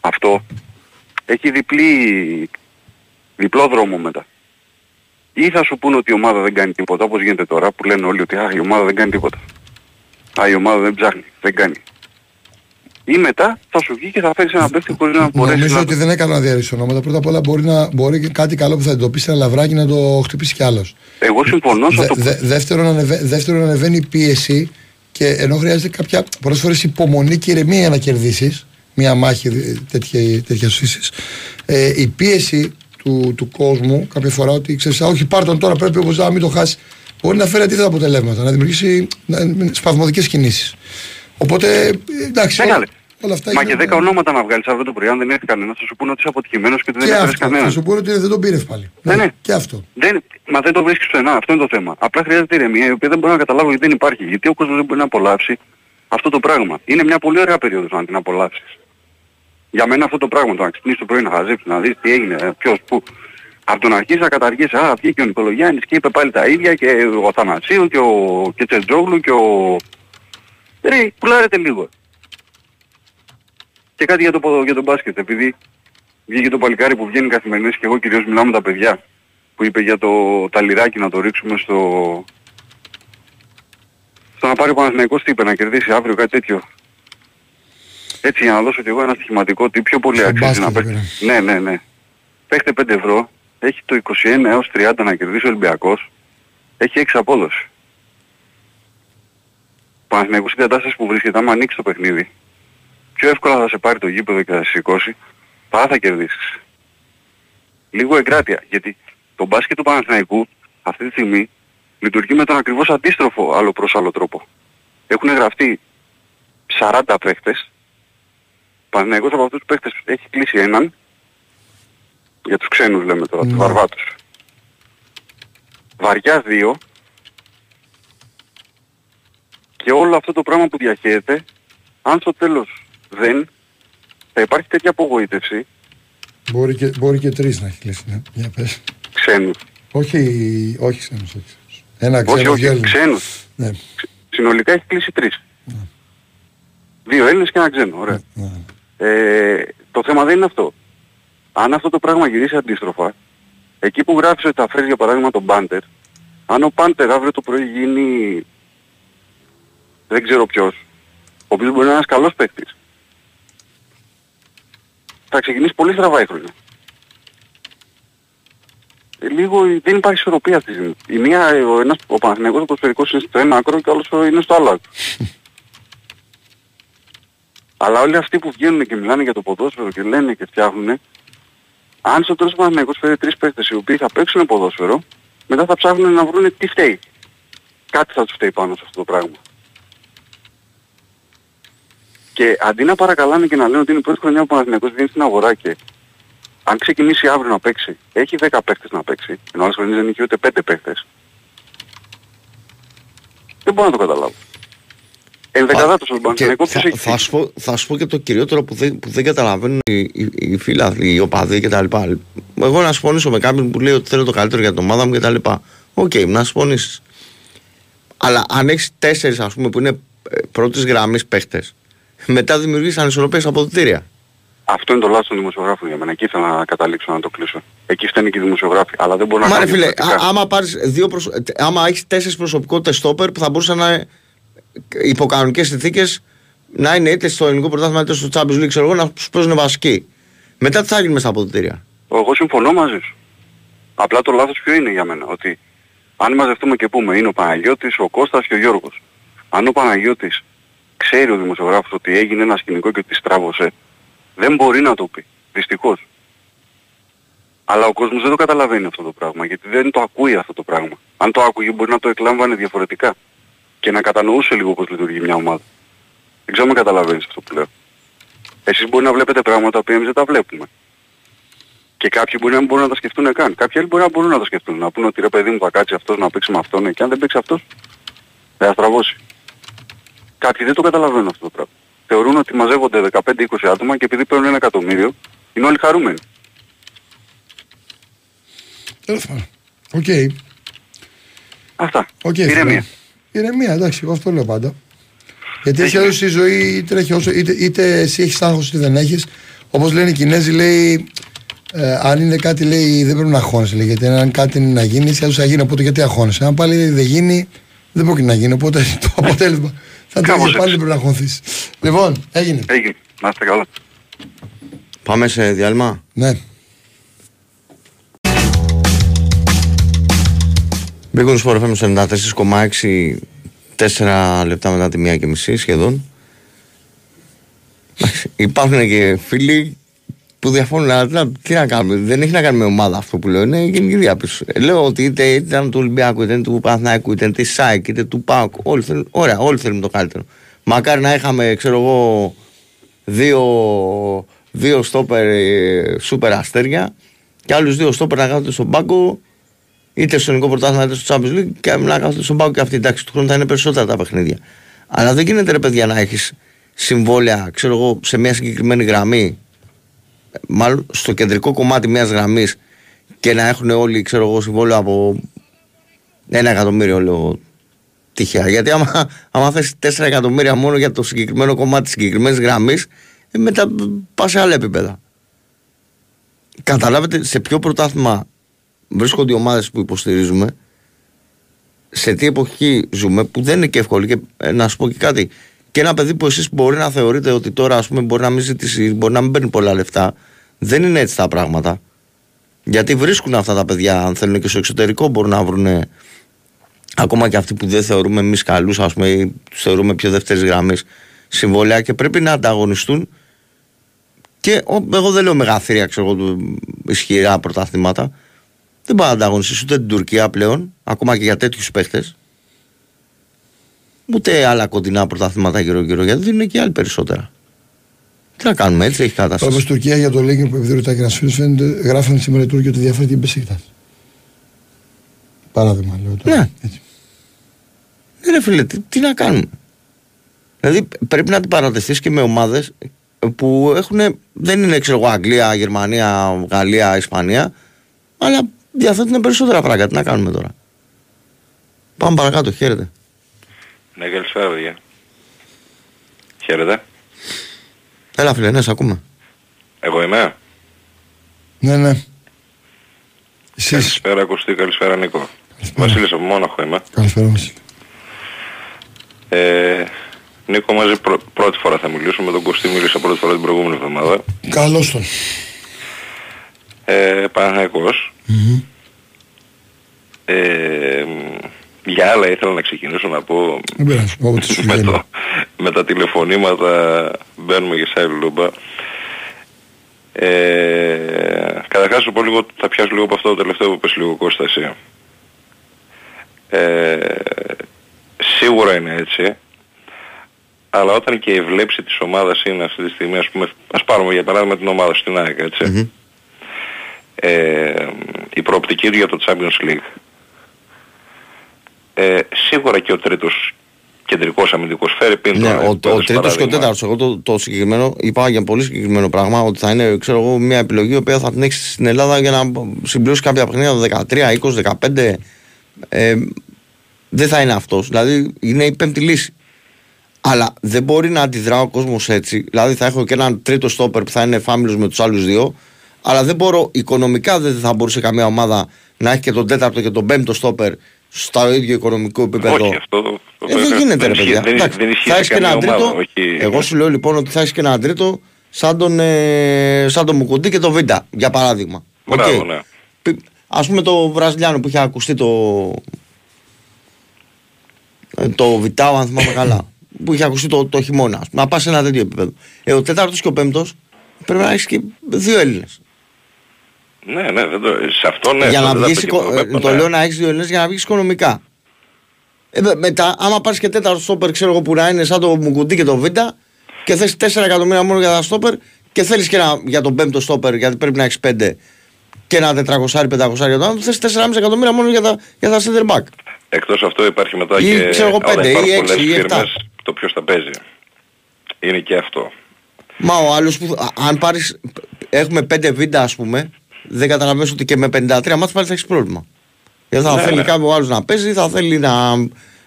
Αυτό έχει διπλή, διπλό δρόμο μετά. Ή θα σου πούνε ότι η ομάδα δεν κάνει τίποτα, όπως γίνεται τώρα, που λένε όλοι ότι α, η ομάδα δεν κάνει τίποτα. Α, η ομάδα δεν ψάχνει, δεν κάνει. Ή μετά θα σου βγει και θα φέρεις ένα παίχτη χωρίς να μπορέσεις Νομίζω να... ότι δεν είναι καλό να διαρρήσει ονόματα. Πρώτα απ' όλα μπορεί, να, μπορεί και κάτι καλό που θα εντοπίσει ένα λαβράκι να το χτυπήσει κι άλλος. Εγώ συμφωνώ σε Δε, αυτό που... δε, δεύτερον, ανεβα, δεύτερον, ανεβαίνει η πίεση και ενώ χρειάζεται κάποια πολλές φορές υπομονή και ηρεμία για να κερδίσεις μια μάχη δι- τέτοια, τέτοιας φύσης ε, η πίεση του, του κόσμου κάποια φορά ότι ξέρεις, «Α, όχι πάρ' τον τώρα πρέπει όπως να μην το χάσεις μπορεί να φέρει αντίθετα αποτελέσματα να δημιουργήσει να- σπασμωδικές κινήσεις οπότε ε, εντάξει Μεγάλε. όλα αυτά Μα και γίνονται. 10 ονόματα να βγάλεις αύριο το πρωί, αν δεν έρθει κανένας, θα σου πούνε ότι είσαι αποτυχημένος και ότι δεν και έφερες αυτό θα κανέναν. σου πω ότι δεν τον πήρες πάλι Ναι, ναι. και αυτό Δεν, μα δεν το βρίσκεις πουθενά, αυτό είναι το θέμα. Απλά χρειάζεται ηρεμία, η οποία δεν μπορώ να καταλάβω γιατί δεν υπάρχει. Γιατί ο κόσμος δεν μπορεί να απολαύσει αυτό το πράγμα. Είναι μια πολύ ωραία περίοδος να την απολαύσεις. Για μένα αυτό το πράγμα, το να ξυπνήσεις το πρωί να χαζέψεις, να δεις τι έγινε, ε, ποιος, πού. Από τον αρχής να καταργήσει, α, βγήκε ο Νικολογιάννης και είπε πάλι τα ίδια και ο Θανασίου και ο και Τσετζόγλου και ο... Ρε, πουλάρετε λίγο. Και κάτι για το, ποδο- για το μπάσκετ, επειδή βγήκε το παλικάρι που βγαίνει καθημερινές και εγώ κυρίως μιλάω με τα παιδιά που είπε για το ταλιράκι να το ρίξουμε στο... στο να πάρει ο Παναθηναϊκός τι είπε, να κερδίσει αύριο κάτι τέτοιο. Έτσι για να δώσω κι εγώ ένα στοιχηματικό τι πιο πολύ Στο αξίζει να μπάσκετ, παίξει. Ναι, ναι, ναι. Παίχτε 5 ευρώ, έχει το 21 έως 30 να κερδίσει ο Ολυμπιακός, έχει 6 απόδοση. Ο Παναθηναϊκός στην κατάσταση που βρίσκεται, άμα ανοίξει το παιχνίδι, πιο εύκολα θα σε πάρει το γήπεδο και θα σε σηκώσει, παρά θα κερδίσεις. Λίγο εγκράτεια, γιατί το μπάσκετ του Παναθηναϊκού αυτή τη στιγμή λειτουργεί με τον ακριβώς αντίστροφο άλλο προς άλλο τρόπο. Έχουν γραφτεί 40 παίχτες, ο Παναθηναϊκός από αυτούς τους παίχτες έχει κλείσει έναν, για τους ξένους λέμε τώρα, τους Ναι. βαρβάτους. Βαριά δύο, και όλο αυτό το πράγμα που διαχέεται, αν στο τέλος δεν, θα υπάρχει τέτοια απογοήτευση μπορεί και, μπορεί και τρεις να έχει κλείσει ναι. για πες ξένους. όχι, όχι ξένος, όχι ξένος. ένα Όχι, ξένο όχι, δύο Έλληνες. ξένους. ναι. Συνολικά έχει κλείσει τρεις. Δύο Έλληνες και ένα ξένο, ωραία. ναι. Ε, το θέμα δεν είναι αυτό. Αν αυτό το πράγμα γυρίσει αντίστροφα, εκεί που γράφεις ότι θα φέρεις για παράδειγμα τον Πάντερ, αν ο Πάντερ αύριο το πρωί γίνει δεν ξέρω ποιος, ο οποίος μπορεί να είναι ένας καλός παίκτης, θα ξεκινήσει πολύ στραβά η χρονιά. Ε, Λίγο δεν υπάρχει ισορροπία αυτής τη στιγμή. Η μία, ο, ένας, ο Παναθηναϊκός ο Ποδοσφαιρικός είναι στο ένα άκρο και ο άλλος είναι στο άλλο άκρο. Αλλά όλοι αυτοί που βγαίνουν και μιλάνε για το ποδόσφαιρο και λένε και φτιάχνουν, αν στο τέλος ο Παναθηναϊκός φέρει τρεις παίκτες οι οποίοι θα παίξουν ποδόσφαιρο, μετά θα ψάχνουν να βρουν τι φταίει. Κάτι θα τους φταίει πάνω σε αυτό το πράγμα. Και αντί να παρακαλάνε και να λένε ότι είναι η πρώτη χρονιά που ο Παναθηναϊκός βγαίνει στην αγορά και αν ξεκινήσει αύριο να παίξει, έχει 10 παίχτες να παίξει, ενώ ο άλλος δεν είχε ούτε 5 παίχτες. Δεν μπορώ να το καταλάβω. Ενδεκαδάτους ο Και Παναθηναϊκός θα, ποιος έχει θα, σου πω, θα σου πω και το κυριότερο που δεν, που δεν καταλαβαίνουν οι, οι, οι φίλαθλοι, οι οπαδοί κτλ. Εγώ να συμφωνήσω με κάποιον που λέει ότι θέλω το καλύτερο για την ομάδα μου κτλ. Οκ, να συμφωνήσεις. Αλλά αν έχεις τέσσερις, ας πούμε, που είναι πρώτης γραμμής παίχτες, μετά δημιουργεί ανισορροπίες στα αποδυτήρια. Αυτό είναι το λάθος των δημοσιογράφων για μένα. Εκεί ήθελα να καταλήξω να το κλείσω. Εκεί φταίνει και οι δημοσιογράφοι. Αλλά δεν μπορώ να Μα ρε κάνω φίλε, διαφορετικά. α- άμα, πάρεις δύο προσω... ε, άμα έχεις τέσσερις προσωπικότητες στόπερ που θα μπορούσαν να είναι υπό κανονικέ συνθήκες να είναι είτε στο ελληνικό πρωτάθλημα είτε στο Champions League, ξέρω εγώ, να σου παίζουν βασικοί. Μετά τι θα γίνει μέσα στα αποδητήρια. Εγώ συμφωνώ μαζί σου. Απλά το λάθος ποιο είναι για μένα. Ότι αν μαζευτούμε και πούμε είναι ο Παναγιώτης, ο Κώστας και ο Γιώργος. Αν ο Παναγιώτης ξέρει ο δημοσιογράφος ότι έγινε ένα σκηνικό και ότι στράβωσε, δεν μπορεί να το πει. Δυστυχώς. Αλλά ο κόσμος δεν το καταλαβαίνει αυτό το πράγμα, γιατί δεν το ακούει αυτό το πράγμα. Αν το άκουγε μπορεί να το εκλάμβανε διαφορετικά και να κατανοούσε λίγο πώς λειτουργεί μια ομάδα. Δεν ξέρω αν με καταλαβαίνεις αυτό που λέω. Εσείς μπορεί να βλέπετε πράγματα που εμείς δεν τα βλέπουμε. Και κάποιοι μπορεί να μην μπορούν να τα σκεφτούν καν. Κάποιοι άλλοι μπορεί να μπορούν να τα σκεφτούν. Να πούνε ότι ρε παιδί μου θα κάτσει αυτός να παίξει με αυτόν ναι. και αν δεν παίξει αυτός δεν θα στραβώσει. Κάποιοι δεν το καταλαβαίνουν αυτό το πράγμα. Θεωρούν ότι μαζεύονται 15-20 άτομα και επειδή παίρνουν ένα εκατομμύριο είναι όλοι χαρούμενοι. Τέλος πάντων. Οκ. Αυτά. Οκ. Ηρεμία. φίλε. Ηρεμία, εντάξει, εγώ αυτό λέω πάντα. Γιατί έτσι αλλιώς η ζωή τρέχει όσο, είτε, είτε εσύ έχεις άγχος είτε δεν έχεις. Όπως λένε οι Κινέζοι, λέει, ε, αν είναι κάτι λέει δεν πρέπει να αγχώνεσαι. Λέει, γιατί αν κάτι είναι να γίνει, έτσι αλλιώς θα γίνει, οπότε γιατί αγχώνεσαι. Αν πάλι δεν γίνει, δεν μπορεί να γίνει. Οπότε το αποτέλεσμα θα το Κάπως ίδιο, πάλι έτσι. δεν πρέπει να αγχωθείς. Λοιπόν, έγινε. Έγινε. Να είστε καλά. Πάμε σε διάλειμμα. Ναι. Μπήκαν στο FM 94,6 4 λεπτά μετά τη μία και μισή σχεδόν. Εντάξει, Υπάρχουν και φίλοι που διαφωνούν, αλλά τι να- τι να κάνουμε. Δεν έχει να κάνει με ομάδα αυτό που λέω. Είναι γενική διάπιστωση. Ε, Λέω ότι είτε ήταν του Ολυμπιακού, είτε είναι του Παναθηναϊκού, είτε είναι της ΣΑΙΚ, είτε του ΠΑΟΚ. Όλοι θέλουν, ωραία, όλοι θέλουμε το καλύτερο. Μακάρι να είχαμε, ξέρω εγώ, δύο, δύο στόπερ ε, σούπερ αστέρια και άλλους δύο στόπερ να κάθονται στον πάγκο είτε στο ελληνικό πρωτάθλημα είτε στο Champions League και να κάθονται στον πάγκο και αυτή. Εντάξει, του χρόνου θα είναι περισσότερα τα παιχνίδια. Αλλά δεν γίνεται ρε παιδιά να έχεις συμβόλαια, ξέρω εγώ, σε μια συγκεκριμένη γραμμή, μάλλον στο κεντρικό κομμάτι μιας γραμμής και να έχουν όλοι, ξέρω εγώ, συμβόλαιο από ένα εκατομμύριο, λέω τυχαία. Γιατί άμα, άμα θες 4 εκατομμύρια μόνο για το συγκεκριμένο κομμάτι της συγκεκριμένης γραμμής, ε, μετά πας σε άλλα επίπεδα. Καταλάβετε σε ποιο πρωτάθλημα βρίσκονται οι ομάδες που υποστηρίζουμε, σε τι εποχή ζούμε, που δεν είναι και εύκολη. Και ε, να σου πω και κάτι. Και ένα παιδί που εσείς μπορεί να θεωρείτε ότι τώρα ας πούμε, μπορεί να μην ζητήσει, μπορεί να μην παίρνει πολλά λεφτά, δεν είναι έτσι τα πράγματα. Γιατί βρίσκουν αυτά τα παιδιά, αν θέλουν και στο εξωτερικό, μπορούν να βρουν ακόμα και αυτοί που δεν θεωρούμε εμείς καλούς, ας πούμε, ή τους θεωρούμε πιο δεύτερης γραμμής συμβόλαια και πρέπει να ανταγωνιστούν. Και ο- εγώ δεν λέω μεγαθύρια, ξέρω εγώ, του- ισχυρά πρωταθλήματα. Δεν πάει να ανταγωνιστεί ούτε την Τουρκία πλέον, ακόμα και για τέτοιους παίχτες. Ούτε άλλα κοντινά πρωταθλήματα γύρω-γύρω, γιατί δίνουν και άλλοι περισσότερα. Τι να κάνουμε, έτσι έχει Όπω κατάσταση. Τουρκία για το Λίγκιν που επειδή ρωτάει και ένα φίλο φαίνεται, γράφανε σήμερα οι Τούρκοι ότι διαφέρει την Πεσίκτα. Παράδειγμα, λέω τώρα. Ναι. Έτσι. Ναι, ρε φίλε, τι, τι να κάνουμε. Δηλαδή πρέπει να την παρατεθεί και με ομάδες που έχουν, δεν είναι ξέρω εγώ Αγγλία, Γερμανία, Γαλλία, Ισπανία, αλλά διαθέτουν περισσότερα πράγματα. Τι να κάνουμε τώρα. Πάμε παρακάτω, χαίρετε. Ναι, καλησπέρα παιδιά. Χαίρετε. Έλα φίλε, ναι, σε ακούμε. Εγώ είμαι. Ναι, ναι. Εσείς; Καλησπέρα Κωστή, καλησπέρα Νίκο. Βασίλης από Μόναχο είμαι. Καλησπέρα μας. Ε, Νίκο μαζί πρω- πρώτη φορά θα μιλήσω. Με τον Κωστή μίλησα πρώτη φορά την προηγούμενη εβδομάδα. Καλώς τον. Ε, Παναθηναϊκός. Ε, για άλλα ήθελα να ξεκινήσω να πω Δεν πειράζει, όποτε σου με, βγαίνει. το, με τα τηλεφωνήματα μπαίνουμε και σε άλλη λούμπα. Ε, καταρχάς σου πω λίγο, θα πιάσω λίγο από αυτό το τελευταίο που πες λίγο Κώστα εσύ. Ε, σίγουρα είναι έτσι. Αλλά όταν και η βλέψη της ομάδας είναι αυτή τη στιγμή, ας πούμε, ας πάρουμε για παράδειγμα την ομάδα στην ΑΕΚ, έτσι. ε, η προοπτική για το Champions League. Ε, σίγουρα και ο τρίτος κεντρικός αμυντικός φέρει πίν. Ναι, τώρα, ο, ο έδωσες τρίτος και ο παράδειγμα. τέταρτος. Εγώ το, το συγκεκριμένο είπα για πολύ συγκεκριμένο πράγμα ότι θα είναι ξέρω εγώ, μια επιλογή η οποία θα την έχεις στην Ελλάδα για να συμπληρώσεις κάποια παιχνίδια το 13, 20, 15. Ε, δεν θα είναι αυτός. Δηλαδή είναι η πέμπτη λύση. Αλλά δεν μπορεί να αντιδρά ο κόσμος έτσι. Δηλαδή θα έχω και έναν τρίτο στόπερ που θα είναι φάμιλο με τους άλλους δύο. Αλλά δεν μπορώ, οικονομικά δεν θα μπορούσε καμία ομάδα να έχει και τον τέταρτο και τον πέμπτο στόπερ στο ίδιο οικονομικό επίπεδο. Όχι, αυτό το- το- Ε, δεν γίνεται ρε ισχύει- παιδιά. Δεν, Εντάξει, δεν ισχύει θα σε έχεις και καμία έναν τρίτο. ομάδα, όχι- Εγώ σου λέω λοιπόν ότι θα έχεις και έναν τρίτο σαν τον, ε, σαν τον Μουκουντί και τον Βίντα, για παράδειγμα. Μπράβο, Οκ. ναι. Πι- Ας πούμε το Βραζιλιάνο που είχε ακουστεί το. ε, Το Βιτάο, αν θυμάμαι καλά. Που είχε ακουστεί το, το χειμώνα. ας πούμε, Να πας σε ένα τέτοιο επίπεδο. Ε, ο τέταρτος και ο πέμπτος πρέπει να έχεις και δύο Έλληνες. Ναι, ναι, δεν το, σε αυτό ναι. για αυτό να δεν θα βγεις, το οικο- κυπροπέπω, ε, το ναι. λέω να έχεις δύο Έλληνε για να βγεις οικονομικά. Ε, με- μετά, άμα πάρει και τέταρτο στόπερ, ξέρω εγώ που να είναι σαν το Μουκουντή και το Βίντα και θες 4 εκατομμύρια μόνο για τα στόπερ και θέλεις και ένα για τον πέμπτο στόπερ γιατί πρέπει να έχεις 5 και ένα 400-500 για τον άλλο, θες 4,5 εκατομμύρια μόνο για τα, για τα center back. Εκτός αυτό υπάρχει μετά Ή, και ξέρω εγώ, όταν πέντε, ή υπάρχουν έξι, πολλές ή εφτά. φίρμες, το ποιος θα παίζει. Είναι και αυτό. Μα ο άλλος που. α- Αν πάρεις. Έχουμε 5 βίντα, ας πούμε, δεν καταλαβαίνεις ότι και με 53 μάτς πάλι θα έχεις πρόβλημα. Γιατί θα Ναι, θέλει ναι. κάποιο άλλο να παίζει, θα θέλει να,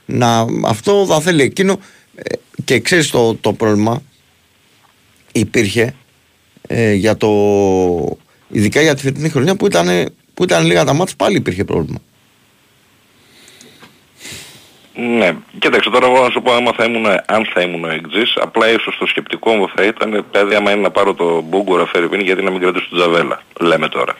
να. Αυτό, θα θέλει εκείνο. Ε, και ξέρεις το, το πρόβλημα υπήρχε ε, για το. Ειδικά για τη φετινή χρονιά που ήταν, που ήταν λίγα τα μάτς πάλι υπήρχε πρόβλημα. Ναι, κοίταξε τώρα εγώ να σου πω άμα θα ήμουν, αν θα ήμουν εκτζής, απλά ίσως το σκεπτικό μου θα ήταν, δηλαδή άμα είναι να πάρω το Μπούγκορα Φερρυπίν γιατί να μην κρατήσω τον Τζαβέλα, λέμε τώρα.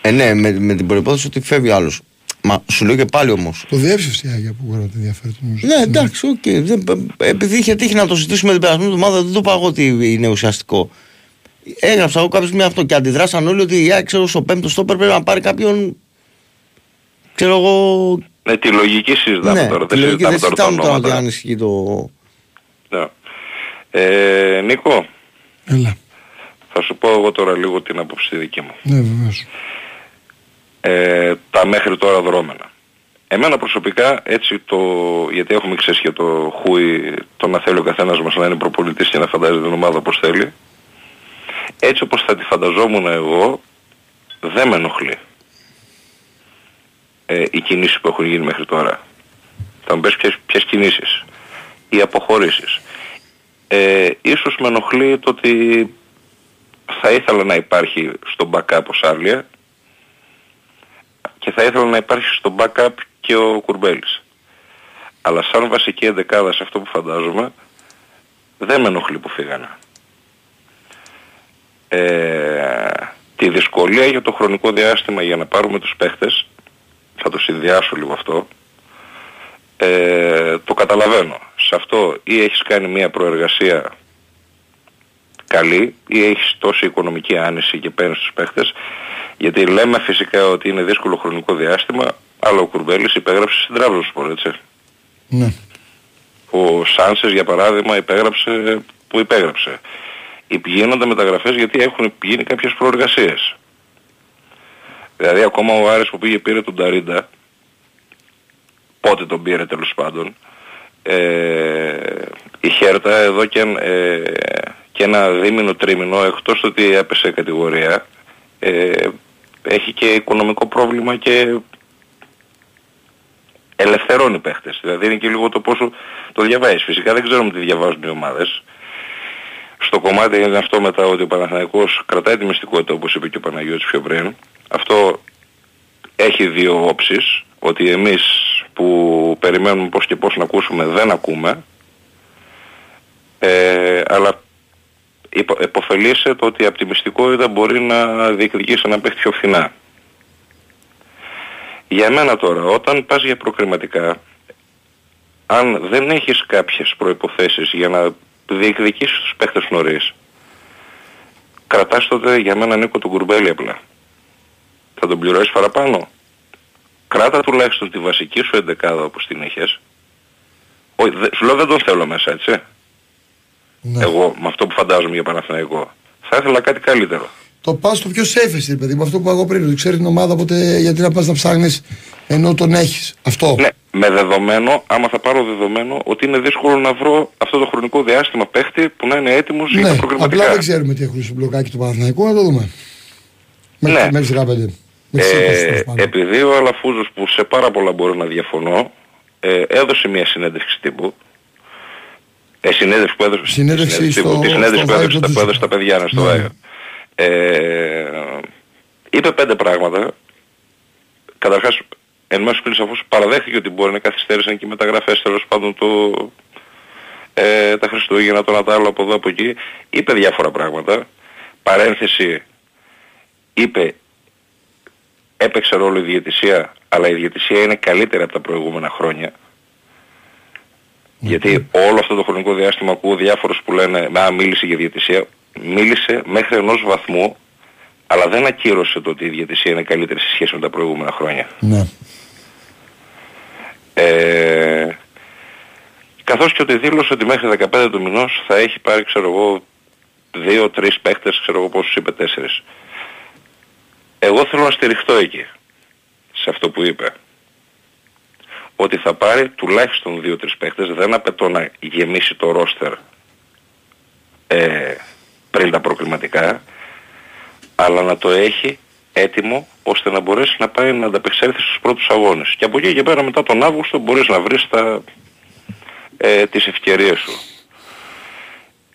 Ε, ναι, με, με την προπόθεση ότι φεύγει ο άλλος. Μα σου λέω και πάλι όμως. Το διέψευσε η Άγια που γράφει ενδιαφέρον. νομίζω. Ναι, εντάξει, οκ. Δεν- Επειδή είχε τύχει να το συζητήσουμε την περασμένη εβδομάδα, δεν το είπα εγώ ότι είναι ουσιαστικό. Έγραψα εγώ κάποια στιγμή αυτό και αντιδράσαν όλοι ότι η ΑΕΚ, ξέρω, στο πέμπτο στόπερ πρέπει να πάρει κάποιον. Ξέρω εγώ. Ναι, τη λογική συζητάμε Ναι, τώρα, τη δεν λογική συζητάμε δεν τώρα τα συζητάμε τώρα ότι ονόματα. αν ισχύει το. Ναι. Ε, Νίκο, Έλα. θα σου πω εγώ τώρα λίγο την άποψη τη δική μου. Ναι, βεβαίως. ε, τα μέχρι τώρα δρόμενα. Εμένα προσωπικά έτσι το, γιατί έχουμε ξέρει και το χούι το να θέλει ο καθένας μας να είναι προπολιτής και να φαντάζει την ομάδα όπως θέλει. Έτσι όπως θα τη φανταζόμουν εγώ δεν με ενοχλεί ε, οι κινήσεις που έχουν γίνει μέχρι τώρα. Θα μου πες ποιες, ποιες κινήσεις. Οι αποχωρήσεις. Ε, ίσως με ενοχλεί το ότι θα ήθελα να υπάρχει στο backup ο Σάρλια και θα ήθελα να υπάρχει στο backup και ο Κουρμπέλης. Αλλά σαν βασική εντεκάδα σε αυτό που φαντάζομαι δεν με ενοχλεί που φύγανε. Ε, τη δυσκολία για το χρονικό διάστημα για να πάρουμε τους παίχτες θα το συνδυάσω λίγο αυτό ε, το καταλαβαίνω. Σε αυτό ή έχεις κάνει μια προεργασία καλή ή έχεις τόση οικονομική άνεση και παίρνεις τους παίχτες γιατί λέμε φυσικά ότι είναι δύσκολο χρονικό διάστημα αλλά ο Κουρμπέλης υπέγραψε στην Τράβζονσπορ έτσι. Ναι. Ο Σάνσες για παράδειγμα υπέγραψε που υπέγραψε. Γίνονται μεταγραφές γιατί έχουν γίνει κάποιες προεργασίες. Δηλαδή ακόμα ο Άρης που πήγε πήρε τον Ταρίντα πότε τον πήρε τέλος πάντων ε, η Χέρτα εδώ και, ε, και ένα δίμηνο τρίμηνο εκτός το ότι έπεσε κατηγορία ε, έχει και οικονομικό πρόβλημα και ελευθερώνει παίχτες. Δηλαδή είναι και λίγο το πόσο το διαβάζεις. Φυσικά δεν ξέρουμε τι διαβάζουν οι ομάδες. Στο κομμάτι είναι αυτό μετά ότι ο Παναθηναϊκός κρατάει τη μυστικότητα όπως είπε και ο Παναγιώτης πιο πριν. Αυτό έχει δύο όψεις. Ότι εμείς που περιμένουμε πώς και πώς να ακούσουμε δεν ακούμε. Ε, αλλά υπο- επωφελείσαι το ότι από τη μυστικότητα μπορεί να διεκδικήσει ένα παίχτη πιο φθηνά. Για μένα τώρα, όταν πας για προκριματικά, αν δεν έχεις κάποιες προϋποθέσεις για να διεκδικήσεις τους παίχτες νωρίς, κρατάς τότε για μένα Νίκο τον Κουρμπέλη απλά. Θα τον πληρώσεις παραπάνω. Κράτα τουλάχιστον τη βασική σου εντεκάδα όπως την είχες. Όχι, δε- σου λέω δεν τον θέλω μέσα έτσι. Ναι. Εγώ με αυτό που φαντάζομαι για Παναθηναϊκό. Θα ήθελα κάτι καλύτερο. Το πας στο πιο safe εσύ, παιδί μου, αυτό που εγώ πριν. Δεν ξέρεις την ομάδα, οπότε γιατί να πας να ψάχνεις ενώ τον έχεις. Αυτό. Ναι, με δεδομένο, άμα θα πάρω δεδομένο, ότι είναι δύσκολο να βρω αυτό το χρονικό διάστημα παίχτη που να είναι έτοιμος για τα Ναι, προγραμματικά. απλά δεν ξέρουμε τι έχουν στο μπλοκάκι του Παναθηναϊκού, να το δούμε. Ναι. Μέχρι, μέχρι 15. Μέχρι Ε, 20 τέλος πάντων. επειδή ο Αλαφούζος που σε πάρα πολλά μπορώ να διαφωνώ, ε, έδωσε μια συνέντευξη τύπου. Ε, συνέντευξη που έδωσε, Συνέντευξη τύπου, στο- τη συνέντευξη στο που έδωσε, Βάιο στα- του που έδωσε στα παιδιά ναι, στο Ναι. Βάιο. Ε, είπε πέντε πράγματα. Καταρχάς, εν μέσω πριν σαφώς παραδέχθηκε ότι μπορεί να καθυστέρησαν και οι μεταγραφές τέλος πάντων το, ε, τα Χριστούγεννα, το Νατάλο από εδώ από εκεί. Είπε διάφορα πράγματα. Παρένθεση, είπε έπαιξε ρόλο η διαιτησία, αλλά η διαιτησία είναι καλύτερη από τα προηγούμενα χρόνια. Γιατί όλο αυτό το χρονικό διάστημα ακούω διάφορους που λένε «Α, μίλησε για διαιτησία». Μίλησε μέχρι ενός βαθμού, αλλά δεν ακύρωσε το ότι η διαιτησία είναι καλύτερη σε σχέση με τα προηγούμενα χρόνια. Ναι. Ε, καθώς και ότι δήλωσε ότι μέχρι 15 του μηνός θα έχει πάρει, ξέρω εγώ, δύο-τρεις παίχτες, ξέρω εγώ πόσους είπε, τέσσερις. Εγώ θέλω να στηριχτώ εκεί, σε αυτό που είπε. Ότι θα πάρει τουλάχιστον δύο-τρεις παίχτες, δεν απαιτώ να γεμίσει το ρόστερ ε, πριν τα προκριματικά, αλλά να το έχει έτοιμο ώστε να μπορέσει να πάει να ανταπεξέλθει στους πρώτους αγώνες. Και από εκεί και πέρα μετά τον Αύγουστο μπορείς να βρεις τα, ε, τις ευκαιρίες σου.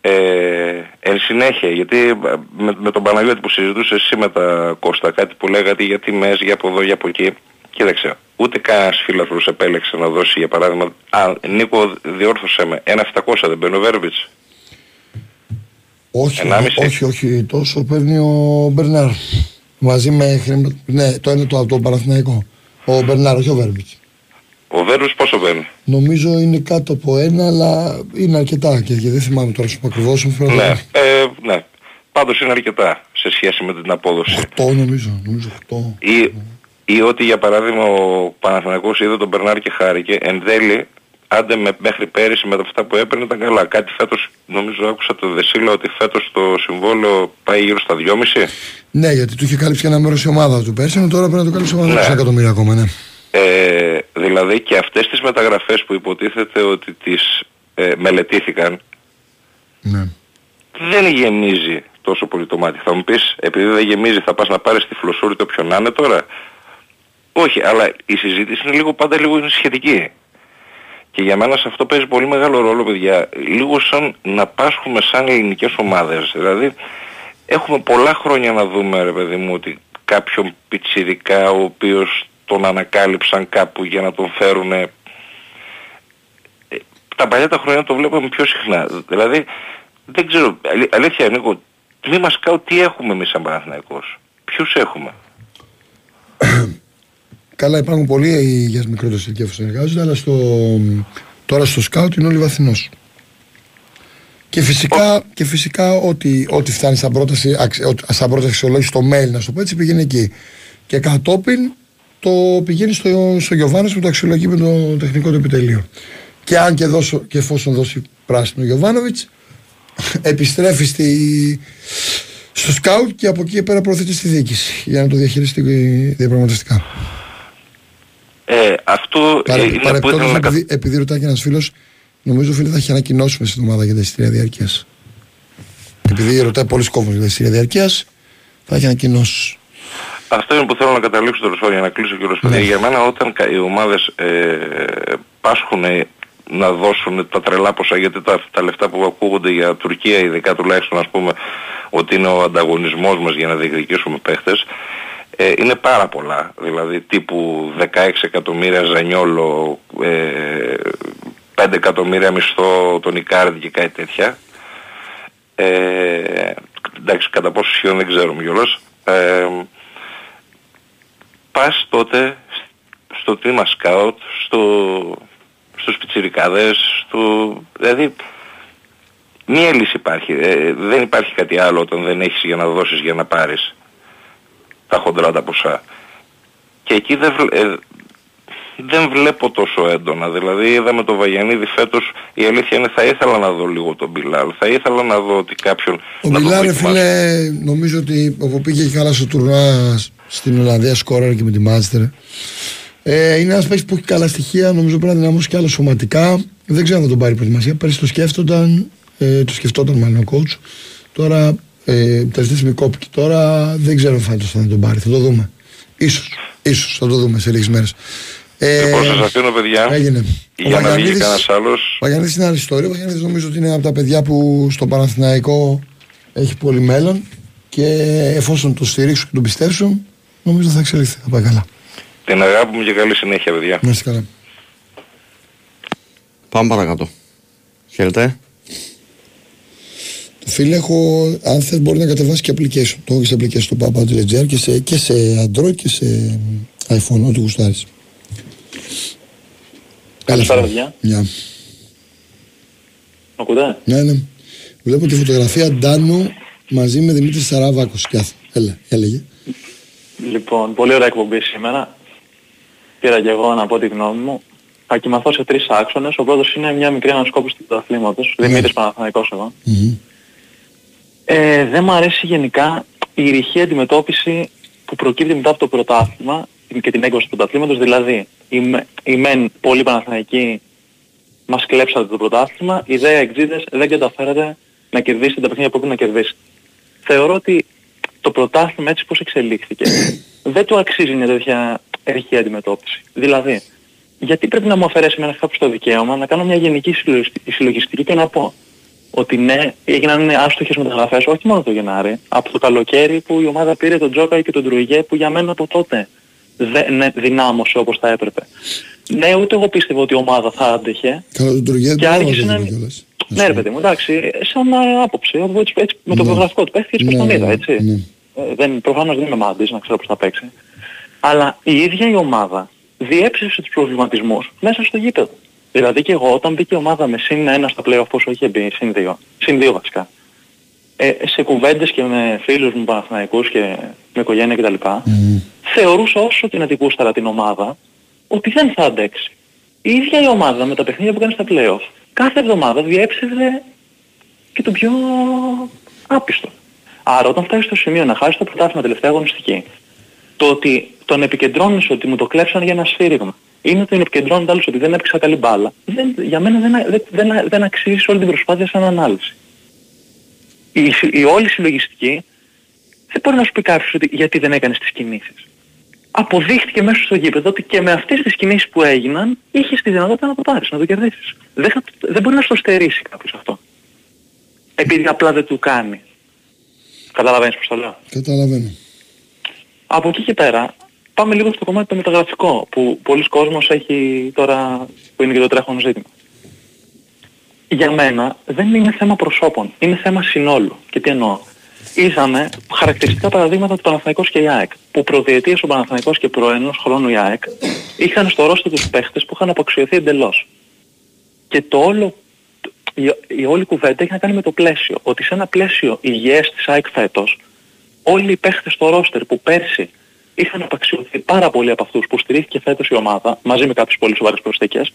Ε, εν συνέχεια, γιατί ε, με, με τον Παναγιώτη που συζητούσε εσύ με τα Κώστα κάτι που λέγατε για τιμές, για από εδώ, για από εκεί. Κοίταξε, ούτε κανένας φίλαθρος επέλεξε να δώσει για παράδειγμα, α, Νίκο διόρθωσε με, ένα 700 δεν παίρνει ο Βέρβιτς. Όχι, Ενάμιση. όχι, όχι, τόσο παίρνει ο Μπερνάρ. Μαζί με χρημα... Ναι, το ένα το από το Παναθηναϊκό. Ο Μπερνάρ, όχι ο Βέρμπιτς. Ο Βέρβιτς πόσο παίρνει; Νομίζω είναι κάτω από ένα, αλλά είναι αρκετά και, και δεν θυμάμαι τώρα σου πω ακριβώς. μου φαίνεται Ναι, ε, ναι. Πάντως είναι αρκετά σε σχέση με την απόδοση. 8 νομίζω, νομίζω 8. Ή, ή ότι για παράδειγμα ο Παναθηναϊκός είδε τον Μπερνάρ και χάρηκε, εν τέλει, άντε με, μέχρι πέρυσι με τα αυτά που έπαιρνε ήταν καλά. Κάτι φέτος, νομίζω άκουσα το Δεσίλα ότι φέτος το συμβόλαιο πάει γύρω στα 2,5. Ναι, γιατί του είχε κάλυψει και ένα μέρος η ομάδα του πέρσι, ενώ τώρα πρέπει να το κάλυψει η ομάδα Ναι. του εκατομμύρια ακόμα, ναι. Ε, δηλαδή και αυτές τις μεταγραφές που υποτίθεται ότι τις ε, μελετήθηκαν, ναι. δεν γεμίζει τόσο πολύ το μάτι. Θα μου πεις, επειδή δεν γεμίζει θα πας να πάρεις τη φλωσούρη το ποιον να είναι τώρα; Όχι, αλλά η συζήτηση είναι λίγο πάντα λίγο είναι σχετική. Και για μένα σε αυτό παίζει πολύ μεγάλο ρόλο, παιδιά. Λίγο σαν να πάσχουμε σαν ελληνικές ομάδες. Δηλαδή, έχουμε πολλά χρόνια να δούμε, ρε παιδί μου, ότι κάποιον πιτσιρικά ο οποίος τον ανακάλυψαν κάπου για να τον φέρουν τα παλιά τα χρόνια το βλέπαμε πιο συχνά. Δηλαδή, δεν ξέρω, αλη- αλήθεια Νίκο, τμήμα σκάου τι έχουμε εμείς σαν Παναθηναϊκός. Ποιους έχουμε; Καλά, υπάρχουν πολλοί γιας μικρότερες ηλικίες που συνεργάζονται, αλλά στο, τώρα στο σκάουτ είναι όλοι βαθινός. Και φυσικά, και φυσικά ό,τι, ό,τι φτάνει σαν πρόταση, αξ- ό,τι- σαν πρόταση αξιολόγηση στο mail, να σου το πω έτσι, πηγαίνει εκεί. Και κατόπιν το πηγαίνει στο, στο Γιωβάνος που το αξιολογεί με το τεχνικό του επιτελείο. Και αν και, δώσω, και εφόσον δώσει πράσινο ο Γιωβάνοβιτς, επιστρέφει στη, στο σκάουτ και από εκεί και πέρα προωθείται στη διοίκηση για να το διαχειριστεί διαπραγματευτικά. Ε, αυτό ε, Παρε, είναι που παρεπτόντως, ήθελα να κα- επειδή, επειδή ρωτάει και ένας φίλος, νομίζω φίλε θα έχει ανακοινώσει μέσα στην ομάδα για τα εισιτήρια διαρκείας. Επειδή ρωτάει πολλοί κόσμος για τα εισιτήρια διαρκείας, θα έχει ανακοινώσει. Αυτό είναι που θέλω να καταλήξω τέλος πάντων για να κλείσω και Ναι. Για μένα όταν κα- οι ομάδες ε, πάσχουν να δώσουν τα τρελά ποσά γιατί τα, τα λεφτά που ακούγονται για Τουρκία ειδικά τουλάχιστον ας πούμε ότι είναι ο ανταγωνισμός μας για να διεκδικήσουμε παίχτες ε, είναι πάρα πολλά. Δηλαδή τύπου 16 εκατομμύρια Ζανιόλο, ε, 5 εκατομμύρια μισθό τον Ικάρδη και κάτι τέτοια. Ε, εντάξει, κατά πόσο ισχύουν δεν ξέρουμε κιόλας. Ε, πας τότε στο τμήμα σκάουτ, στο, στους πιτσιρικάδες, στο, δηλαδή μία λύση υπάρχει. Ε, δεν υπάρχει κάτι άλλο όταν δεν έχεις για να δώσεις για να πάρεις τα χοντρά τα ποσά. Και εκεί δεν, βλέ- ε, δεν βλέπω τόσο έντονα. Δηλαδή είδαμε το Βαγιανίδη φέτος, η αλήθεια είναι θα ήθελα να δω λίγο τον Μπιλάλ. Θα ήθελα να δω ότι κάποιον... Ο να τον Μπιλάρ, δοκιμάσει. φίλε, νομίζω ότι όπου πήγε και καλά στο τουρνουά στην Ολλανδία, σκόραρε και με τη Μάντσεστερ. Ε, είναι ένας παίκτης που έχει καλά στοιχεία, νομίζω πρέπει να δυναμώσει και άλλος σωματικά. Δεν ξέρω αν θα τον πάρει προετοιμασία. Πέρυσι το σκέφτονταν, ε, το σκεφτόταν μάλλον ο coach. Τώρα, ε, τελευταία στιγμή κόπηκε. Τώρα δεν ξέρω αν φέτος θα τον πάρει. Θα το δούμε. Ίσως, ίσως θα το δούμε σε λίγες μέρες. Ε, Λοιπόν, σας αφήνω παιδιά. Έγινε. Για Ο να βγει Βαγιανίδης- κανένας άλλος. Ο Βαγιανίδης είναι άλλη ιστορία. Ο Βαγιανίδης νομίζω ότι είναι από τα παιδιά που στο Παναθηναϊκό έχει πολύ μέλλον και εφόσον το στηρίξουν και τον πιστέψουν, νομίζω θα εξελιχθεί. Θα πάει καλά. Την αγάπη μου και καλή συνέχεια παιδιά. Να είστε καλά. Πάμε παρακάτω. Χαίρετε. Το φίλε έχω, αν θες μπορεί να κατεβάσεις και application. Το έχω και σε application του Papa του Ledger και σε, και σε Android και σε iPhone, ό,τι γουστάρεις. Καλησπέρα, φίλε. παιδιά. Γεια. Μ' ακούτε; Ναι, ναι. Βλέπω τη φωτογραφία Ντάνου μαζί με Δημήτρη Σαράβακος. Σκιάθ. Έλα, έλεγε. Λοιπόν, πολύ ωραία εκπομπή σήμερα. Πήρα και εγώ να πω τη γνώμη μου. Θα κοιμαθώ σε τρεις άξονες. Ο πρώτος είναι μια μικρή ανασκόπηση του αθλήματος. Δημήτρης Παναθηναϊκός εγώ. Μμμ. Ε, δεν μου αρέσει γενικά η ρηχή αντιμετώπιση που προκύπτει μετά από το πρωτάθλημα και την έκβαση του πρωταθλήματος. Δηλαδή, οι, με- οι μεν πολύ Παναθηναϊκοί μας κλέψατε το πρωτάθλημα, οι δε εξήδες δεν καταφέρατε να κερδίσετε τα παιχνίδια που έπρεπε να κερδίσετε. Θεωρώ ότι το πρωτάθλημα έτσι πως εξελίχθηκε δεν του αξίζει μια τέτοια ρηχή αντιμετώπιση. Δηλαδή, γιατί πρέπει να μου αφαιρέσει εμένα κάποιος το δικαίωμα να κάνω μια γενική συλλογιστική- συλλογιστική και να πω ότι ναι, έγιναν άστοχες μεταγραφές όχι μόνο το Γενάρη, από το καλοκαίρι που η ομάδα πήρε τον Τζόκα και τον Τρουιγέ που για μένα από τότε δεν ναι, δυνάμωσε όπως θα έπρεπε. Ναι, ούτε εγώ πίστευα ότι η ομάδα θα άντεχε. Καλά, τον Τουργέ Και δεν άρχισε το να- βάζω κιόλας. Ναι ρε παιδί μου, εντάξει, σαν ε, άποψη, εγώ έτσι, έτσι, με το Ναι. βιογραφικό του παίχτης έτσι πως Ναι, τον είδα, ναι, έτσι. ναι. Ε, δεν, προφανώς δεν είμαι μάντης να ξέρω πώς θα παίξει. Αλλά η ίδια η ομάδα διέψευσε τους προβληματισμούς μέσα στο γήπεδο. Δηλαδή και εγώ όταν μπήκε η ομάδα με συν ένα στα play-off πόσο είχε μπει, συν δύο, συν δύο βασικά. Ε, σε κουβέντες και με φίλους μου Παναθηναϊκούς και με οικογένεια κτλ. Μμμ. Θεωρούσα όσο την αντικούσταρα την ομάδα ότι δεν θα αντέξει. Η ίδια η ομάδα με τα παιχνίδια που κάνει στα play-off κάθε εβδομάδα διέψευδε και το πιο άπιστο. Άρα όταν φτάσει στο σημείο να χάσει το πρωτάθλημα τελευταία αγωνιστική, το ότι τον επικεντρώνεις ότι μου το κλέψαν για ένα σφύριγμα, είναι ότι τον επικεντρώνονται άλλους ότι δεν έπαιξα καλή μπάλα, δεν, για μένα δεν, δεν, δεν, δεν αξίζει όλη την προσπάθεια σαν ανάλυση. Η, συ- η όλη συλλογιστική δεν μπορεί να σου πει κάποιος ότι γιατί δεν έκανες τις κινήσεις. Αποδείχτηκε μέσα στο γήπεδο ότι και με αυτές τις κινήσεις που έγιναν είχες τη δυνατότητα να το πάρεις, να το κερδίσεις. Δεν, θα, δεν μπορεί να στο στερήσει κάποιος αυτό. Επειδή απλά δεν του κάνει. Καταλαβαίνεις πώς το λέω. Καταλαβαίνω. Από εκεί και πέρα πάμε λίγο στο κομμάτι το μεταγραφικό που πολλοί κόσμος έχει τώρα που είναι και το τρέχον ζήτημα. Για μένα δεν είναι θέμα προσώπων, είναι θέμα συνόλου. Και τι εννοώ. Είδαμε χαρακτηριστικά παραδείγματα του Παναθηναϊκός και η ΑΕΚ που προδιετίες ο Παναθηναϊκός και προ ενός χρόνου η ΑΕΚ είχαν στο ρόστο τους παίχτες που είχαν αποξιωθεί εντελώς. Και το όλο, η, η όλη κουβέντα έχει να κάνει με το πλαίσιο. Ότι σε ένα πλαίσιο υγιές της ΑΕΚ φέτος όλοι οι παίχτες στο ρόστερ που πέρσι είχαν απαξιωθεί πάρα πολύ από αυτούς που στηρίχθηκε φέτος η ομάδα, μαζί με κάποιες πολύ σοβαρές προσθήκες,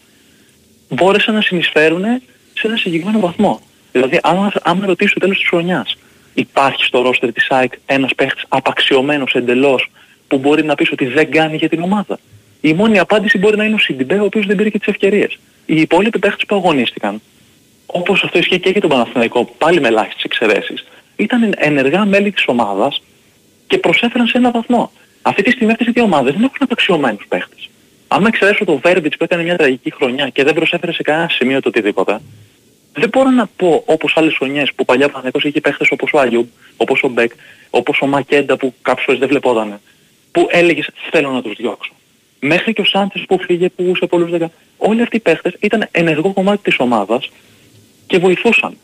μπόρεσαν να συνεισφέρουν σε ένα συγκεκριμένο βαθμό. Δηλαδή, αν, αν με ρωτήσει στο τέλος της χρονιάς, υπάρχει στο ρόστερ της ΑΕΚ ένας παίχτης απαξιωμένος εντελώς που μπορεί να πεις ότι δεν κάνει για την ομάδα. Η μόνη απάντηση μπορεί να είναι ο Σιντιμπέ, ο οποίος δεν πήρε και τις ευκαιρίες. Οι υπόλοιποι παίχτες που αγωνίστηκαν, όπως αυτό ισχύει και για τον Παναθηναϊκό, πάλι με ελάχιστες εξαιρέσεις, ήταν ενεργά μέλη της ομάδας και προσέφεραν σε ένα βαθμό. Αυτή τη στιγμή αυτές οι δύο ομάδες δεν έχουν απαξιωμένους παίχτες. Αν εξαιρέσω το Βέρμπιτς που έκανε μια τραγική χρονιά και δεν προσέφερε σε κανένα σημείο το οτιδήποτε, δεν μπορώ να πω όπως άλλες χρονιές που παλιά Παναθηναϊκός είχε παίχτες όπως ο Άγιουμπ, όπως ο Μπεκ, όπως ο Μακέντα που κάποιες φορές δεν βλεπότανε, που έλεγες θέλω να τους διώξω. Μέχρι και ο Σάντσες που φύγε που σε πολλούς δεκα... Όλοι αυτοί οι παίχτες ήταν ενεργό κομμάτι της ομάδας και βοηθούσαν.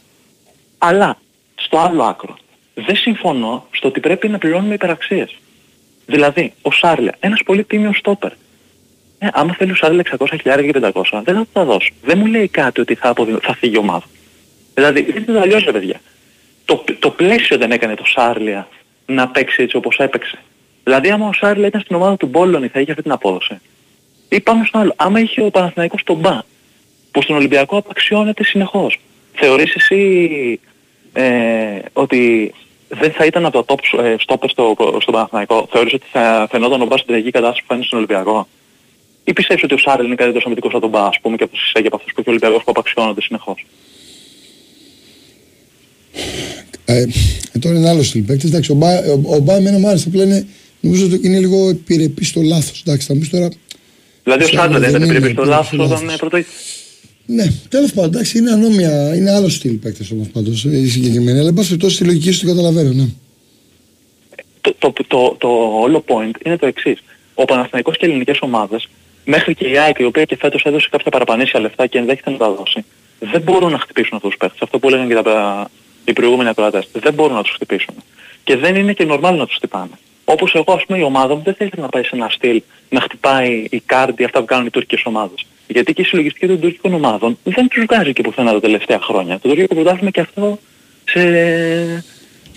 Αλλά στο άλλο άκρο δεν συμφωνώ στο ότι πρέπει να πληρώνουμε υπεραξίες. Δηλαδή, ο Σάρλια, ένας πολύ τίμιος στόπερ. Ε, άμα θέλεις ο Σάρλια 600 χιλιάρια και 500, δεν θα του τα δώσω. Δεν μου λέει κάτι ότι θα, αποδη... θα φύγει η ομάδα. Δηλαδή, δεν το αλλιώς ρε παιδιά. Το, το πλαίσιο δεν έκανε το Σάρλια να παίξει έτσι όπως έπαιξε. Δηλαδή, άμα ο Σάρλια ήταν στην ομάδα του Μπόλωνη θα είχε αυτή την απόδοση. Ή πάμε στο άλλο. Άμα είχε ο Παναθηναϊκός τον Μπα, που στον Ολυμπιακό απαξιώνεται συνεχώς. Θεωρείς εσύ ε, ότι δεν θα ήταν από το top ε, stopper στο, στο Παναθηναϊκό; Θεωρείς ότι θα φαινόταν ο Μπα στην τραγική κατάσταση που φαίνεται στον Ολυμπιακό; Ή πιστεύεις ότι ο Σάρελ είναι καλύτερος αμυντικός από τον Μπα, ας πούμε, και από τους και από αυτούς που έχει ο Ολυμπιακός που απαξιώνονται συνεχώς; Ε, ε, τώρα είναι άλλος στυλ παίκτης. Εντάξει, ο Μπα, ο, ο Μπα εμένα μου άρεσε. Απλά είναι, νομίζω ότι είναι λίγο επιρρεπής στο λάθος. Εντάξει, θα μου πεις τώρα... Δηλαδή ο Σάρελ Σάρελ δεν δεν ήταν είναι επιρρεπής στο επιρρεπή λάθος στο όταν λάθος. ε, πρωτοείδη. Ναι, τέλος πάντων, εντάξει, είναι ανώμια, είναι άλλος στυλ παίκτες όμως πάντως, οι συγκεκριμένοι. Αλλά εν πάση περιπτώσει τη λογική σου την καταλαβαίνω, ναι. το, το, το, το όλο point είναι το εξής. Ο Παναθηναϊκός και οι ελληνικές ομάδες, μέχρι και η ΑΕΚ η οποία και φέτος έδωσε κάποια παραπανήσια λεφτά και ενδέχεται να τα δώσει, δεν μπορούν να χτυπήσουν αυτούς τους παίχτες. Αυτό που έλεγαν και τα, οι προηγούμενοι ακροατές. Δεν μπορούν να τους χτυπήσουν. Και δεν είναι και normal να τους χτυπάνε. Όπως εγώ ας πούμε η ομάδα μου δεν θέλει να πάει σε ένα στυλ να χτυπάει η κάρτη αυτά που κάνουν οι τουρκικές ομάδες. Γιατί και η συλλογιστική των τουρκικών ομάδων δεν τους βγάζει και πουθενά τα τελευταία χρόνια. Το τουρκικό πρωτάθλημα και αυτό σε,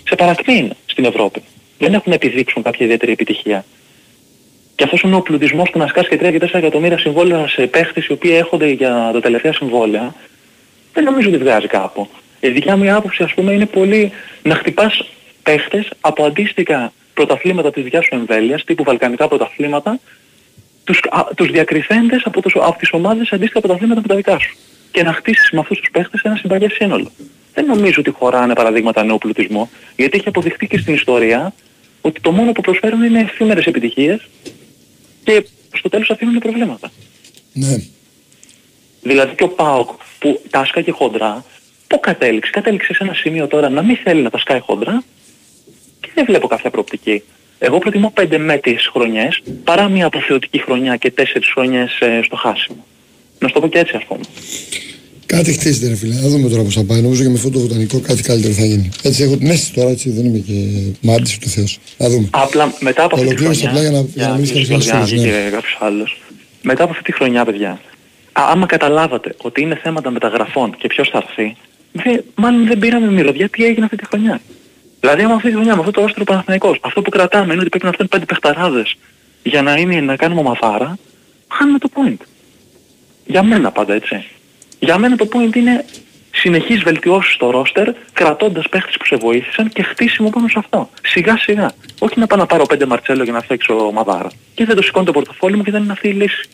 σε παρακμή είναι στην Ευρώπη. Δεν έχουν να επιδείξουν κάποια ιδιαίτερη επιτυχία. Και αυτός είναι ο πλουτισμός του να σκάσει και 3 και 4 εκατομμύρια συμβόλαια σε παίχτες οι οποίοι έχονται για τα τελευταία συμβόλαια δεν νομίζω ότι βγάζει κάπου. Η δικιά μου η άποψη ας πούμε είναι πολύ να χτυπάς παίχτες από αντίστοιχα πρωταθλήματα της δικιάς σου εμβέλειας, τύπου βαλκανικά πρωταθλήματα, τους, α, τους διακριθέντες από, τους, από τις ομάδες σε αντίστοιχα πρωταθλήματα με τα δικά σου. Και να χτίσεις με αυτούς τους παίχτες ένα συμπαγές σύνολο. Δεν νομίζω ότι χωράνε παραδείγματα νέου πλουτισμού, γιατί έχει αποδειχθεί και στην ιστορία ότι το μόνο που προσφέρουν είναι εφήμερες επιτυχίες και στο τέλος αφήνουν προβλήματα. Ναι. Δηλαδή και ο ΠΑΟΚ που τα σκάει χοντρά, πού κατέληξε; Κατέληξε σε ένα σημείο τώρα να μην θέλει να τα σκάει χοντρά και δεν βλέπω κάποια προοπτική. Εγώ προτιμώ πέντε μέτριες χρονιές παρά μια αποθεωτική χρονιά και τέσσερις χρονιές ε, στο χάσιμο. Να σου το πω και έτσι ας πούμε. Κάτι χτίζεται, ρε φίλε. Να δούμε τώρα πώς θα πάει. Νομίζω και με αυτό το βοτανικό κάτι καλύτερο θα γίνει. Έτσι έχω την αίσθηση τώρα, έτσι δεν είμαι και μάρτη του Θεός. Να δούμε. Απλά μετά από αυτή τη Ολοκλήρωσε χρονιά... απλά για να- για να μιλήσει κλείσει κανείς για να άλλος βγει φίλος, και κάποιος άλλος. Μετά από αυτή τη χρονιά, παιδιά, α, άμα καταλάβατε ότι είναι θέματα μεταγραφών και ποιος θα έρθει, δε, μάλλον δεν πήραμε μυρωδιά τι έγινε αυτή τη χρονιά; Δηλαδή, άμα αυτή τη χρονιά με αυτό το όστρο Παναθηναϊκός, αυτό που κρατάμε είναι ότι πρέπει να φτάνουν πέντε παιχταράδες για να, είναι, να κάνουμε ομαθάρα, χάνουμε το point. Για μένα πάντα έτσι. Για μένα το point είναι συνεχής βελτιώσεις στο ρόστερ, κρατώντας παίχτες που σε βοήθησαν και χτίσιμο πάνω σε αυτό. Σιγά σιγά. Όχι να πάω να πάρω πέντε Μαρτσέλο για να φτιάξω μαδάρα. Και δεν το σηκώνει το πορτοφόλι μου και δεν είναι αυτή η λύση.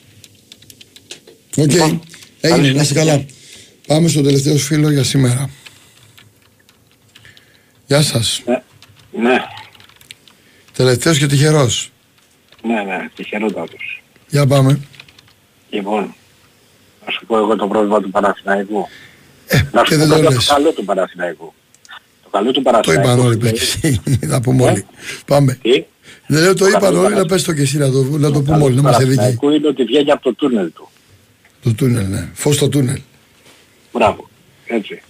Οκ. Λοιπόν, Έγινε, καλή να είστε συνέχεια. καλά. Πάμε στο τελευταίο σου φίλο για σήμερα. Γεια σας. Ναι, Τελευταίος και τυχερός. ναι, ναι, τυχερότατος. Για πάμε. Λοιπόν, να σου πω εγώ το πρόβλημα του Παναθηναϊκού. να Ε, και σου δεν πω το πρώτα λες. το καλό του Παναθηναϊκού. Το καλό του Το Παναθηναϊκού. είπαν όλοι είναι- παίκτες. Θα πούμε όλοι. Πάμε. Τι; Δεν λέω το Το είπαν καλό όλοι, του να πες το και εσύ να το, να το Το πούμε καλό όλοι, να του είμαστε δικοί. Παναθηναϊκού είναι ότι βγαίνει από το τούνελ του. Το τούνελ, ναι. Φως στο τούνελ. Μπράβο. Έτσι.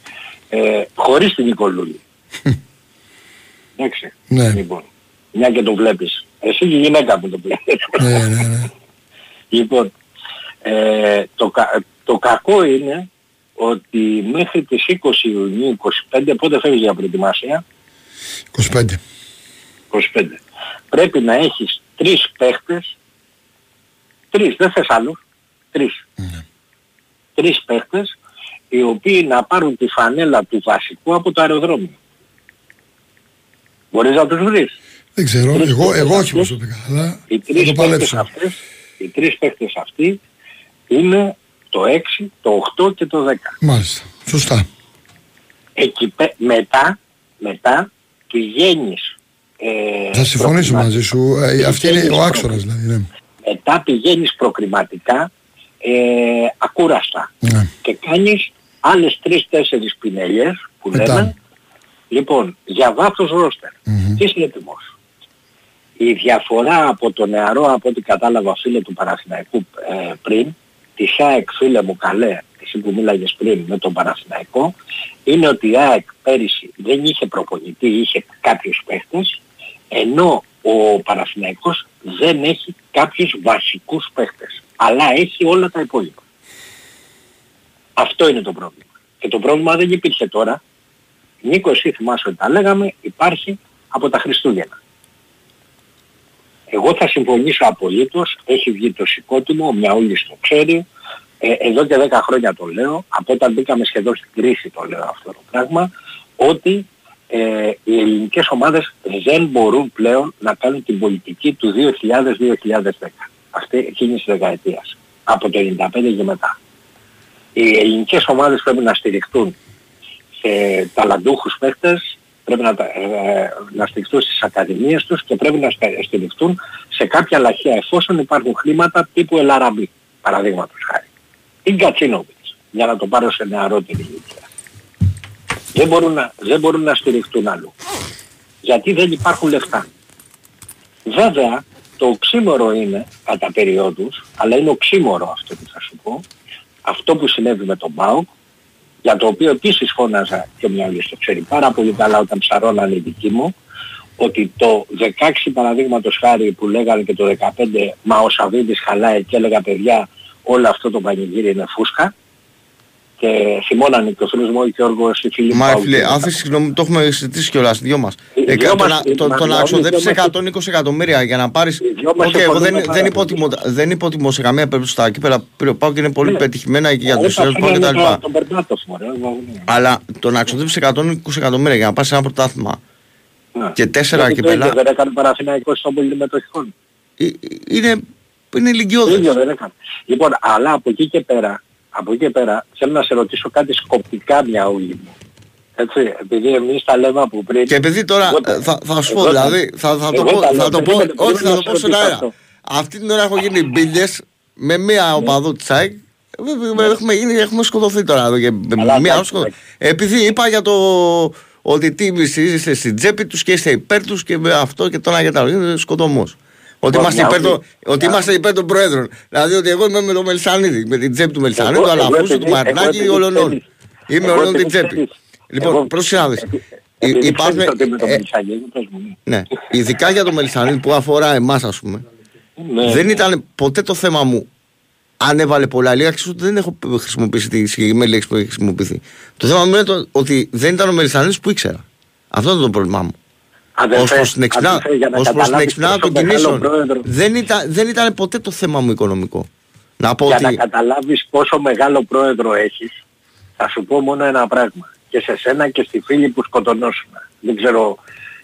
Ε, χωρίς την Νικολούλη. Εντάξει. Ναι. Λοιπόν, μια και το βλέπεις. Εσύ και η γυναίκα που το βλέπεις. Ναι, ναι, ναι. Λοιπόν, ε, το, κα- το κακό είναι ότι μέχρι τις 20 Ιουνίου, 25, πότε φεύγει για προετοιμασία, 25. 25. Πρέπει να έχεις τρεις παίχτες, τρεις, δεν θες άλλους, τρεις. Τρεις παίχτες, οι οποίοι να πάρουν τη φανέλα του βασικού από το αεροδρόμιο. Μπορείς να τους βρεις. Δεν ξέρω, Τρεις εγώ, παίκτες εγώ όχι αυτούς, προσωπικά, αλλά Οι θα τρεις το παίχτες παλέψω. αυτές, οι τρεις παίχτες αυτοί είναι το 6, το 8 και το 10. Μάλιστα. Σωστά. Εκεί πέ- μετά, μετά πηγαίνεις ε, Θα συμφωνήσω προκριμα- μαζί σου. Ε, Αυτή είναι πηγαίνεις ο άξονας δηλαδή. Ναι. μετά πηγαίνεις προκριματικά ε, ακούραστα Ναι. και κάνεις άλλες τρεις-τέσσερις πινελιές που Μετά. λέμε λοιπόν για βάθος ρόστερ Μμμ. τι είσαι έτοιμος η διαφορά από το νεαρό από ό,τι κατάλαβα φίλε του Παναθηναϊκού ε, πριν τη ΑΕΚ φίλε μου καλέ εσύ που μίλαγες πριν με τον Παναθηναϊκό είναι ότι η ΑΕΚ πέρυσι δεν είχε προπονητή, είχε κάποιους παίχτες ενώ ο Παναθηναϊκός δεν έχει κάποιους βασικούς παίχτες αλλά έχει όλα τα υπόλοιπα. Αυτό είναι το πρόβλημα. Και το πρόβλημα δεν υπήρχε τώρα. Νίκο εσύ θυμάσαι ότι τα λέγαμε, υπάρχει από τα Χριστούγεννα. Εγώ θα συμφωνήσω απολύτως, έχει βγει το σηκώτιμο, ο Μιαούλης το ξέρει, ε, εδώ και 10 χρόνια το λέω, από όταν μπήκαμε σχεδόν στην κρίση το λέω αυτό το πράγμα, ότι ε, οι ελληνικές ομάδες δεν μπορούν πλέον να κάνουν την πολιτική του 2000-2010. Αυτή εκείνης της δεκαετίας. Από το 95 και μετά. Οι ελληνικές ομάδες πρέπει να στηριχτούν σε ταλαντούχους παίκτες, πρέπει να, τα- ε, να στηριχτούν στις ακαδημίες τους και πρέπει να στα- στηριχτούν σε κάποια λαχεία εφόσον υπάρχουν χρήματα τύπου Ελαραμπή, παραδείγματος χάρη. Ή Γκατσίνοβιτς, για να το πάρω σε νεαρότερη ηλικία. Δεν μπορούν, να, δεν μπορούν να στηριχτούν αλλού. Γιατί δεν υπάρχουν λεφτά. Βέβαια, το οξύμορο είναι, κατά περιόδους, αλλά είναι οξύμορο αυτό που θα σου πω, αυτό που συνέβη με τον ΠΑΟΚ, για το οποίο επίσης φώναζα και ο Μιαούλης το ξέρει πάρα πολύ καλά όταν ψαρώνανε οι δικοί μου, ότι το 16 παραδείγματος χάρη που λέγανε και το 15 μα ο Σαββίδης χαλάει και έλεγα παιδιά όλο αυτό το πανηγύρι είναι φούσκα και θυμώνανε και ο φίλος μου ο Γιώργος, οι φίλοι Μα Παύλου φίλε, και άφησε συγγνώμη, το έχουμε συζητήσει κιόλας, δυο μας. Οι Ε, δυο το, μας- να, οι- το, μα- το να μα- ξοδέψεις όλοι 120 εκατομμύρια για να πάρεις... δυο μας Οκ, εγώ συμφωνούμε δεν, πάρα δεν, πολύ. υποτιμώ, δεν υποτιμώ σε καμία περίπτωση τα κύπελα που πάω και είναι πολύ Ναι. πετυχημένα και για Ε, τους τα Ισραήλ φέρανε κτλ. το- Τον Περνάτοφ, μωρέ, ναι. Αλλά το να ξοδέψεις 120 εκατομμύρια για να πάρεις ένα πρωτάθλημα Ναι. και τέσσερα Γιατί το κύπελα ίδιο δεν έκανε Παναθηναϊκός στον πολυμετοχικών. ε, ε, είναι, είναι Το ηλικιώδες. ίδιο δεν έκανε. Λοιπόν, αλλά από εκεί και πέρα, από εκεί και πέρα, θέλω να σε ρωτήσω κάτι σκοπτικά μια όλη μου. Έτσι, επειδή εμείς τα λέμε από πριν... Και επειδή τώρα Εγώ τα- ε, θα, θα σου πω εγώ τα- δηλαδή, θα, θα το εγώ πω, τα θα λέω. το πω, Περίμενε, όχι περίμενε θα να το πω σε στον ρωτήσω αέρα. αυτό. Αυτή την ώρα έχω γίνει μπίλιες με μία οπαδού της ΑΕΚ. Ε, ε, Έχουμε, γίνει, έχουμε σκοτωθεί τώρα εδώ και με Ναι. Καλά, μία εντάξει, σκοτω... εντάξει. Επειδή είπα για το ότι τι είστε στην τσέπη τους και είστε υπέρ τους και με αυτό και το ένα και το άλλο. Είναι σκοτωμός. Ότι Λοιπόν, είμαστε, μια υπέρ, το, οπή- ότι μια- είμαστε υπέρ των Προέδρων. Δηλαδή ότι εγώ είμαι με το Μελισανίδη, με την τσέπη του Μελισανίδη, Εγώ- του εγώ Αλαφούσου, του επειδή- Μαρινάκη, εγώ όλων επειδή όλων. Είμαι εγώ όλων την επειδή τσέπη. ξέρεις- Λοιπόν, εγώ- πρόσεχε να δεις. επει- Ε, επειδή υπάρχουν- ξέρεις ότι με τον ε, Μελισσανίδη, πες μου, ναι. ναι, ειδικά για το Μελισανίδη που αφορά εμά, α πούμε. Ναι, δεν ναι. ήταν ποτέ το θέμα μου αν έβαλε πολλά λίγα. Ξέρω ότι δεν έχω χρησιμοποιήσει τη συγκεκριμένη λέξη που έχει χρησιμοποιηθεί. Το θέμα μου είναι το, ότι δεν ήταν ο Μελισανίδη που ήξερα. Αυτό ήταν το πρόβλημά μου. Αδερφέ, Ω προς την εξυπνάδα αδερφέ, για να ως προς την καταλάβεις εξυπνάδα πόσο των μεγάλο κινήσεων. πρόεδρο- Δεν ήταν, δεν ήταν ποτέ το θέμα μου οικονομικό. Να πω Για ότι. να καταλάβεις πόσο μεγάλο πρόεδρο έχεις, θα σου πω μόνο ένα πράγμα. Και σε σένα και στη φίλη που σκοτωνόσουν. Δεν ξέρω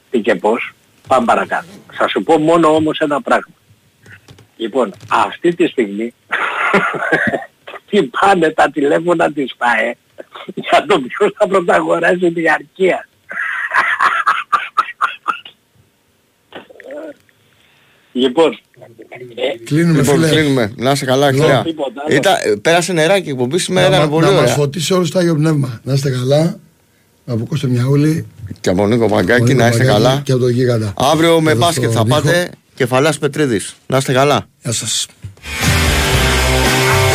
τι και πώς. Πάμε παρακάτω. Θα σου πω μόνο όμως ένα πράγμα. Λοιπόν, αυτή τη στιγμή τι πάνε τα τηλέφωνα της ΠΑΕ για το ποιος θα πρωταγοράσει την αρκεία. Λοιπόν, ε, Κλείνουμε, Λοιπόν, φίλε. κλείνουμε. Να είσαι καλά, Λοιπόν, Χιλιά. τίποτα άλλο. Ήταν, ε, πέρασε νεράκι η εκπομπή σήμερα, Να, ήταν μα- πολύ να μας ωραία. φωτίσει όλους το Άγιο Πνεύμα. Να είστε καλά. Από Κώστο Μιαούλη. Και από Νίκο Παγκάκη, από να Νίκο είστε Παγκάκη καλά. Και από τον Γίγαντα. Αύριο με Εδώ μπάσκετ στο θα Νίκο. πάτε κεφαλάς Πετρίδης. Να είστε καλά. Γεια σας.